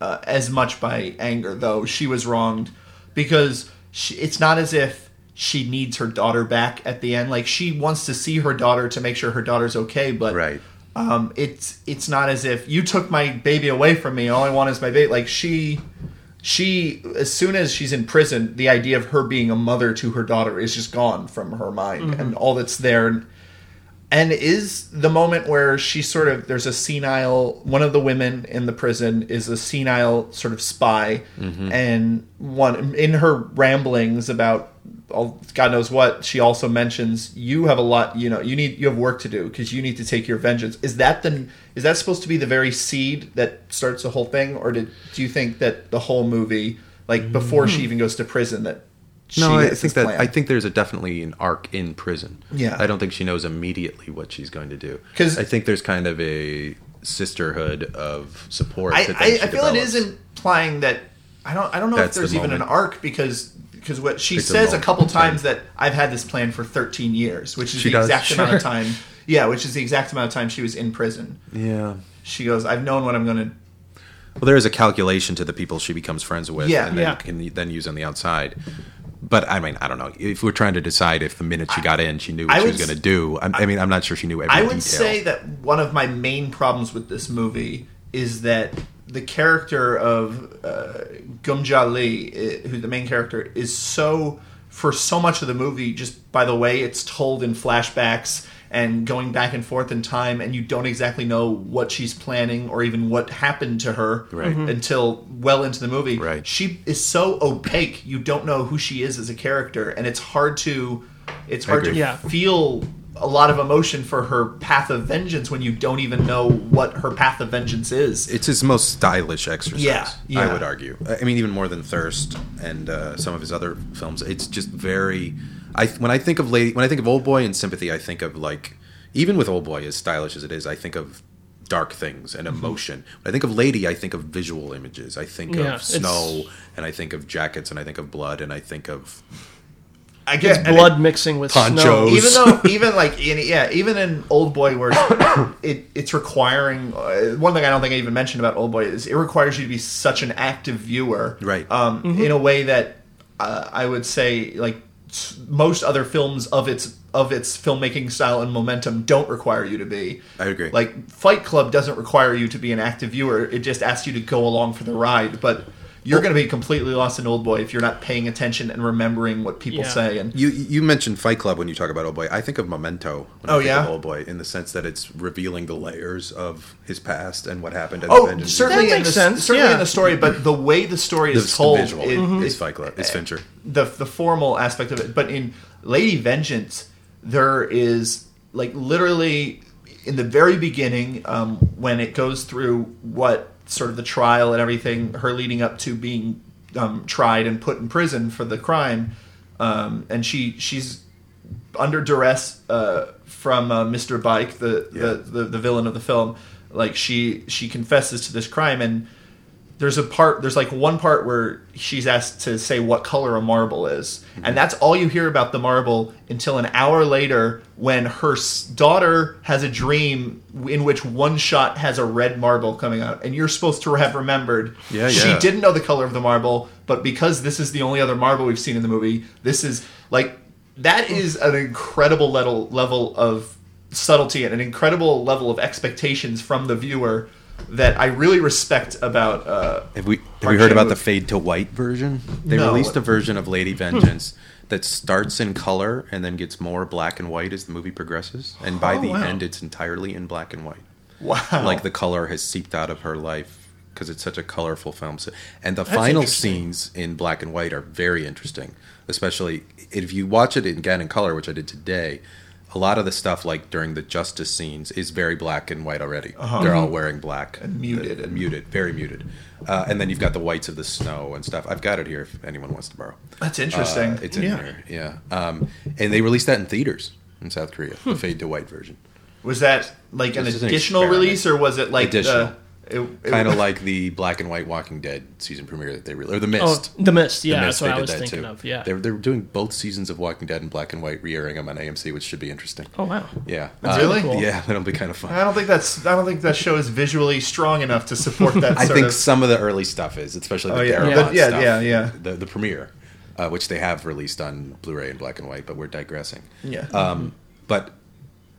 uh, as much by anger, though. She was wronged because she, it's not as if she needs her daughter back at the end. Like she wants to see her daughter to make sure her daughter's okay, but Right. um, it's it's not as if you took my baby away from me. All I want is my baby. Like she, she as soon as she's in prison, the idea of her being a mother to her daughter is just gone from her mind, mm-hmm. and all that's there. And is the moment where she sort of there's a senile one of the women in the prison is a senile sort of spy, mm-hmm. and one in her ramblings about all God knows what she also mentions you have a lot you know you need you have work to do because you need to take your vengeance. Is that the is that supposed to be the very seed that starts the whole thing, or did do you think that the whole movie like before she hmm. even goes to prison that No, I think that plan? I think there's a definitely an arc in prison. Yeah. I don't think she knows immediately what she's going to do. Because I think there's kind of a sisterhood of support. I, that I, I feel it is implying that I don't I don't know That's if the there's even an arc because because what she It's says a, moment. couple times that I've had this plan for 13 years, which is She the does? exact amount of time. Yeah, which is the exact amount of time she was in prison. Yeah. She goes, I've known what I'm going to. Well, there is a calculation to the people she becomes friends with, Yeah. and then Yeah. can then use on the outside. But I mean, I don't know. If we're trying to decide if the minute she got in, she knew what I she was going to do, I, I mean, I'm not sure she knew every I would detail. say that one of my main problems with this movie is that the character of uh, Geum-ja Lee, who the main character, is so for so much of the movie just by the way it's told in flashbacks and going back and forth in time, and you don't exactly know what she's planning or even what happened to her Right. Mhm. until well into the movie. Right. She is so opaque; you don't know who she is as a character, and it's hard to it's hard to. Yeah. feel a lot of emotion for her path of vengeance when you don't even know what her path of vengeance is. it's his most stylish exercise. Yeah, yeah. I would argue. I mean, even more than Thirst and uh, some of his other films. It's just very. I when I think of Lady, when I think of Old Boy and Sympathy, I think of like even with Old Boy, as stylish as it is, I think of dark things and Mm-hmm. emotion. When I think of Lady, I think of visual images. I think Yeah, of snow, and I think of jackets, and I think of blood, and I think of I guess It's blood mixing with Ponchos. snow. even though even like in, yeah even in old boy where it it's requiring uh, one thing i don't think i even mentioned about old boy is it requires you to be such an active viewer Right. um, in a way that uh, i would say like most other films of its of its filmmaking style and momentum don't require you to be I agree. like fight club doesn't require you to be an active viewer it just asks you to go along for the ride but you're going to be completely lost in old boy if you're not paying attention and remembering what people Yeah. say and You you mentioned Fight Club when you talk about Old Boy. I think of Memento. When I Oh, think yeah? of Old Boy in the sense that it's revealing the layers of his past and what happened. And Oh, vengeance. certainly That in the sense, certainly yeah. in the story, but the way the story The, is told the visual it- Mm-hmm. is Fight Club. It's Fincher. the the formal aspect of it. But in Lady Vengeance, there is like literally in the very beginning um, when it goes through what sort of the trial and everything, her leading up to being um, tried and put in prison for the crime, um, and she she's under duress uh, from uh, Mr. Baek, the, Yeah. the, the the villain of the film. Like she she confesses to this crime, and there's a part there's like one part where she's asked to say what color a marble is, and mhm. that's all you hear about the marble until an hour later when her daughter has a dream in which one shot has a red marble coming out, and you're supposed to have remembered Yeah, she yeah. didn't know the color of the marble, but because this is the only other marble we've seen in the movie, this is like that hmm. is an incredible level level of subtlety and an incredible level of expectations from the viewer that I really respect about. Uh, Have we have we heard about the fade to white version? They No. released a version of Lady Vengeance that starts in color and then gets more black and white as the movie progresses, and by Oh, the wow. end, it's entirely in black and white. wow, Like the color has seeped out of her life because it's such a colorful film. So, and the That's final scenes in black and white are very interesting, especially if you watch it again in color, which I did today. A lot of the stuff, like during the justice scenes, is very black and white already. They're all wearing black Uh-huh. And muted and- muted, very muted. Uh, and then you've got the whites of the snow and stuff. I've got it here if anyone wants to borrow. that's interesting. Uh, it's in Yeah. here, yeah. Um, and they released that in theaters in South Korea, the fade to white version. was that like an This is an additional experiment. release, or was it like Additional. The, Kind of like the black and white Walking Dead season premiere that they released, or the Oh, Mist. the mist. Yeah, The that's what they I did was that thinking too. of. Yeah. they're they're doing both seasons of Walking Dead in black and white, re-airing them on AMC, which should be interesting. Oh wow. Yeah, Really? Cool. Yeah, that'll be kind of fun. I don't think that's. I don't think that show is visually strong enough to support that. I sort think of, some of the early stuff is, especially the Oh, yeah. Darabont But yeah, stuff, yeah, yeah. the the premiere. uh, which they have released on Blu-ray in black and white. But we're digressing. Yeah. Um, but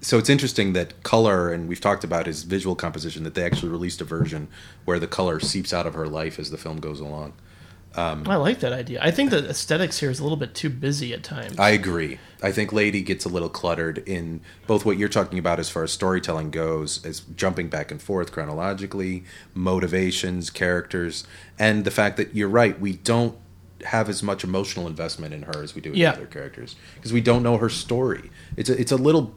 so it's interesting that color, and we've talked about his visual composition, that they actually released a version where the color seeps out of her life as the film goes along. Um, I like that idea. I think the aesthetics here is a little bit too busy at times. I agree. I think Lady gets a little cluttered in both what you're talking about as far as storytelling goes, as jumping back and forth chronologically, motivations, characters, and the fact that you're right, we don't have as much emotional investment in her as we do in Yeah. other characters because we don't know her story. It's a, it's a little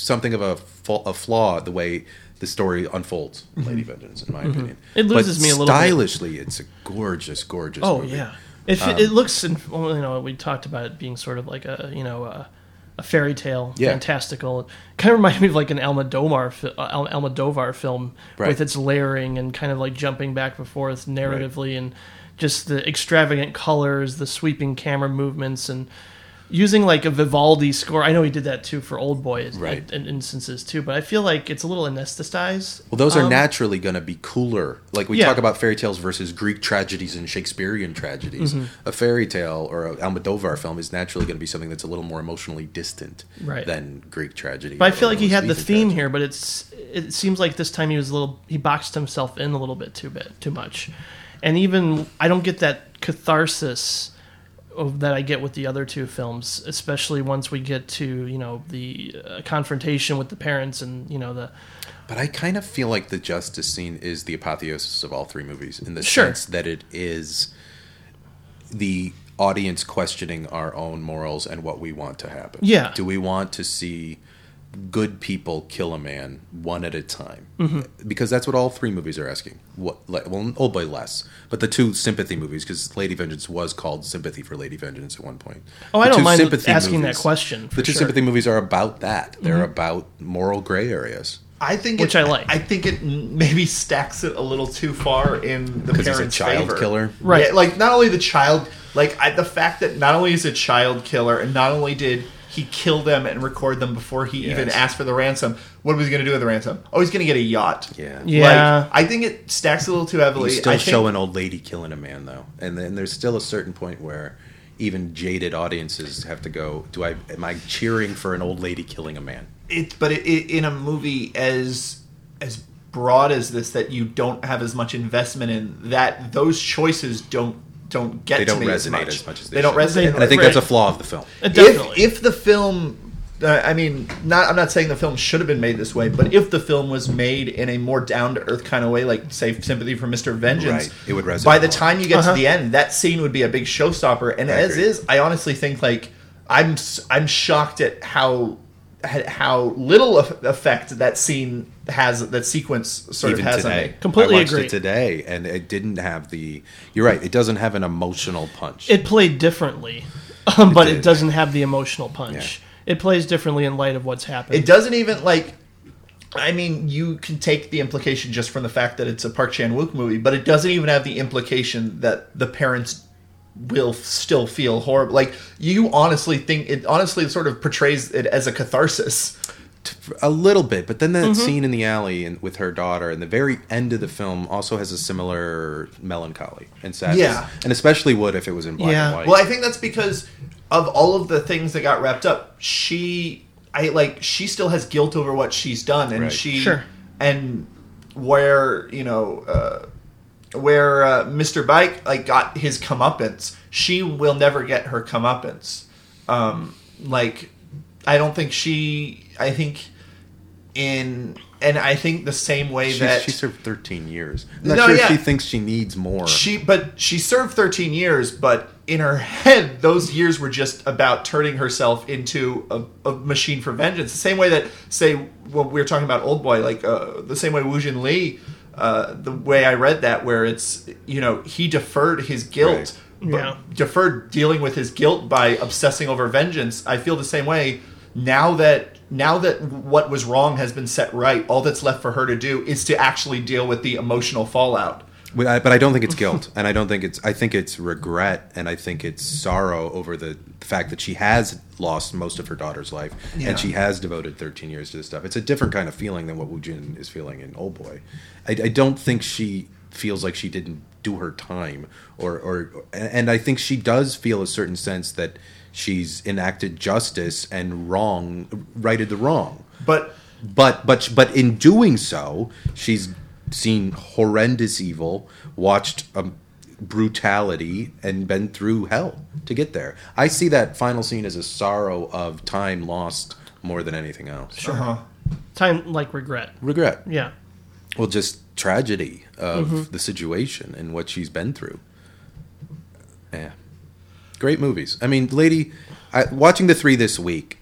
something of a, fa- a flaw the way the story unfolds. in Lady Vengeance, in my opinion, Mm-hmm. It loses But me a little bit. Stylishly, it's a gorgeous, gorgeous. Oh movie. yeah, it Um, it looks in, well, you know we talked about it being sort of like a you know a, a fairy tale, Yeah. fantastical. Kind of reminded me of like an Almodovar fi- uh, Al- Almodovar film Right. with its layering and kind of like jumping back and forth narratively and just the extravagant colors, the sweeping camera movements and. Using like a Vivaldi score, I know he did that too for Old Boy, Right. in instances too. But I feel like it's a little anesthetized. Well, those are Um, naturally going to be cooler. Like we Yeah. talk about fairy tales versus Greek tragedies and Shakespearean tragedies. Mm-hmm. A fairy tale or a Almodovar film is naturally going to be something that's a little more emotionally distant Right. than Greek tragedy. But I feel like he had the theme tragedy. here, but it's it seems like this time he was a little he boxed himself in a little bit too bit too much, and even I don't get that catharsis that I get with the other two films, especially once we get to you know the uh, confrontation with the parents and you know the But I kind of feel like the justice scene is the apotheosis of all three movies in the Sure. sense that it is the audience questioning our own morals and what we want to happen. Yeah. Do we want to see good people kill a man one at a time? Mm-hmm. Because that's what all three movies are asking. What? le- Well, Old Boy less, but the two sympathy movies, because Lady Vengeance was called Sympathy for Lady Vengeance at one point. Oh, I don't mind sympathy asking that question, The two sure. Mm-hmm. sympathy movies are about that. They're about moral gray areas. I think Which it, I like. I think it maybe stacks it a little too far in the 'Cause he's a parents' child favor. killer? Right. Yeah, like not only the child, like I, the fact that not only is a child killer, and not only did he kill them and record them before he even asked for the ransom. What was he going to do with the ransom? Oh, he's going to get a yacht. Yeah. Yeah. Like, I think it stacks a little too heavily. You still I show think, an old lady killing a man though, and then there's still a certain point where even jaded audiences have to go. Do I am I cheering for an old lady killing a man? it, but it, it, in a movie as as broad as this, that you don't have as much investment in, that those choices don't don't get They to don't me resonate as much. as much as they they don't resonate. And I think Right. that's a flaw of the film. Definitely if if the film uh, I mean, not. I'm not saying the film should have been made this way, but if the film was made in a more down to earth kind of way, like say "Sympathy for Mr. Vengeance," Right. It would resonate By the time you get Uh-huh. to the end, that scene would be a big showstopper. And I as agree. is, I honestly think like I'm s- I'm shocked at how at how little effect that scene has, that sequence sort Even of has on today, me. Completely I watched agree. it today, and it didn't have the. You're right. It doesn't have an emotional punch. it played differently, um, but it, doesn't have the emotional punch. It plays differently in light of what's happened. It doesn't even like. I mean, you can take the implication just from the fact that it's a Park Chan Wook movie, but it doesn't even have the implication that the parents will still feel horrible. Like you honestly think it honestly sort of portrays it as a catharsis. a little bit, but then that Mm-hmm. scene in the alley and with her daughter, and the very end of the film also has a similar melancholy and sadness. Yeah. and especially would if it was in black Yeah. and white. Well, I think that's because of all of the things that got wrapped up. She, I like, she still has guilt over what she's done, and Right. she, Sure. and where you know, uh, where uh, Mr. Baek like got his comeuppance, she will never get her comeuppance. Um, like, I don't think she. I think in, and I think the same way She's- that she served 13 years. I'm not No, sure yeah. she thinks she needs more. She, but she served 13 years, but in her head, those years were just about turning herself into a, a machine for vengeance. The same way that, say, when we were talking about Old Boy, like uh, the same way Woo Jin Lee, uh, the way I read that, where it's, you know, he deferred his guilt, Right. but Yeah. deferred dealing with his guilt by obsessing over vengeance. I feel the same way. Now that now that what was wrong has been set right, all that's left for her to do is to actually deal with the emotional fallout. But I, don't think it's guilt, and I don't think it's. I think it's regret, and I think it's sorrow over the fact that she has lost most of her daughter's life, Yeah. and she has devoted 13 years to this stuff. It's a different kind of feeling than what Woo Jin is feeling in Old Boy. I, I don't think she feels like she didn't do her time or or and I think she does feel a certain sense that she's enacted justice and wrong righted the wrong But but but but in doing so she's seen horrendous evil watched um, brutality and been through hell to get there i see that final scene as a sorrow of time lost more than anything else uh-huh. Time like regret. regret Yeah. well just tragedy of Mm-hmm. the situation and what she's been through yeah great movies i mean lady I, watching the three this week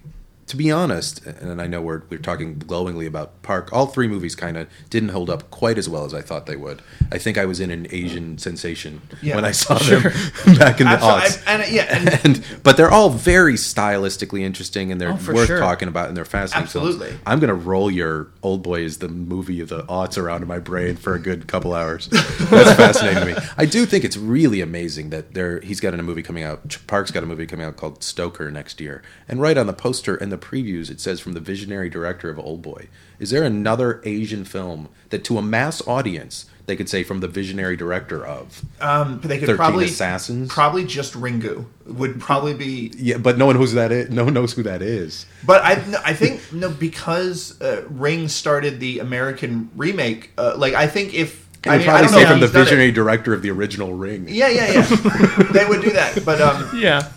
to be honest and i know we're, we're talking glowingly about park all three movies kind of didn't hold up quite as well as i thought they would i think i was in an asian sensation Yeah, when i saw them back in the aughts I- and yeah, and and but they're all very stylistically interesting and they're Oh, worth sure. talking about and they're fascinating films. Absolutely. I'm gonna roll your Old Boy as the movie of the aughts around in my brain for a good couple hours. That's fascinating to me. I do think it's really amazing that there he's got a movie coming out. Park's got a movie coming out called Stoker next year, and right on the poster and the previews it says from the visionary director of Old Boy. Is there another Asian film that to a mass audience they could say from the visionary director of um, they could 13 probably Assassins? probably just Ringu would probably be yeah, but no one knows who that is. No one knows who that is. But I, no, I think no, because uh, Ring started the American remake. Uh, like I think if I I mean, probably don't say from the he's it. visionary director of the original Ring. Yeah, yeah, yeah. they would do that. But um, Yeah.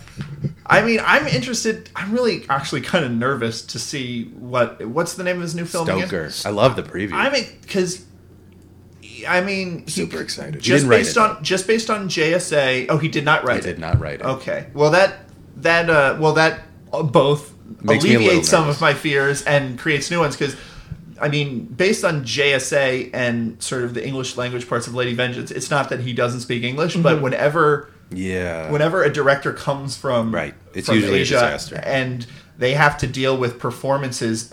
I mean, I'm interested. I'm really actually kind of nervous to see what what's the name of his new film Stoker. again. I love the preview. I mean, because I mean, he- Super excited. Just didn't write based it, on just based on JSA. Oh, he did not write I it. did not write it. Okay. Well, that that uh, well that uh, both Makes me a little alleviates some of my fears and creates new ones because. I mean, based on JSA and sort of the English language parts of Lady Vengeance, it's not that he doesn't speak English, but Mm-hmm. whenever Yeah. whenever a director comes from Right. It's from usually a Asia disaster. and they have to deal with performances,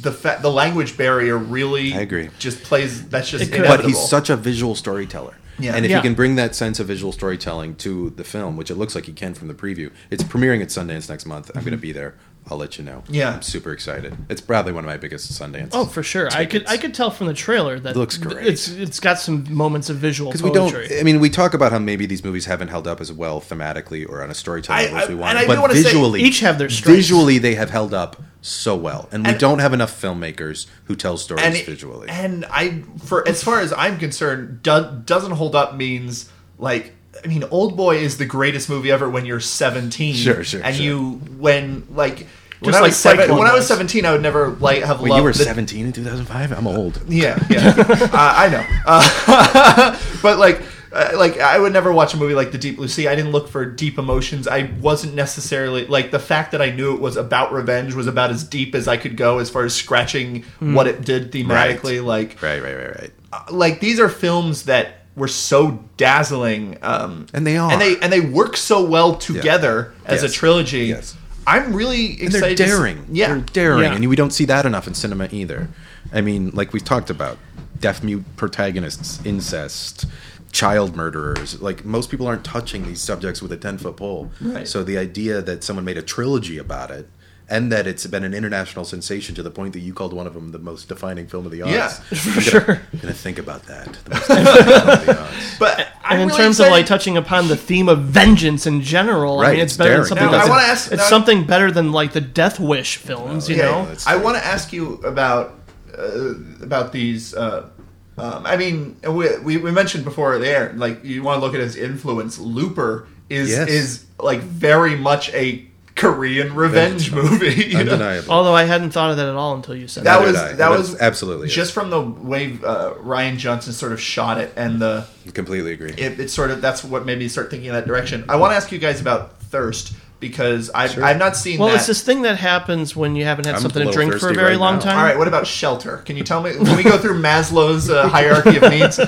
the fa- the language barrier really I agree. just plays. That's just inevitable. but he's such a visual storyteller. Yeah. And if Yeah. he can bring that sense of visual storytelling to the film, which it looks like he can from the preview, it's premiering at Sundance next month. I'm going to be there. I'll let you know. Yeah. I'm super excited. It's probably one of my biggest Sundance. Oh, for sure. I could. I could tell from the trailer that It looks great. It's it's got some moments of visual because we don't. poetry. I mean, we talk about how maybe these movies haven't held up as well thematically or on a storytelling level as we want, and I do but visually, each have their strengths. visually they have held up so well, and we And- don't have enough filmmakers who tell stories and visually. And I, for as far as I'm concerned, do, doesn't hold up means like. I mean, Old Boy is the greatest movie ever when you're 17. Sure, sure, And sure. you when like when Just I like was seven, Cyclone when I was was. 17, I would never like have Wait, loved you were the, 17 in 2005. I'm old. Yeah, yeah, uh, I know. Uh, but like, uh, like I would never watch a movie like The Deep Blue Sea. I didn't look for deep emotions. I wasn't necessarily like the fact that I knew it was about revenge was about as deep as I could go as far as scratching what it did thematically. Like, Right, right, right, right. like these are films that were so dazzling, um, And they are. and they and they work so well together as a trilogy. Yes. I'm really And they're excited. to see- daring. yeah, They're daring, Yeah. and we don't see that enough in cinema either. I mean, like we've talked about, deaf mute protagonists, incest, child murderers. Like most people aren't touching these subjects with a ten foot pole. Right. So the idea that someone made a trilogy about it. And that it's been an international sensation to the point that you called one of them the most defining film of the odds. Yeah, for I'm gonna, sure. I'm gonna think about that. The most film of the odds. But I'm and in really terms excited- of like touching upon the theme of vengeance in general, I Right, mean, it's it's better than something. Now, that's, I wanna ask- it's now- something better than like the Death Wish films, you Yeah, know. that's I want to ask you about uh, about these. Uh, um, I mean, we, we we mentioned before there, like you want to look at his influence. Looper is Yes. is like very much a Korean revenge movie. you know? Although I hadn't thought of that at all until you said That that. Was I. that But was it's absolutely is. just from the way uh, Rian Johnson sort of shot it, and the completely agree. it, it sort of that's what made me start thinking in that direction. I want to ask you guys about Thirst because I've Sure. I've not seen. Well, that. it's this thing that happens when you haven't had I'm something to drink for a very right long now. time. All right, what about shelter? Can you tell me? Can we go through Maslow's uh, hierarchy of needs?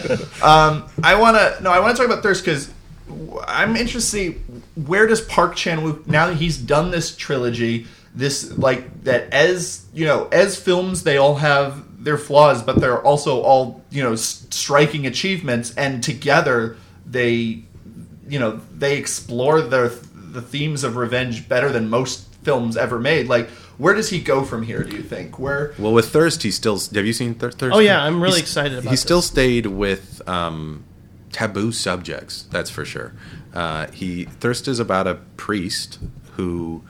Um, I want to no, I want to talk about thirst because I'm interested. To see Where does Park Chan Wook now that he's done this trilogy? This like that as you know as films they all have their flaws, but they're also all you know striking achievements, and together they you know they explore the the themes of revenge better than most films ever made. Like, where does he go from here? Do you think? Where? Well, with Thirst, he still. Have you seen Thir- Thirst? Oh, yeah, I'm really He's- excited about He still stayed with um, taboo subjects. That's for sure. Uh, he Thirst is about a priest who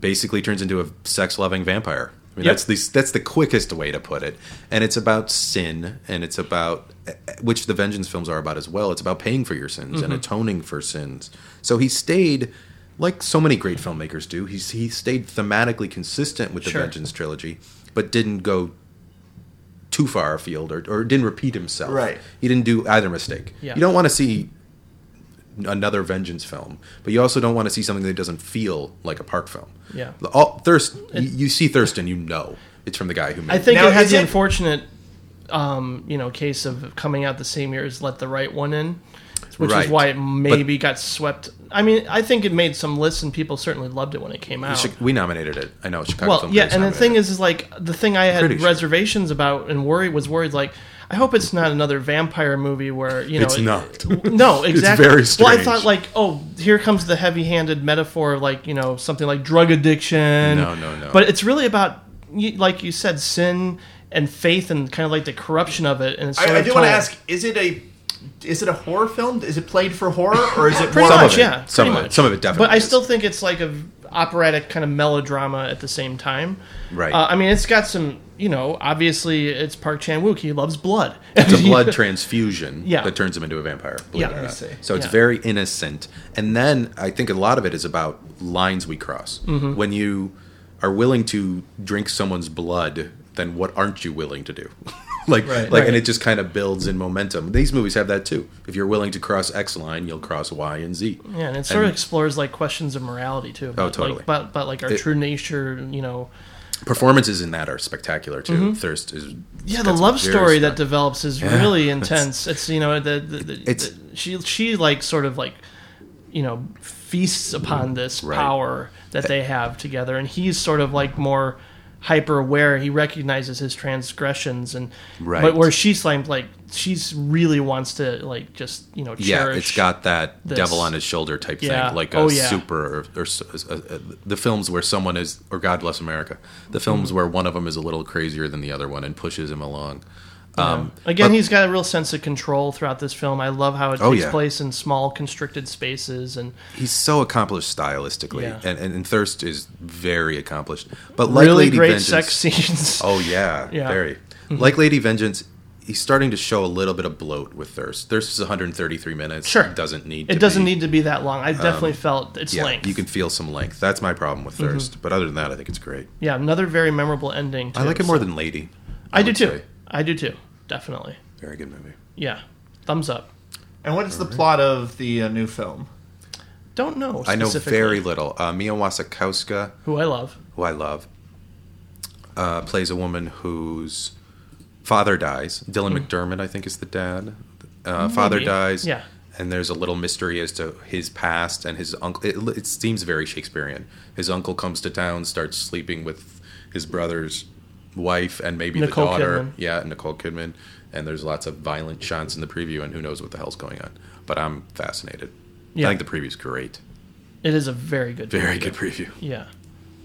basically turns into a sex-loving vampire. I mean, Yep. that's the that's the quickest way to put it. And it's about sin, and it's about which the vengeance films are about as well. It's about paying for your sins Mm-hmm. and atoning for sins. So he stayed, like so many great filmmakers do. He's he stayed thematically consistent with the Sure. vengeance trilogy, but didn't go too far afield or, or didn't repeat himself. Right. He didn't do either mistake. Yeah. You don't want to see another vengeance film, but you also don't want to see something that doesn't feel like a park film. Yeah. The- All, Thirst, you, you see Thurston, you know it's from the guy who made I think Now, it had the it- unfortunate, um, you know, case of coming out the same year as Let the Right One In, which Right. is why it maybe got swept. I mean, I think it made some lists, and people certainly loved it when it came out. We nominated it. I know Chicago well, Film yeah, and the thing it. is, is like the thing I had Pretty sure. reservations about and worry was worried like. I hope it's not another vampire movie where you know It's it- not. No, exactly. very Well, I thought like, oh, here comes the heavy-handed metaphor of like you know something like drug addiction. No, no, no. But it's really about, like you said, sin and faith and kind of like the corruption of it. And it's sort I, I do want to ask: Is it a is it a horror film? Is it played for horror, or is it Pretty more some much, of it, yeah, some pretty of it, some of it definitely. But I is. still think it's like a operatic kind of melodrama at the same time. Right. Uh, I mean, it's got some, you know, obviously it's Park Chan Wook. He loves blood. it's a blood transfusion Yeah. that turns him into a vampire. believe Yeah. it or I not. see. So it's Yeah. very innocent. And then I think a lot of it is about lines we cross. Mm-hmm. When you are willing to drink someone's blood, then what aren't you willing to do? like, Right. like, and it just kind of builds in momentum. These movies have that too. If you're willing to cross X line, you'll cross Y and Z. Yeah, and it sort of explores like questions of morality too. About, totally. Like, about, about like our It- true nature, you know. Performances in that are spectacular too. Thirst is Mm-hmm. Yeah, the love story spe- that develops is Yeah, really it's- intense. It's you know the, the, the, It's- the- she she like sort of like you know feasts upon this Right. power that they have together, and he's sort of like more hyper aware. He recognizes his transgressions, and Right. but where she's like like she's really wants to like just you know. Yeah, it's got that this. devil on his shoulder type Yeah. thing, like a Oh, yeah. super or, or uh, uh, the films where someone is, or God bless America, the films Mm-hmm. where one of them is a little crazier than the other one and pushes him along. Um, Again, but- he's got a real sense of control throughout this film. I love how it Oh, takes yeah. place in small, constricted spaces, and he's so accomplished stylistically, Yeah. and, and, and Thirst is very accomplished. But like really Lady great Vengeance, sex scenes. Oh yeah, Yeah. Mm-hmm. very. Like Lady Vengeance, he's starting to show a little bit of bloat with Thirst. Thirst is 133 minutes. Sure. It doesn't need. It to doesn't be. need to be that long. I definitely felt its Yeah, length. you can feel some length. That's my problem with Thirst. But other than that, I think it's great. Yeah, another very memorable ending. Too, I like it more so- than Lady. I do too. say. I do too. Definitely. Very good movie. Yeah. Thumbs up. And what is the plot of the uh, new film? Don't know. I know very little. Uh, Mia Wasikowska, Who I love. who I love, uh, plays a woman whose father dies. Dylan McDermott, I think, is the dad. Uh, father Maybe. dies. Yeah. And there's a little mystery as to his past and his uncle. It, it seems very Shakespearean. His uncle comes to town, starts sleeping with his brother's wife and maybe Nicole the daughter. Kidman. Yeah, Nicole Kidman. And there's lots of violent shots in the preview, and who knows what the hell's going on. But I'm fascinated. Yeah. I think the preview's great. It is a very good. Very preview. good preview. Yeah.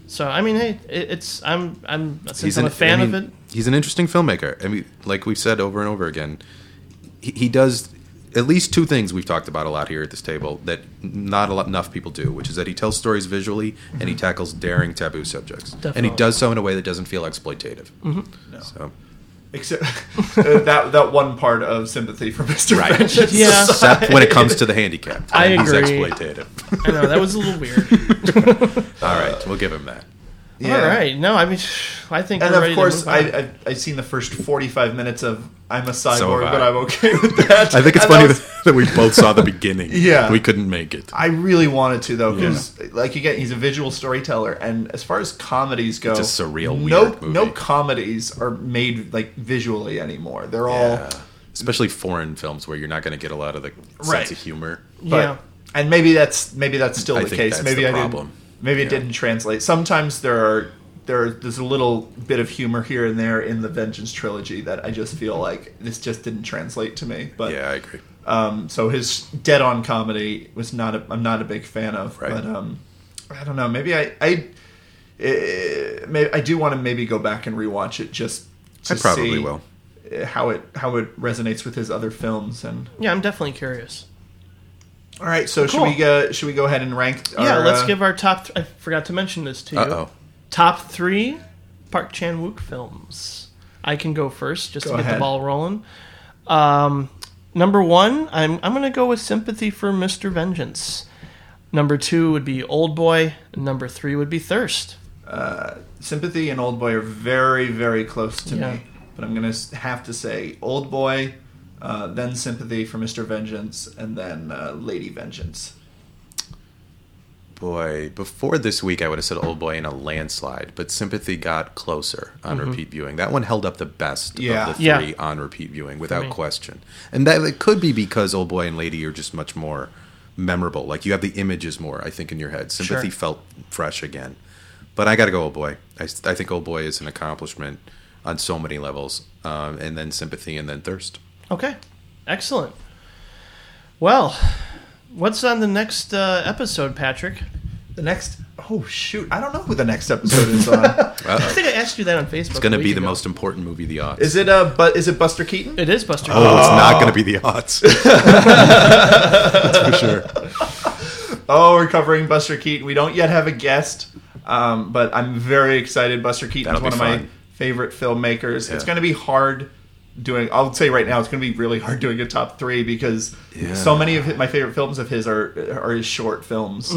So I mean, hey, it, it's I'm I'm since He's I'm an- a fan I mean, of it. He's an interesting filmmaker. I mean, like we've said over and over again, he, he does at least two things we've talked about a lot here at this table that not a lot, enough people do, which is that he tells stories visually and he tackles daring taboo subjects, and he does so in a way that doesn't feel exploitative. Mm-hmm. So, Except uh, that that one part of sympathy for Mr. Right. Vengeance. Yeah. except when it comes to the handicap, I he's agree. exploitative. I know that was a little weird. All right, we'll give him that. Yeah. All right. No, I mean, I think. And we're ready of to course, move on. I, I I've seen the first forty five minutes of I'm a cyborg, have but I. I'm okay with that. I think it's And funny that was- that, that we both saw the beginning. Yeah. we couldn't make it. I really wanted to though, because like again, he's a visual storyteller, and as far as comedies go, It's a surreal, no movie. no comedies are made like visually anymore. They're all Especially foreign films where you're not going to get a lot of the Right. sense of humor. But, yeah. and maybe that's maybe that's still I the think case. that's maybe the I problem. didn't. Maybe it Yeah. didn't translate. Sometimes there are there there's a little bit of humor here and there in the Vengeance trilogy that I just feel like this just didn't translate to me. But Yeah, I agree. um, so his dead on comedy was not a, I'm not a big fan of. Right. But um, I don't know. Maybe I I eh, maybe I do want to maybe go back and rewatch it just. To I probably see will. uh, how it how it resonates with his other films. And Yeah, I'm definitely curious. All right, so should we go? Should we go ahead and rank? yeah, let's uh, give our top. Th- I forgot to mention this to you. Uh oh. Top three Park Chan Wook films. I can go first just Go to get ahead. the ball rolling. Um, number one, I'm I'm gonna go with Sympathy for Mr. Vengeance. Number two would be Old Boy. Number three would be Thirst. Sympathy and Old Boy are very very close to Yeah. me, but I'm gonna have to say Old Boy, uh, then Sympathy for Mr. Vengeance, and then uh, Lady Vengeance. Boy, before this week, I would have said Old Boy in a landslide, but Sympathy got closer on repeat viewing. That one held up the best Yeah. of the Yeah. three on repeat viewing, without question. And that it could be because Old Boy and Lady are just much more memorable. Like you have the images more, I think, in your head. Sympathy Sure. felt fresh again. But I got to go Old Boy. I think Old Boy is an accomplishment on so many levels. Um, and then Sympathy and then Thirst. Okay, excellent. Well, what's on the next uh, episode, Patrick? The next, oh shoot, I don't know who the next episode is on. I think I asked you that on Facebook. It's going to be the ago. most important movie the odds. is it uh, but is it Buster Keaton? It is Buster. Keaton. Oh, it's not going to be the odds. That's for sure. Oh, we're covering Buster Keaton. We don't yet have a guest, um, but I'm very excited. Buster Keaton is That'll one be of my favorite filmmakers. It's going to be hard doing. I'll say right now, it's going to be really hard doing a top three because Yeah. so many of hi- my favorite films of his are are his short films.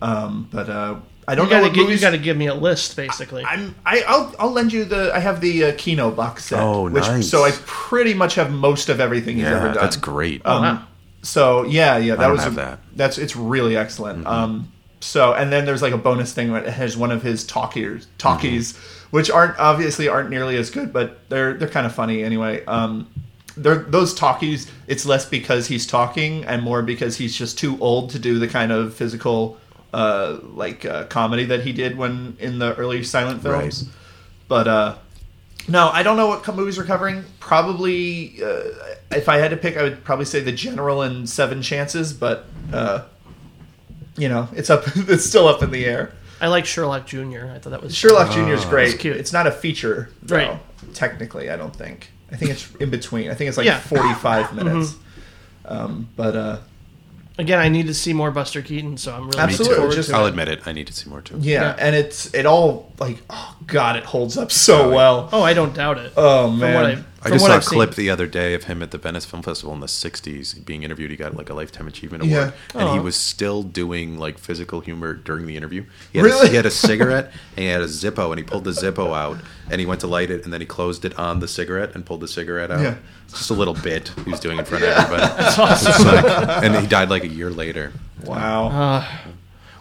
Um, but uh, I don't Mm-hmm. You know gotta get, you got to give me a list, basically. I'm I, I'll I'll lend you the I have the uh, Kino box set. Oh, which, nice. So I pretty much have most of everything he's ever done. that's great. Um, wow. So yeah, yeah, that don't was have that. That's it's really excellent. Mm-hmm. Um, so and then there's like a bonus thing that has one of his talkies, talkies, Mm-hmm. Which aren't obviously aren't nearly as good, but they're they're kind of funny anyway. Um, they're those talkies. It's less because he's talking and more because he's just too old to do the kind of physical uh, like uh, comedy that he did when in the early silent films. Right. But uh, no, I don't know what movies we're covering. Probably, uh, if I had to pick, I would probably say The General and Seven Chances. But uh, you know, it's up. It's still up in the air. I like Sherlock Jr. I thought that was Sherlock Jr. is great. It's cute. It's not a feature, though, Right. Technically, I don't think. I think it's in between. I think it's like Yeah. Mm-hmm. forty-five minutes. Um, but uh, Again, I need to see more Buster Keaton, so I'm really Absolutely, looking forward just- to I'll it. admit it. I need to see more too. yeah, Yeah. and it's it all like oh god, it holds up so well. Oh, I don't doubt it. Oh From man, what I, I just saw I've a clip Seen. the other day of him at the Venice Film Festival in the '60s being interviewed. He got like a lifetime achievement award, Yeah. and he was still doing like physical humor during the interview. He had Really? A, he had a cigarette and he had a Zippo, and he pulled the Zippo out, and he went to light it, and then he closed it on the cigarette and pulled the cigarette out. Yeah. It's just a little bit he was doing in front of everybody. That's awesome. and he died like a year later. wow. Uh,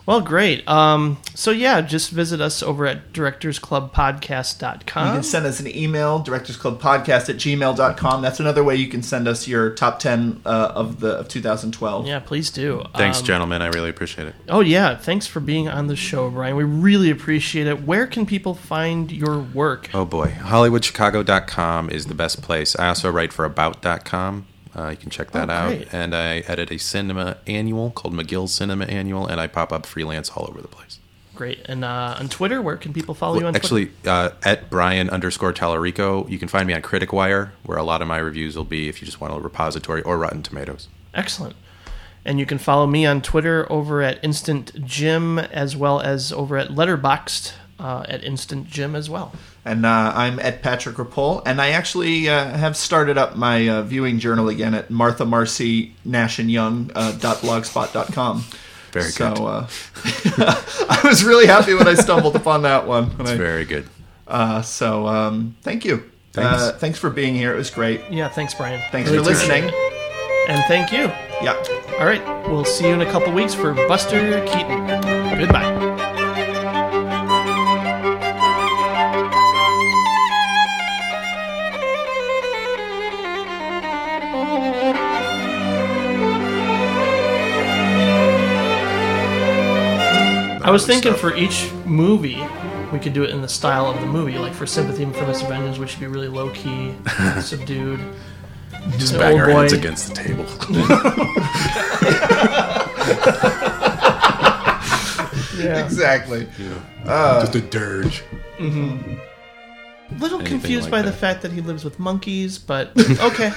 Well, great. Um, so yeah, just visit us over at directorsclubpodcast.com. You directorsclubpodcast.com. can send us an email, directorsclubpodcast at gmail.com. That's another way you can send us your top 10 uh, of the of 2012. Yeah, please do. Thanks, Um, gentlemen. I really appreciate it. Oh yeah, thanks for being on the show, Brian. We really appreciate it. Where can people find your work? Oh boy, HollywoodChicago.com is the best place. I also write for About.com. Uh, you can check that Oh, out. And I edit a cinema annual called Magill Cinema Annual, and I pop up freelance all over the place. Great. And uh, on Twitter, where can people follow you on Twitter? Actually, uh, at Brian underscore Tallarico, you can find me on Criticwire, where a lot of my reviews will be if you just want a repository, or Rotten Tomatoes. Excellent. And you can follow me on Twitter over at Instant Jim, as well as over at Letterboxd uh, at Instant Jim as well. And uh, I'm at Patrick Rapol, and I actually uh, have started up my uh, viewing journal again at Martha Marcy Nash and Young uh, dot blogspot.com. Very so, good. uh, I was really happy when I stumbled upon that one. when It's I- very good. uh, so um, thank you. Thanks. Uh, thanks for being here. It was great. Yeah, thanks, Brian. Thanks Really for listening. it. And thank you. Yeah. All right, we'll see you in a couple weeks for Buster Keaton. Goodbye. I was thinking for each movie, we could do it in the style of the movie. Like for Sympathy for Mr. Vengeance, we should be really low key, subdued. Just An bang old our boy. heads against the table. Yeah. Exactly. Uh, Just a dirge. Mm-hmm. little anything confused like by the fact that he lives with monkeys, but okay.